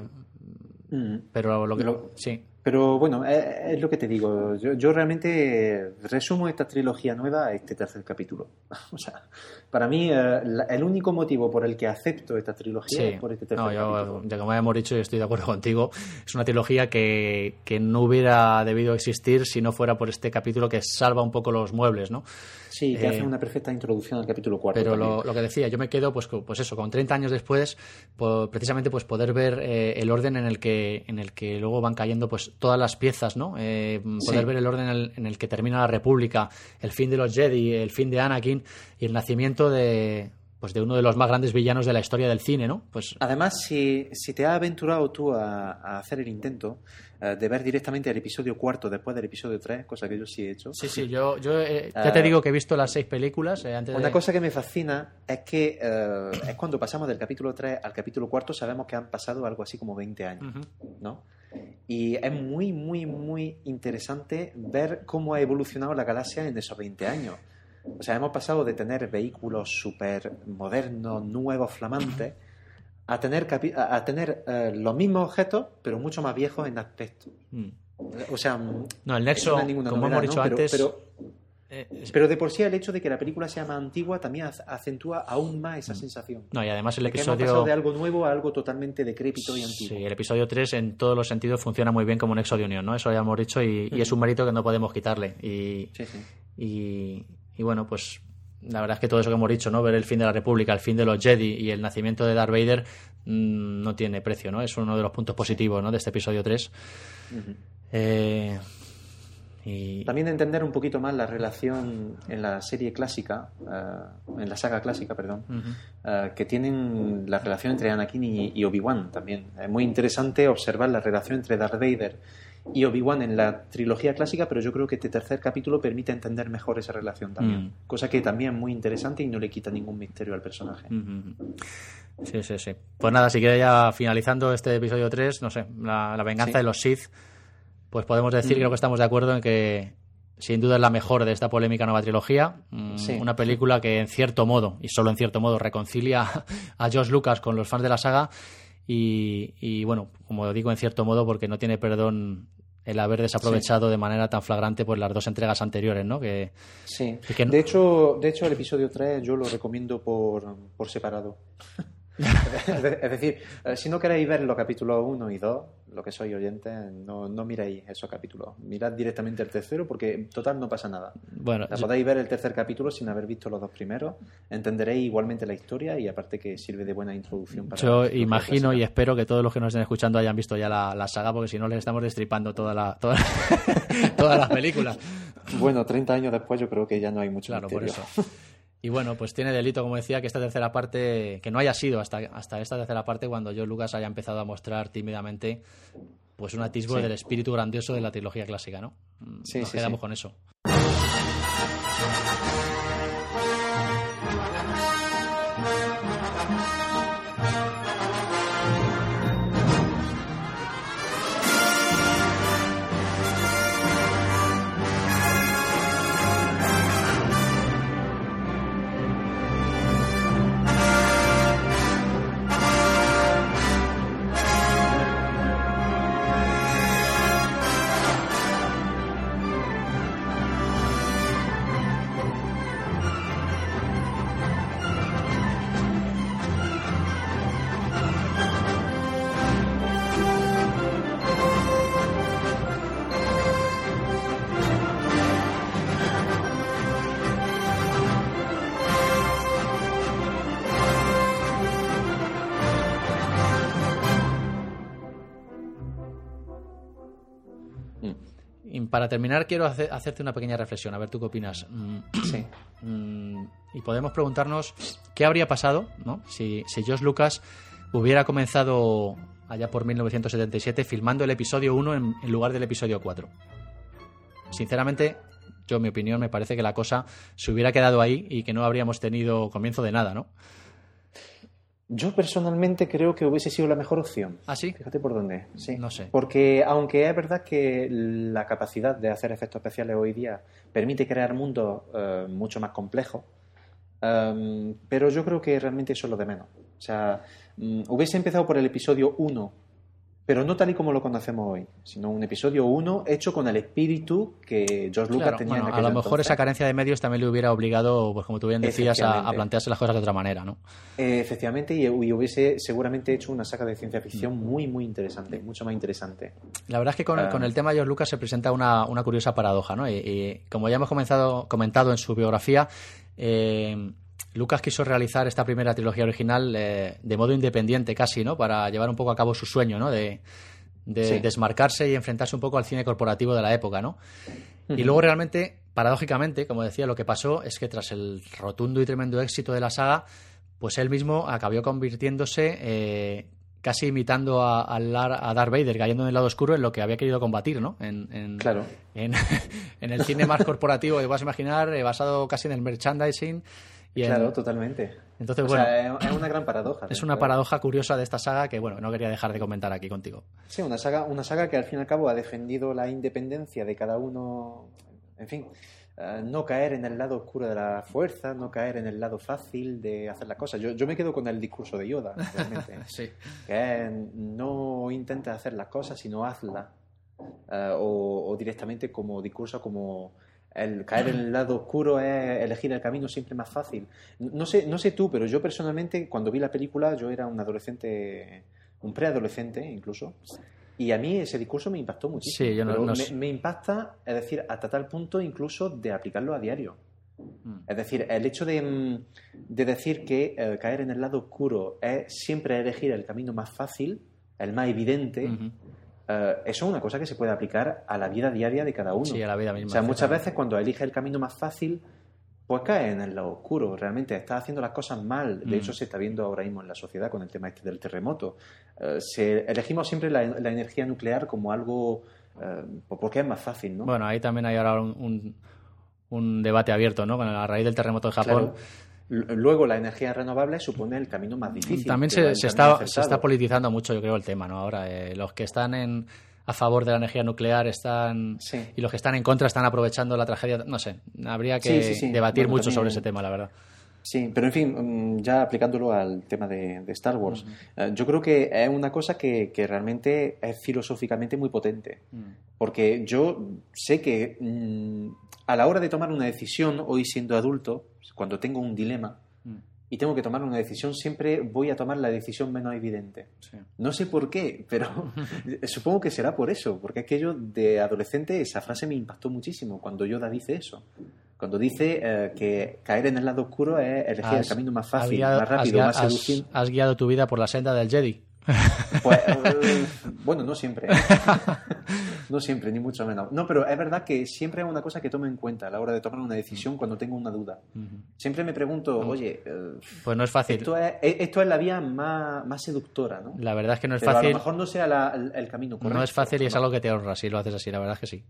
mm. Pero lo que... Lo, sí. Pero bueno, es, es, lo que te digo. Yo, yo, realmente resumo esta trilogía nueva a este tercer capítulo. <laughs> o sea, para mí, eh, la, el único motivo por el que acepto esta trilogía sí. es por este tercer no, yo, capítulo. Ya como hemos dicho, y estoy de acuerdo <laughs> contigo, es una trilogía que, que no hubiera debido existir si no fuera por este capítulo que salva un poco los muebles, ¿no? Sí, que eh, hace una perfecta introducción al capítulo 4. Pero lo, lo, que decía, yo me quedo, pues, pues eso, con 30 años después, pues, precisamente pues poder ver eh, el orden en el que en el que luego van cayendo pues todas las piezas, ¿no? Eh, poder sí. ver el orden en el, en el, que termina la República, el fin de los Jedi, el fin de Anakin y el nacimiento de pues de uno de los más grandes villanos de la historia del cine, ¿no? Pues Además, si, si te has aventurado tú a, a hacer el intento eh, de ver directamente el episodio cuarto después del episodio 3, cosa que yo sí he hecho. sí, sí, yo, yo eh, ya te Ah. digo que he visto las seis películas eh, antes Una de... cosa que me fascina es que eh, es cuando pasamos del capítulo 3 al capítulo 4 sabemos que han pasado algo así como 20 años. ¿no? Y es muy, muy, muy interesante ver cómo ha evolucionado la galaxia en esos 20 años. O sea, hemos pasado de tener vehículos súper modernos, nuevos, flamantes, a tener, a tener eh, los mismos objetos, pero mucho más viejos en aspecto. Mm. O sea, mm, No, el nexo, no como novedad, hemos dicho ¿no? Pero- antes, pero, eh, es- pero de por sí el hecho de que la película sea más antigua también ac- acentúa aún más esa sensación. no, y además Mm. el De que hemos episodio... pasado de algo nuevo a algo totalmente decrépito y antiguo. Sí, el episodio 3 en todos los sentidos funciona muy bien como nexo de unión, ¿no? Eso ya hemos dicho y, y es un mérito que no podemos quitarle. Y, Sí, sí. y, y bueno, pues la verdad es que todo eso que hemos dicho, ¿no? Ver el fin de la República, el fin de los Jedi y el nacimiento de Darth Vader mm, no tiene precio, ¿no? Es uno de los puntos positivos, ¿no? De este episodio 3. Ujú. Eh, y También entender un poquito más la relación en la serie clásica, eh, en la saga clásica, perdón, eh, que tienen la relación entre Anakin y, y Obi-Wan también. Es muy interesante observar la relación entre Darth Vader y Obi-Wan en la trilogía clásica, pero yo creo que este tercer capítulo permite entender mejor esa relación también. Mm. Cosa que también es muy interesante y no le quita ningún misterio al personaje. Ujú. Sí, sí, sí. Pues nada, si quieres ya finalizando este episodio 3, no sé, la, la venganza Sí. de los Sith, pues podemos decir, Mm. creo que estamos de acuerdo en que sin duda es la mejor de esta polémica nueva trilogía. Mm, Sí. Una película que en cierto modo, y solo en cierto modo, reconcilia <laughs> a George Lucas con los fans de la saga y, y, bueno, como digo, en cierto modo porque no tiene perdón el haber desaprovechado de manera tan flagrante pues las dos entregas anteriores, ¿no? Que, Sí. Que no- De, hecho, de hecho, el episodio 3 yo lo recomiendo por, por separado. Es de- es decir, eh, si no queréis ver los capítulos 1 y 2, lo que sois oyentes, no, no miréis esos capítulos. Mirad directamente el tercero porque en total no pasa nada. bueno, podéis ver el tercer capítulo sin haber visto los dos primeros. Entenderéis igualmente la historia y aparte que sirve de buena introducción para Yo imagino y espero que todos los que nos estén escuchando hayan visto ya la, la saga, porque si no les estamos destripando toda la, toda, <laughs> todas las películas. Bueno, 30 años después yo creo que ya no hay mucho Claro, por eso. <laughs> Y bueno, pues tiene delito, como decía, que esta tercera parte, que no haya sido hasta, hasta esta tercera parte cuando George Lucas haya empezado a mostrar tímidamente pues un atisbo Sí. del espíritu grandioso de la trilogía clásica, ¿no? Sí, Nos sí, quedamos con eso. Para terminar, quiero hace- hacerte una pequeña reflexión, a ver tú qué opinas. Mm, <clears throat> Sí. <clears throat> Mm, y podemos preguntarnos qué habría pasado ¿no? si, si Josh Lucas hubiera comenzado allá por 1977 filmando el episodio 1 en, en lugar del episodio 4. Sinceramente, yo, en mi opinión, me parece que la cosa se hubiera quedado ahí y que no habríamos tenido comienzo de nada, ¿no? Yo personalmente creo que hubiese sido la mejor opción. ¿Ah, sí? Fíjate por dónde. Sí. No sé. Porque aunque es verdad que la capacidad de hacer efectos especiales hoy día permite crear mundos eh, mucho más complejos, em, pero yo creo que realmente eso es lo de menos. O sea, mm, hubiese empezado por el episodio 1, pero no tal y como lo conocemos hoy, sino un episodio 1 hecho con el espíritu que George Lucas Claro, tenía bueno, en a aquel lo mejor entonces. esa carencia de medios también le hubiera obligado, pues como tú bien decías, a, a plantearse las cosas de otra manera, ¿no? Eh, efectivamente, y, y hubiese seguramente hecho una saga de ciencia ficción muy, muy interesante, mucho más interesante. La verdad es que con, Ah. con el tema de George Lucas se presenta una, una curiosa paradoja, ¿no? Y, y como ya hemos comenzado, comentado en su biografía, eh, Lucas quiso realizar esta primera trilogía original eh, de modo independiente casi, ¿no? Para llevar un poco a cabo su sueño, ¿no? De, de Sí. desmarcarse y enfrentarse un poco al cine corporativo de la época, ¿no? Y luego realmente, paradójicamente, como decía, lo que pasó es que tras el rotundo y tremendo éxito de la saga, pues él mismo acabó convirtiéndose eh, casi imitando a, a, Darth Vader, cayendo en el lado oscuro en lo que había querido combatir, ¿no? En, claro. <laughs> En, el cine más corporativo, te vas a imaginar, eh, basado casi en el merchandising. Y claro, totalmente. Entonces, o bueno, sea, es una gran paradoja. Es una paradoja curiosa de esta saga que, bueno, no quería dejar de comentar aquí contigo. Sí, una saga, una saga que al fin y al cabo ha defendido la independencia de cada uno, en fin, uh, no caer en el lado oscuro de la fuerza, no caer en el lado fácil de hacer las cosas. Yo, yo me quedo con el discurso de Yoda, realmente. <laughs> sí. Que es, no intentes hacer las cosas, sino hazlas. Uh, o, o directamente como discurso, como el caer en el lado oscuro es elegir el camino siempre más fácil. No sé, no sé tú, pero yo personalmente, cuando vi la película, yo era un adolescente, un preadolescente incluso, y a mí ese discurso me impactó muchísimo. Sí, yo no, no me, me impacta, es decir, hasta tal punto incluso de aplicarlo a diario. Mm. Es decir, el hecho de, de decir que eh, caer en el lado oscuro es siempre elegir el camino más fácil, el más evidente. Eh, eso es una cosa que se puede aplicar a la vida diaria de cada uno. Sí, a la vida misma. O sea, muchas veces cuando elige el camino más fácil, pues cae en lado oscuro. Realmente está haciendo las cosas mal. De Mm. hecho, se está viendo ahora mismo en la sociedad con el tema este del terremoto. Eh, se, elegimos siempre la, la energía nuclear como algo eh, porque es más fácil, ¿no? Bueno, ahí también hay ahora un, un, un debate abierto, ¿no? Con la raíz del terremoto de Japón. Claro. Luego, la energía renovable supone el camino más difícil. También se, se está, se está politizando mucho, yo creo, el tema, ¿no? Ahora, eh, los que están en, a favor de la energía nuclear están Sí. y los que están en contra están aprovechando la tragedia. No sé, habría que Sí, sí, sí. debatir Bueno, mucho también- sobre ese tema, la verdad. Sí, pero en fin, mm, ya aplicándolo al tema de, de Star Wars, eh, yo creo que es una cosa que, que realmente es filosóficamente muy potente. Porque yo sé que mm, a la hora de tomar una decisión, hoy siendo adulto, cuando tengo un dilema Mm. y tengo que tomar una decisión, siempre voy a tomar la decisión menos evidente. Sí. No sé por qué, pero <laughs> <laughs> supongo que será por eso, porque es que yo de adolescente esa frase me impactó muchísimo cuando Yoda dice eso. Cuando dice eh, que caer en el lado oscuro es elegir el camino más fácil, guiado- más rápido, has, más guiado- has- guiado tu vida por la senda del Jedi. <laughs> Pues, <laughs> eh, bueno, no siempre. <laughs> no siempre, ni mucho menos. No, pero es verdad que siempre es una cosa que tomo en cuenta a la hora de tomar una decisión cuando tengo una duda. Siempre me pregunto, oye, eh, Pues no es fácil. esto, es, eh, esto es la vía más, más seductora, ¿no? La verdad es que no es Pero a fácil. lo mejor no sea la- el, el camino correcto. No es fácil y es algo que te honra si lo haces así, la verdad es que sí.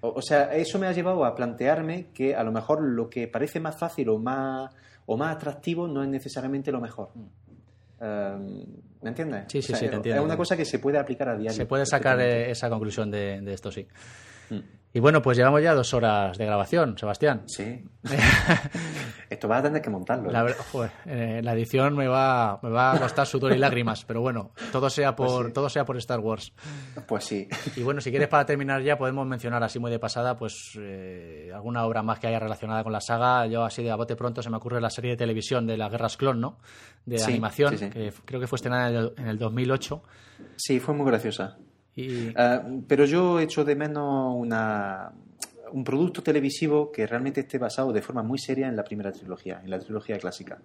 O, o sea, eso me ha llevado a plantearme que a lo mejor lo que parece más fácil o más, o más atractivo no es necesariamente lo mejor. Eh, ¿Me entiendes? Sí, sí, O sea, sí, te entiendo. Es una cosa que se puede aplicar a diario. Se puede sacar eh, esa conclusión de, de esto, sí. Mm. Y bueno, pues llevamos ya dos horas de grabación, Sebastián. Sí. <laughs> Esto vas a tener que montarlo. ¿eh? La, ver- joder, eh, la edición me va, me va a costar sudor y lágrimas, pero bueno, todo sea por, sí. todo sea por Star Wars. Pues sí. Y bueno, si quieres para terminar ya podemos mencionar así muy de pasada, pues eh, alguna obra más que haya relacionada con la saga. Yo así de a bote pronto se me ocurre la serie de televisión de las Guerras Clon, ¿no? De Sí, animación, sí, que creo que fue estrenada en el, en el 2008. Sí, fue muy graciosa. Y Eh, pero yo echo de menos una, un producto televisivo que realmente esté basado de forma muy seria en la primera trilogía, en la trilogía clásica.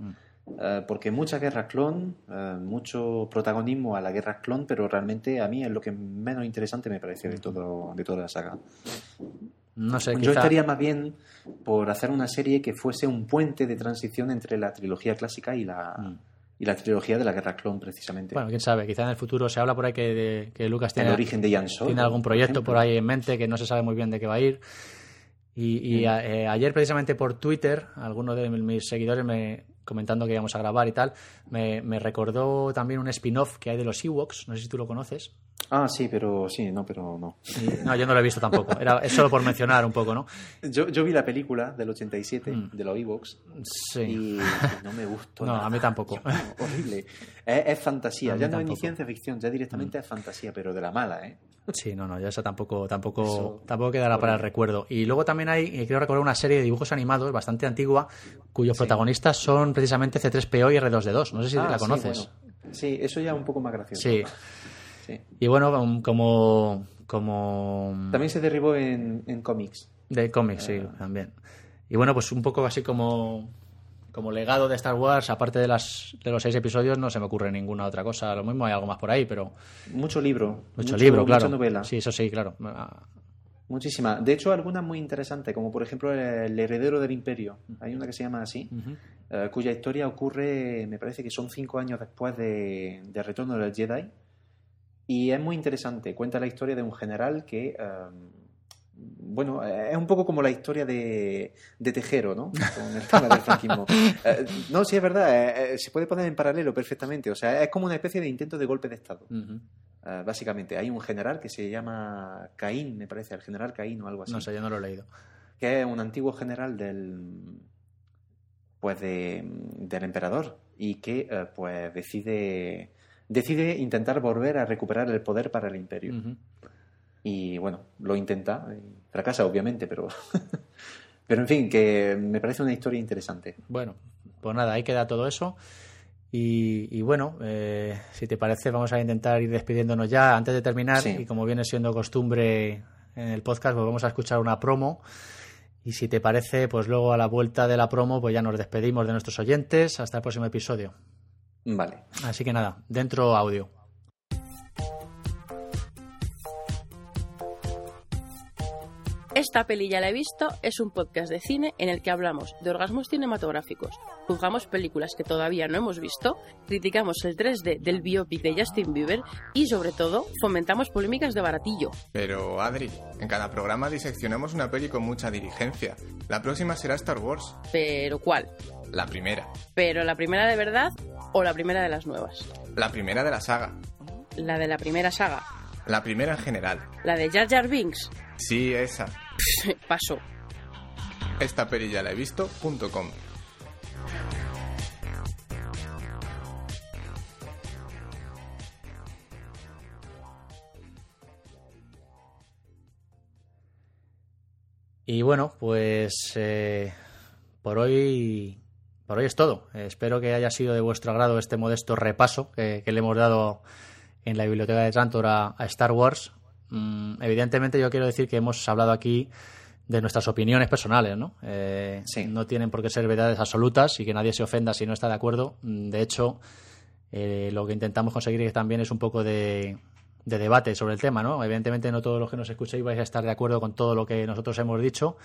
Eh, porque mucha guerra clon, eh, mucho protagonismo a la guerra clon, pero realmente a mí es lo que menos interesante me parece de, todo, de toda la saga. no sé, Yo quizá- estaría más bien por hacer una serie que fuese un puente de transición entre la trilogía clásica y la, Mm. Y la trilogía de la guerra clon, precisamente. Bueno, quién sabe, quizá en el futuro se habla por ahí que, de- que Lucas el tiene, origen de Jan Solo, tiene algún proyecto por ahí en mente que no se sabe muy bien de qué va a ir. Y, y Mm. a- eh, ayer, precisamente por Twitter, alguno de mis seguidores me comentando que íbamos a grabar y tal, me, me recordó también un spin-off que hay de los Ewoks, no sé si tú lo conoces. Ah, sí, pero sí, no, pero no. No, yo no lo he visto tampoco, Era, es solo por mencionar un poco, ¿no? Yo, yo vi la película del 87 Mm. de los Evox Sí. y no me gustó. No, nada. a mí tampoco. <laughs> Horrible. Es, es fantasía. Ya no es ni. Mm. ciencia ficción, ya directamente es fantasía, pero de la mala, ¿eh? Sí, no, no, ya esa tampoco, tampoco, Eso, tampoco quedará para el recuerdo. Y luego también hay, eh, creo recordar una serie de dibujos animados bastante antigua, cuyos protagonistas son precisamente C3PO y R2D2. No sé si Ah, la sí, conoces. bueno. Sí, eso ya es un poco más gracioso. Sí. Sí. Y bueno, um, como, como También se derribó en, en cómics. de cómics, sí, Ah. también. Y bueno, pues un poco así como, como legado de Star Wars, aparte de, las, de los seis episodios, no se me ocurre ninguna otra cosa. Lo mismo hay algo más por ahí, pero Mucho libro. mucho, libro, claro. Mucha novela. Sí, eso sí, claro. Ah, Muchísimas. De hecho, algunas muy interesantes, como por ejemplo El heredero del imperio. Hay una que se llama así, eh, cuya historia ocurre, me parece que son cinco años después de, de Retorno del Jedi. Y es muy interesante. Cuenta la historia de un general que, eh, bueno, es un poco como la historia de, de Tejero, ¿no? Con el tema del franquismo. <laughs> Eh, no, sí, es verdad, eh, eh, se puede poner en paralelo perfectamente. O sea, es como una especie de intento de golpe de Estado. Eh, básicamente, hay un general que se llama Caín, me parece, el general Caín o algo así No sé, yo no lo he leído. que es un antiguo general del pues de, del emperador y que pues decide decide intentar volver a recuperar el poder para el imperio y bueno lo intenta y fracasa obviamente pero <laughs> pero en fin que me parece una historia interesante Bueno, pues nada, ahí queda todo eso. Y, y bueno, eh, si te parece, vamos a intentar ir despidiéndonos ya antes de terminar. Sí. Y como viene siendo costumbre en el podcast, pues vamos a escuchar una promo. Y si te parece, pues luego a la vuelta de la promo, pues ya nos despedimos de nuestros oyentes. Hasta el próximo episodio. Vale Así que nada, dentro audio. Esta peli ya la he visto es un podcast de cine en el que hablamos de orgasmos cinematográficos, juzgamos películas que todavía no hemos visto, criticamos el 3D del biopic de Justin Bieber y sobre todo fomentamos polémicas de baratillo. Pero, Adri, en cada programa diseccionamos una peli con mucha diligencia. La próxima será Star Wars, Pero ¿cuál? la primera. ¿Pero la primera de verdad o la primera de las nuevas? La primera de la saga. La de la primera saga. La primera en general. La de Jar Jar Binks. Sí, esa. Paso. Esta peli ya la he visto.com. Y bueno, pues eh, por hoy por hoy es todo. Espero que haya sido de vuestro agrado este modesto repaso que, que le hemos dado en la biblioteca de Trantor a, a Star Wars. Mm, evidentemente yo quiero decir que hemos hablado aquí de nuestras opiniones personales, ¿no? Eh, Sí. No tienen por qué ser verdades absolutas y que nadie se ofenda si no está de acuerdo. Mm, De hecho, eh, lo que intentamos conseguir también es un poco de, de debate sobre el tema, ¿no? Evidentemente no todos los que nos escuchéis vais a estar de acuerdo con todo lo que nosotros hemos dicho.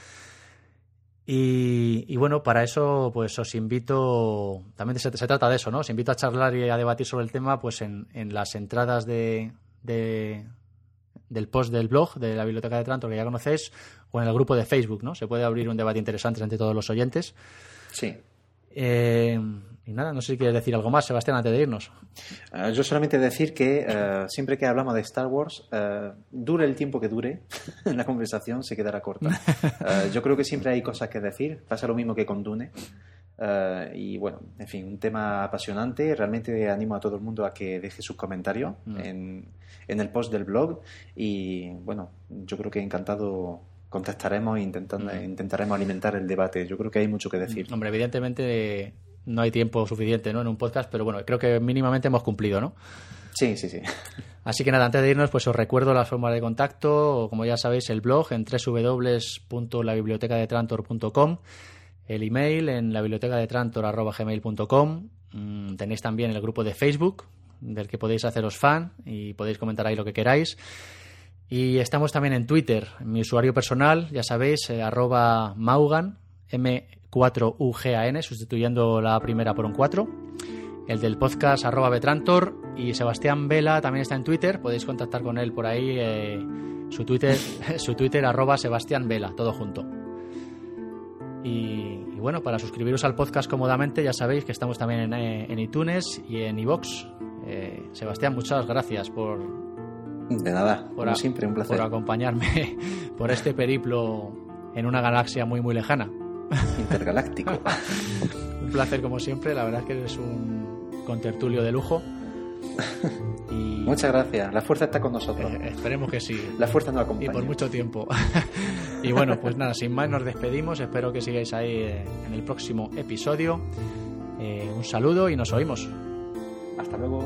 Y, y bueno, para eso pues os invito, también se, se trata de eso, ¿no? Os invito a charlar y a debatir sobre el tema pues en, en las entradas de, de- del post del blog de la Biblioteca de Trantor que ya conocéis o en el grupo de Facebook, ¿no? Se puede abrir un debate interesante entre todos los oyentes. sí Eh, y nada, no sé si quieres decir algo más, Sebastián, antes de irnos. Eh, yo solamente decir que eh, siempre que hablamos de Star Wars, eh, dure el tiempo que dure, <laughs> la conversación se quedará corta. <laughs> Eh, yo creo que siempre hay cosas que decir, pasa lo mismo que con Dune. Eh, y bueno, en fin, un tema apasionante. Realmente animo a todo el mundo a que deje sus comentarios Mm. en, en el post del blog. Y bueno, yo creo que encantado contestaremos e intentando, Mm. intentaremos alimentar el debate. Yo creo que hay mucho que decir. Hombre, evidentemente no hay tiempo suficiente ¿no? en un podcast, pero bueno, creo que mínimamente hemos cumplido, ¿no? Sí, sí, sí. Así que nada, antes de irnos, pues os recuerdo las formas de contacto, o como ya sabéis, el blog en www.labibliotecadetrantor.com, el email en labibliotecadetrantor.gmail.com, mm, tenéis también el grupo de Facebook, del que podéis haceros fan y podéis comentar ahí lo que queráis. Y estamos también en Twitter, mi usuario personal, ya sabéis, eh, arroba Maugan, M4UGAN, sustituyendo la primera por un 4 el del podcast arroba Betrantor y Sebastián Vela también está en Twitter, podéis contactar con él por ahí, eh, su Twitter, <laughs> su Twitter arroba Sebastián Vela, todo junto. Y, y bueno, para suscribiros al podcast cómodamente ya sabéis que estamos también en, eh, en iTunes y en iVoox. Eh, Sebastián, muchas gracias por, De nada, por, a- siempre, un placer. por acompañarme <laughs> por este periplo en una galaxia muy muy lejana. Intergaláctico. Un placer como siempre, la verdad es que eres un contertulio de lujo. <laughs> Y Muchas gracias. La fuerza está con nosotros. eh, esperemos que sí. La fuerza nos Y acompaña. por mucho tiempo. <laughs> y bueno, pues nada, sin más nos despedimos. Espero que sigáis ahí eh, en el próximo episodio. Eh, un saludo y nos oímos. Hasta luego.